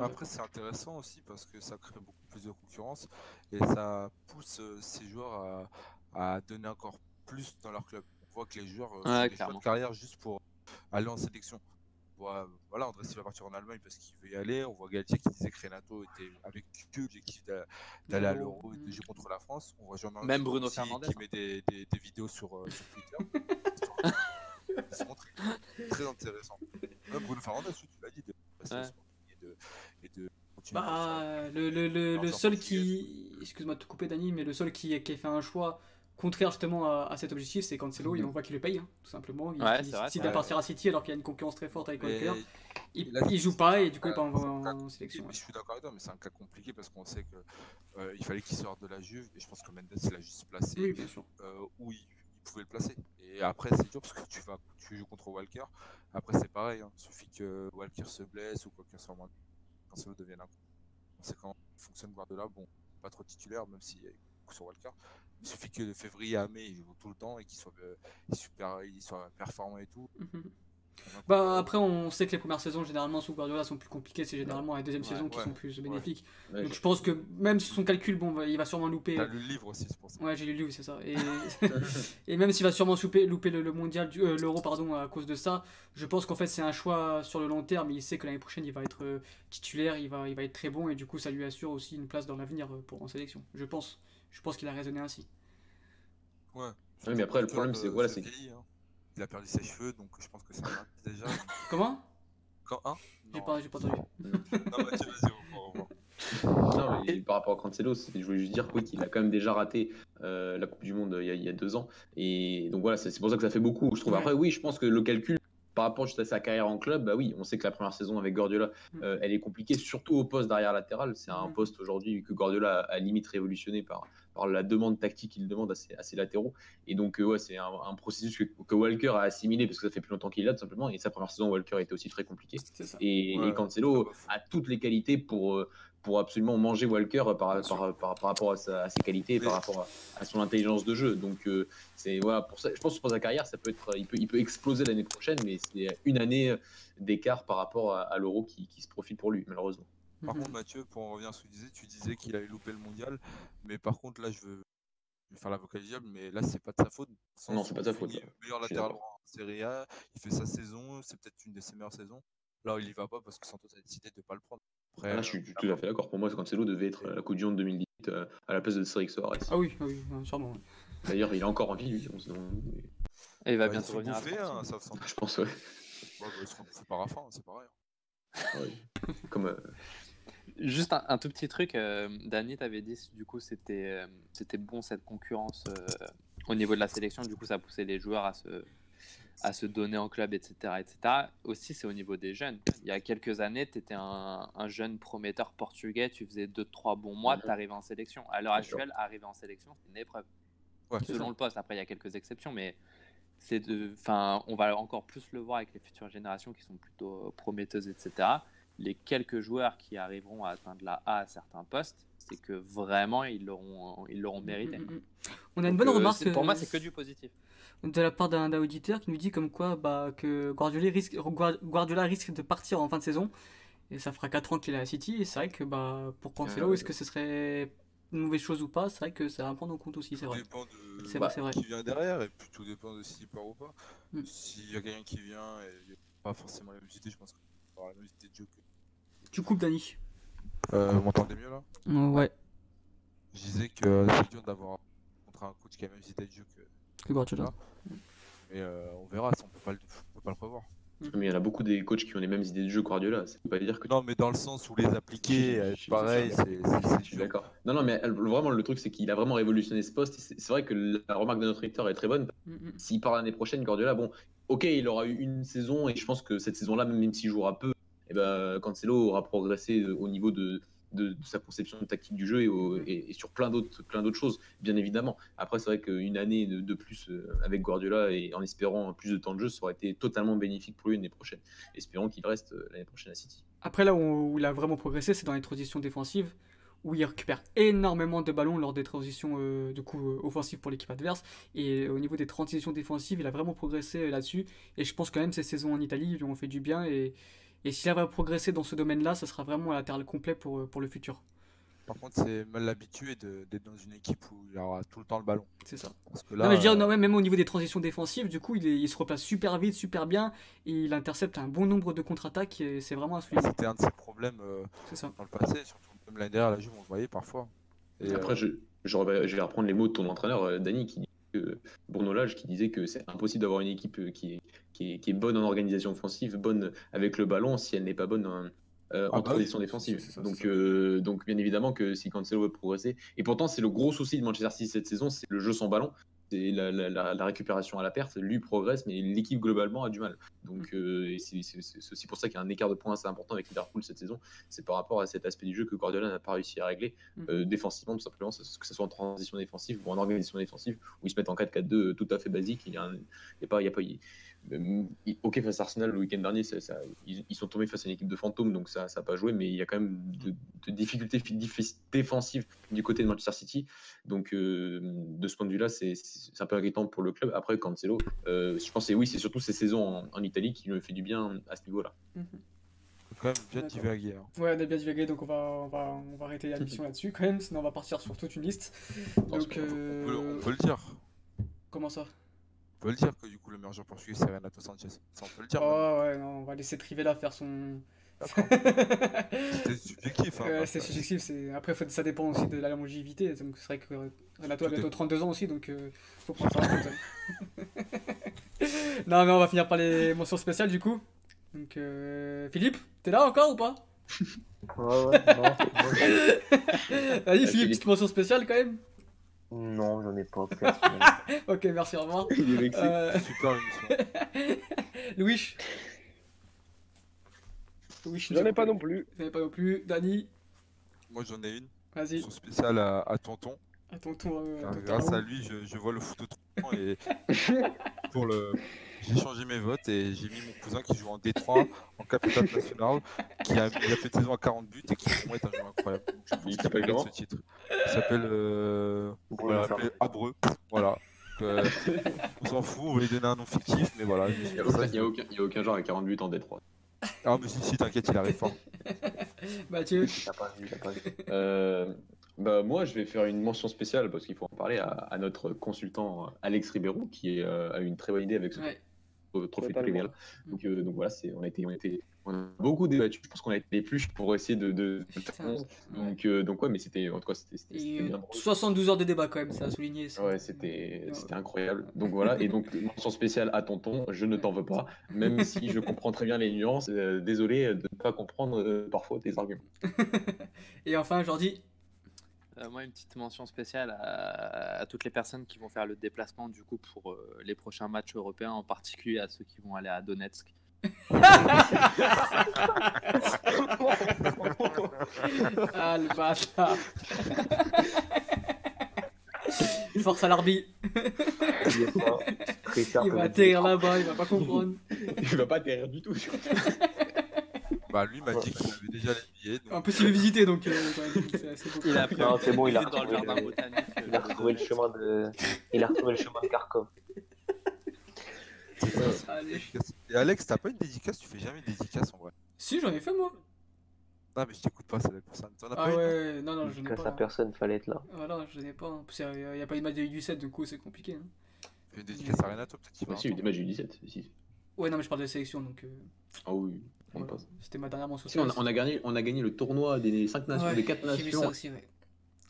D: Après, c'est intéressant aussi parce que ça crée beaucoup plus de concurrence et ça pousse euh, ces joueurs à, donner encore plus dans leur club. On voit que les joueurs euh, font des carrière juste pour aller en sélection voilà, André Silva partir en Allemagne parce qu'il veut y aller. On voit Galtier qui disait que Renato était avec que l'objectif d'aller à l'Euro et de jouer contre la France. On voit jean
C: Même Bruno Fernandez
D: qui met des, des, des vidéos sur, euh, sur Twitter. Ils sont très, très intéressants. Même Bruno Fernandez, tu l'as dit, de,
A: et de, et de bah, le, le, le, le seul qui. Excuse-moi de te couper, Dani, mais le seul qui, qui a fait un choix contraire justement à, cet objectif, c'est Cancelo, et on voit qu'il le paye, hein, tout simplement. Il,
C: ouais, vrai,
A: il partir à City alors qu'il y a une concurrence très forte avec Walker, il, il, joue pas et du coup il est pas en, sélection.
D: Je suis d'accord avec toi, mais c'est un cas compliqué parce qu'on sait qu'il euh, fallait qu'il sorte de la Juve et je pense que Mendes il a juste placé euh, où il, pouvait le placer. Et après c'est dur parce que tu vas tu joues contre Walker. Après c'est pareil, hein. il suffit que Walker se blesse ou Walker soit moins Cancelo devienne un. On sait comment fonctionne Guardiola, bon pas trop titulaire même s'il y a sur Walker. Il suffit que de février à mai, il joue tout le temps et qu'il soit, euh, super, il soit performant et tout.
A: Mhm. Bah, après, on sait que les premières saisons, généralement, sous Guardiola, sont plus compliquées. C'est généralement la deuxième saison qui sont plus bénéfiques. Donc, je pense que même si son calcul, bon, bah, il va sûrement louper.
D: T'as le livre aussi, c'est pour ça.
A: Ouais, j'ai lu le livre, c'est ça. Et, et même s'il va sûrement louper, louper le, mondial, euh, l'euro, pardon, à cause de ça, je pense qu'en fait, c'est un choix sur le long terme. Il sait que l'année prochaine, il va être euh, titulaire, il va, il va être très bon, et du coup, ça lui assure aussi une place dans l'avenir pour en sélection. Je pense. Je pense qu'il a raisonné ainsi.
D: Ouais.
B: mais après, le problème, c'est voilà, c'est.
D: Hein. Il a perdu ses cheveux, donc je pense que ça va déjà.
A: Comment?
D: Quand hein?
A: J'ai pas, pas entendu.
D: non, vas-y.
B: Non, mais par rapport à Cancelo, je voulais juste dire qu'il a quand même déjà raté euh, la Coupe du Monde il y, a, il y, a, deux ans. Et donc voilà, c'est pour ça que ça fait beaucoup. Je trouve. Après, oui, je pense que le calcul, par rapport juste à sa carrière en club, bah oui, on sait que la première saison avec Guardiola, mm. euh, elle est compliquée, surtout au poste d'arrière latéral. C'est un mm. poste aujourd'hui que Guardiola a, limite révolutionné par, par la demande tactique qu'il demande à ses, latéraux. Et donc, euh, ouais, c'est un, processus que, Walker a assimilé parce que ça fait plus longtemps qu'il est là, tout simplement. Et sa première saison, Walker était aussi très compliqué. Et, et, Cancelo a toutes les qualités pour, euh, pour absolument manger Walker par, par, par, rapport à, ses qualités et par rapport à, son intelligence de jeu. Donc, euh, c'est voilà, pour ça, je pense que pour sa carrière, ça peut être, il, peut, il peut exploser l'année prochaine, mais c'est une année d'écart par rapport à, l'euro qui, qui, se profile pour lui, malheureusement.
D: Par contre, Mathieu, pour en revenir à ce que tu disais, tu disais qu'il avait loupé le mondial, mais par contre, là, je veux faire l'avocat du diable, mais là, c'est pas de sa faute.
B: Non, c'est pas de sa faute.
D: Meilleur latéral en Serie A, il fait sa saison, c'est peut-être une de ses meilleures saisons. Là, il y va pas parce que Santos a décidé de ne pas le prendre.
B: Après, là, je suis tout à fait d'accord. Pour moi, Cancelo devait être la Coupe du Monde 2018 euh, à la place de Cédric Soares.
A: Ah oui, oui, sûrement.
B: D'ailleurs, il est encore en vie, lui.
C: Et il va bien se revenir.
D: Hein, ça,
B: je pense, ouais.
D: bah, il se fait par Rafa, c'est pareil.
B: Ah oui. Comme, euh,
C: Juste un, tout petit truc, euh, Dani t'avait dit du coup c'était euh, c'était bon cette concurrence euh, au niveau de la sélection, du coup ça poussait les joueurs à se, à se donner en club, etc. etc. Aussi c'est au niveau des jeunes. Il y a quelques années, tu étais un, un, jeune prometteur portugais, tu faisais 2-3 bons mois, tu arrivais en sélection. À l'heure actuelle, arriver en sélection, c'est une épreuve. Selon le poste, après il y a quelques exceptions, mais c'est de, enfin, on va encore plus le voir avec les futures générations qui sont plutôt prometteuses, etc les quelques joueurs qui arriveront à atteindre la A à certains postes, c'est que vraiment ils l'auront, ils l'auront mérité. Mm, mm, mm.
A: On a une bonne euh, remarque.
C: Pour moi, c'est que du positif.
A: De la part d'un auditeur qui nous dit comme quoi bah, que Guardiola risque, Guardiola risque de partir en fin de saison. Et ça fera 4 ans qu'il est à City. Et c'est vrai que bah, pour Cancelo, est-ce que ce serait une mauvaise chose ou pas? C'est vrai que ça va prendre en compte aussi, c'est vrai.
D: Dépend de vrai, qui vient derrière. Et puis tout dépend de s'il part ou pas. S'il y a quelqu'un qui vient et pas forcément la visiter, je pense que avoir la même idée de jeu que.
A: Tu coupes, Dani.
D: Euh, vous m'entendez mieux là?
A: Ouais.
D: Je disais que c'est dur d'avoir contre un coach qui a la même idée de jeu que.
A: Que Guardiola.
D: Mais euh, on verra, ça, on peut pas le, on peut pas le prévoir.
B: Mais il y en a beaucoup des coachs qui ont les mêmes idées de jeu que Guardiola. Ça veut pas dire que.
D: Non, mais dans le sens où les appliquer, euh, pareil,
B: je-
D: c'est c'est- c'est
B: Je suis d'accord. Non, non, mais vraiment, le truc, c'est qu'il a vraiment révolutionné ce poste. C'est c'est vrai que la remarque de notre éditeur est très bonne. S'il part l'année prochaine, Guardiola, bon, ok, il aura eu une saison, et je pense que cette saison-là, même s'il jouera peu, eh ben, Cancelo aura progressé au niveau de, de, de sa conception tactique du jeu et, au- et- et sur plein d'autres plein d'autres choses, bien évidemment. Après, c'est vrai qu'une année de, de plus euh, avec Guardiola et en espérant plus de temps de jeu, ça aurait été totalement bénéfique pour lui l'année prochaine. Espérons qu'il reste euh, l'année prochaine à City.
A: Après, là où, où il a vraiment progressé, c'est dans les transitions défensives, où il récupère énormément de ballons lors des transitions euh, du coup, euh, offensives pour l'équipe adverse. Et au niveau des transitions défensives, il a vraiment progressé là-dessus. Et je pense quand même ces saisons en Italie lui ont fait du bien. Et, et s'il va progresser dans ce domaine-là, ça sera vraiment un latéral complet pour, euh, pour le futur.
D: Par contre, c'est mal habitué de- d'être dans une équipe où il y aura tout le temps le ballon.
A: C'est ça.
D: Parce que
A: Non, mais je veux dire,
D: euh,
A: non, ouais, même au niveau des transitions défensives, du coup, il, est- il se replace super vite, super bien. Et il intercepte un bon nombre de contre-attaques. Et c'est vraiment un souligner.
D: c'était un de ses problèmes euh,
A: C'est ça.
D: dans le passé, surtout même l'année dernière, la Juve, on le voyait parfois. Et,
B: Après,
D: euh,
B: je, je, vais reprendre les mots de ton entraîneur, euh, Dany, qui dit que, Bruno Lage, qui disait que c'est impossible d'avoir une équipe euh, qui est, qui, est, qui est bonne en organisation offensive, bonne avec le ballon, si elle n'est pas bonne en, euh,
D: Ah
B: en
D: bah
B: transition
D: oui,
B: défensive.
A: ça,
B: donc, euh, donc, bien évidemment que si Cancelo veut progresser, et pourtant, c'est le gros souci de Manchester City cette saison, c'est le jeu sans ballon. C'est la, la- la- la récupération à la perte, lui progresse, mais l'équipe globalement a du mal. Donc, euh, et c'est c'est- c'est aussi pour ça qu'il y a un écart de points assez important avec Liverpool cette saison. C'est par rapport à cet aspect du jeu que Guardiola n'a pas réussi à régler
A: Mm.
B: euh, défensivement, tout simplement, que ce soit en transition défensive ou en organisation défensive, où ils se mettent en 4-4-2 euh, tout à fait basique. Il y a, un- il y a pas, il y a pas, il- euh, ok, face à Arsenal le week-end dernier, ça- ça- ils, ils sont tombés face à une équipe de fantômes, donc ça n'a pas joué, mais il y a quand même de, de difficultés fi- diffi- défensives du côté de Manchester City. Donc, euh, de ce point de vue-là, c'est c'est un peu inquiétant pour le club. Après, Cancelo, euh, je pense que oui, c'est surtout ces saisons en, en Italie qui lui fait du bien à ce niveau-là.
A: Mhm.
D: faut quand même bien divaguer. hein.
A: Ouais, on a bien divagué, donc on va, on va, on va arrêter la mission là-dessus quand même, sinon on va partir sur toute une liste. Donc,
D: On, peut,
A: euh,
D: on peut le dire.
A: comment ça?
D: On peut le dire que du coup, le meilleur joueur portugais, c'est Renato Sanchez. Ça, on peut le dire.
A: Oh ouais, non, on va laisser Trivella faire son.
D: C'était subjectif. Hein,
A: Ouais, c'est subjectif, c'est... après faut- ça dépend aussi de la longévité, donc c'est vrai que Renato a
D: est-
A: bientôt 32 ans aussi, donc euh, faut prendre ça en compte. non mais on va finir par les mentions spéciales du coup. Donc euh, Philippe, t'es là encore ou pas?
F: Ouais, ouais, non, c'est-
A: Vas-y Philippe,
B: Philippe.
A: petite mention spéciale quand même.
F: non, j'en ai pas.
A: Ok, merci, au revoir.
B: Il est vexé.
A: Euh,
D: Super émission.
A: Louis
E: J'en ai pas non plus.
A: J'en ai pas non plus. Dani,
D: Moi, j'en ai une.
A: vas-y,
D: Mention spéciale à, à Tonton.
A: à ton tour. euh,
D: car grâce à lui, je, je vois le foot autrement. Et pour le. J'ai changé mes votes et j'ai mis mon cousin qui joue en D3, en capitaine national, qui a, il a fait une saison à 40 buts et qui pour moi est un joueur incroyable. Donc, je pense
B: Il
D: qu'il
B: s'appelle
D: mérite
B: comment
D: ce titre. Il s'appelle euh, Abreu. Voilà. Donc, euh, on s'en fout, on va lui donner un nom fictif, mais voilà.
B: Il n'y a, a aucun, genre à 40 buts en D3.
D: Ah, mais si, si, t'inquiète, il arrive fort.
A: Mathieu,
F: T'as pas vu, t'as pas vu.
B: Euh, bah, moi, je vais faire une mention spéciale parce qu'il faut en parler à, à notre consultant euh, Alex Ribeiro qui euh, a eu une très bonne idée avec ce
A: ouais.
B: Euh, trophée de
E: Totalement.
B: Premier. Donc, euh, donc voilà, c'est, on, a été, on, a été, on a beaucoup débattu. Je pense qu'on a été les plus pour essayer de,
A: Putain.
B: Donc, euh, donc ouais, mais c'était en tout cas c'était, c'était,
A: Et,
B: c'était
A: euh,
B: bien drôle.
A: 72 heures de débat quand même, ça a souligné. ça.
B: Ouais, c'était,
A: Ouais.
B: c'était incroyable. Donc voilà, et donc mention spéciale à Tonton, je ne t'en veux pas, même si je comprends très bien les nuances. euh, désolé de ne pas comprendre euh, parfois tes arguments.
A: Et enfin, Jordi,
C: moi, une petite mention spéciale à, à toutes les personnes qui vont faire le déplacement du coup pour euh, les prochains matchs européens, en particulier à ceux qui vont aller à Donetsk.
A: ah le bâtard. Force à l'arbitre,
F: Il
A: va atterrir là-bas, il va pas comprendre.
B: Il va pas atterrir du tout.
D: Bah, lui m'a dit qu'il avait déjà les billets. donc-
A: En plus, il veut visiter donc euh, c'est assez beau.
C: Il a pris
F: Non,
C: un
F: c'est bon, il a
C: visite dans le
F: retrouvé
C: botanique.
F: Il a
C: euh, de
F: retrouvé le chemin de. Il a retrouvé le chemin de Kharkov.
D: Et Alex, t'as pas une dédicace? Tu fais jamais de dédicace en vrai.
A: Si, j'en ai fait moi.
D: Non, mais je t'écoute pas, c'est la personne. T'en as
A: Ah
D: pas une
A: ouais, non, non, je n'ai pas.
F: personne, fallait être là.
A: Voilà, je n'ai pas. En plus, il n'y a pas une match de U17, du coup, c'est compliqué. hein.
D: Une dédicace à Renato, peut-être qu'il va
B: Ah, si,
D: entendre.
B: matchs du 17. Si.
A: Ouais, non, mais je parle de sélection donc. euh,
B: Ah oui.
A: C'était ma dernière mention.
B: Si, on, a, on, a gagné, on a gagné le tournoi des 5 nations, des 4 nations. J'ai ça
A: aussi, ouais.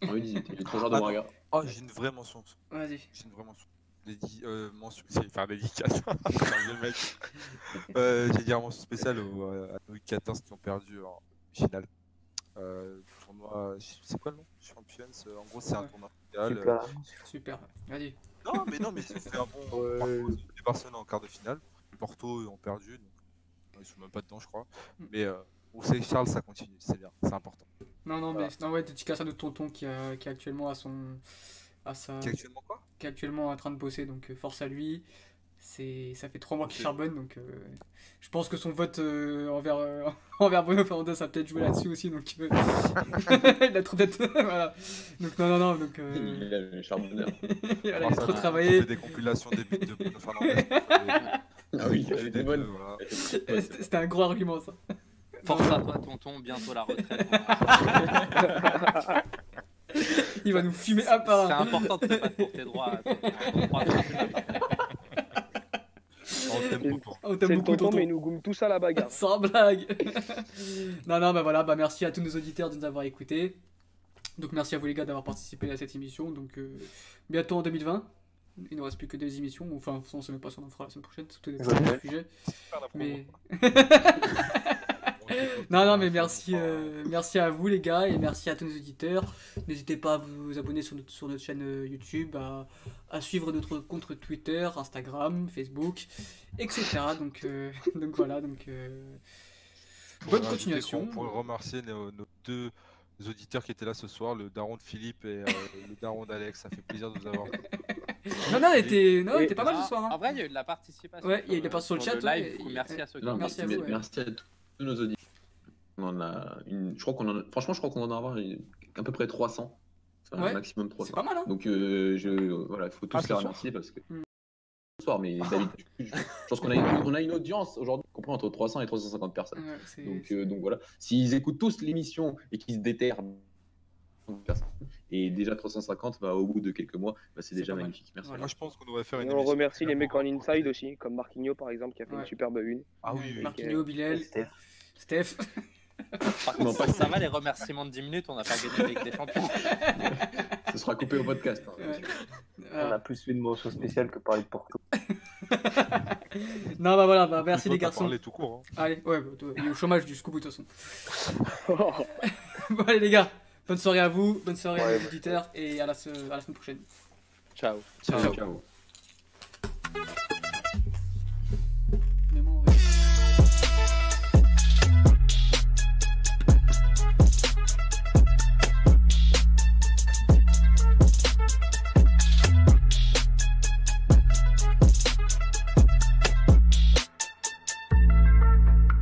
B: En U18, j'ai trop genre de Braga.
D: Oh, j'ai une vraie mention.
A: Vas-y.
D: J'ai une vraie mention. Dédi euh, mention, c'est faire dédicace. mec. euh, j'ai dit une mention spéciale aux, à nos 14 qui ont perdu en finale. Euh, tournoi, c'est quoi le nom? Champions. En gros, c'est un tournoi
A: mondial. Super. Euh... Super. Vas-y.
D: Non, mais non, mais c'est un bon. Ouais. Barcelone en quart de finale. Porto ont perdu, donc ils sont même pas dedans, je crois. Mm. Mais euh, au c'est Charles, ça continue, c'est bien, c'est important.
A: Non, non, voilà. mais non, ouais, dédicace à notre tonton qui, a, qui est actuellement à son. À
D: sa... Qui est actuellement quoi?
A: Qui est actuellement en train de bosser, donc euh, force à lui. C'est, ça fait trois mois qu'il charbonne, donc euh, je pense que son vote euh, envers, euh, envers Bruno Fernandez a peut-être joué là-dessus aussi, donc euh, il a trop peut-être, voilà. Donc non, non, non, donc.
B: Il a le charbonneur.
A: il a trop travaillé.
D: On fait des compilations des buts de Bruno Fernandez.
B: Ah oui, c'était bonne.
A: C'était un gros argument ça.
C: Force à toi, tonton, bientôt la retraite.
A: il va nous fumer à part.
C: C'est important de te battre pour tes droits.
E: On t'aime beaucoup, tonton, mais ils nous goûtent tous à la bagarre.
A: Sans blague. non, non, bah voilà, bah merci à tous nos auditeurs de nous avoir écoutés. Donc merci à vous les gars d'avoir participé à cette émission. Donc euh, bientôt en 2020. Il ne reste plus que des émissions. Enfin, on ne sait même pas si on en fera la semaine prochaine. C'est tout des sujets. Mais... non, non, mais merci, euh, merci à vous les gars et merci à tous nos auditeurs. N'hésitez pas à vous abonner sur notre, sur notre chaîne euh, YouTube, à, à, suivre notre compte Twitter, Instagram, Facebook, etc. Donc, euh, donc voilà, donc bonne continuation.
D: Pour remercier nos, nos, deux auditeurs qui étaient là ce soir, le daron de Philippe et le daron d'Alex. Ça fait plaisir de vous avoir.
A: non, non, était, non, était pas mal ce soir. Hein.
C: En vrai, il y a eu de la participation.
A: Ouais, il y a eu de la participation sur le chat.
C: Live. Merci à ceux qui
B: non, merci, à vous, merci à tous nos auditeurs. On en a une... je crois qu'on en a... Franchement, je crois qu'on en a avoir à peu près 300. Enfin,
A: ouais.
B: un maximum 300.
A: C'est pas mal, hein
B: Donc, euh, je... voilà, il faut tous ah, les remercier parce que. Mm. Soir, mais d'habitude, je pense qu'on a, une... on a une audience aujourd'hui compris entre 300 et 350 personnes.
A: Ouais,
B: donc, euh, donc voilà, s'ils écoutent tous l'émission et qu'ils se déterrent et déjà 350 bah, au bout de quelques mois bah, c'est déjà magnifique merci
D: voilà. moi je pense qu'on devrait faire une
E: et on remercie les mecs en inside aussi comme Marquinhos par exemple qui a fait
A: ouais.
E: une superbe une
D: ah oui, oui.
A: Marquinhos Bilal Steph, Steph.
C: non, pas ça va les remerciements de 10 minutes, on n'a pas gagné avec des champions.
B: Ce sera coupé au podcast. Hein,
F: ouais. On a plus fait de mention spéciale que parler de Porto.
A: non, bah voilà, bah, merci les garçons.
D: Parler tout court. Hein.
A: Allez, ouais, bah, il est au chômage jusqu'au bout de toute façon. bon, allez les gars, bonne soirée à vous, bonne soirée ouais, à nos auditeurs et à la, à la semaine prochaine.
C: Ciao.
B: Ciao. ciao. ciao.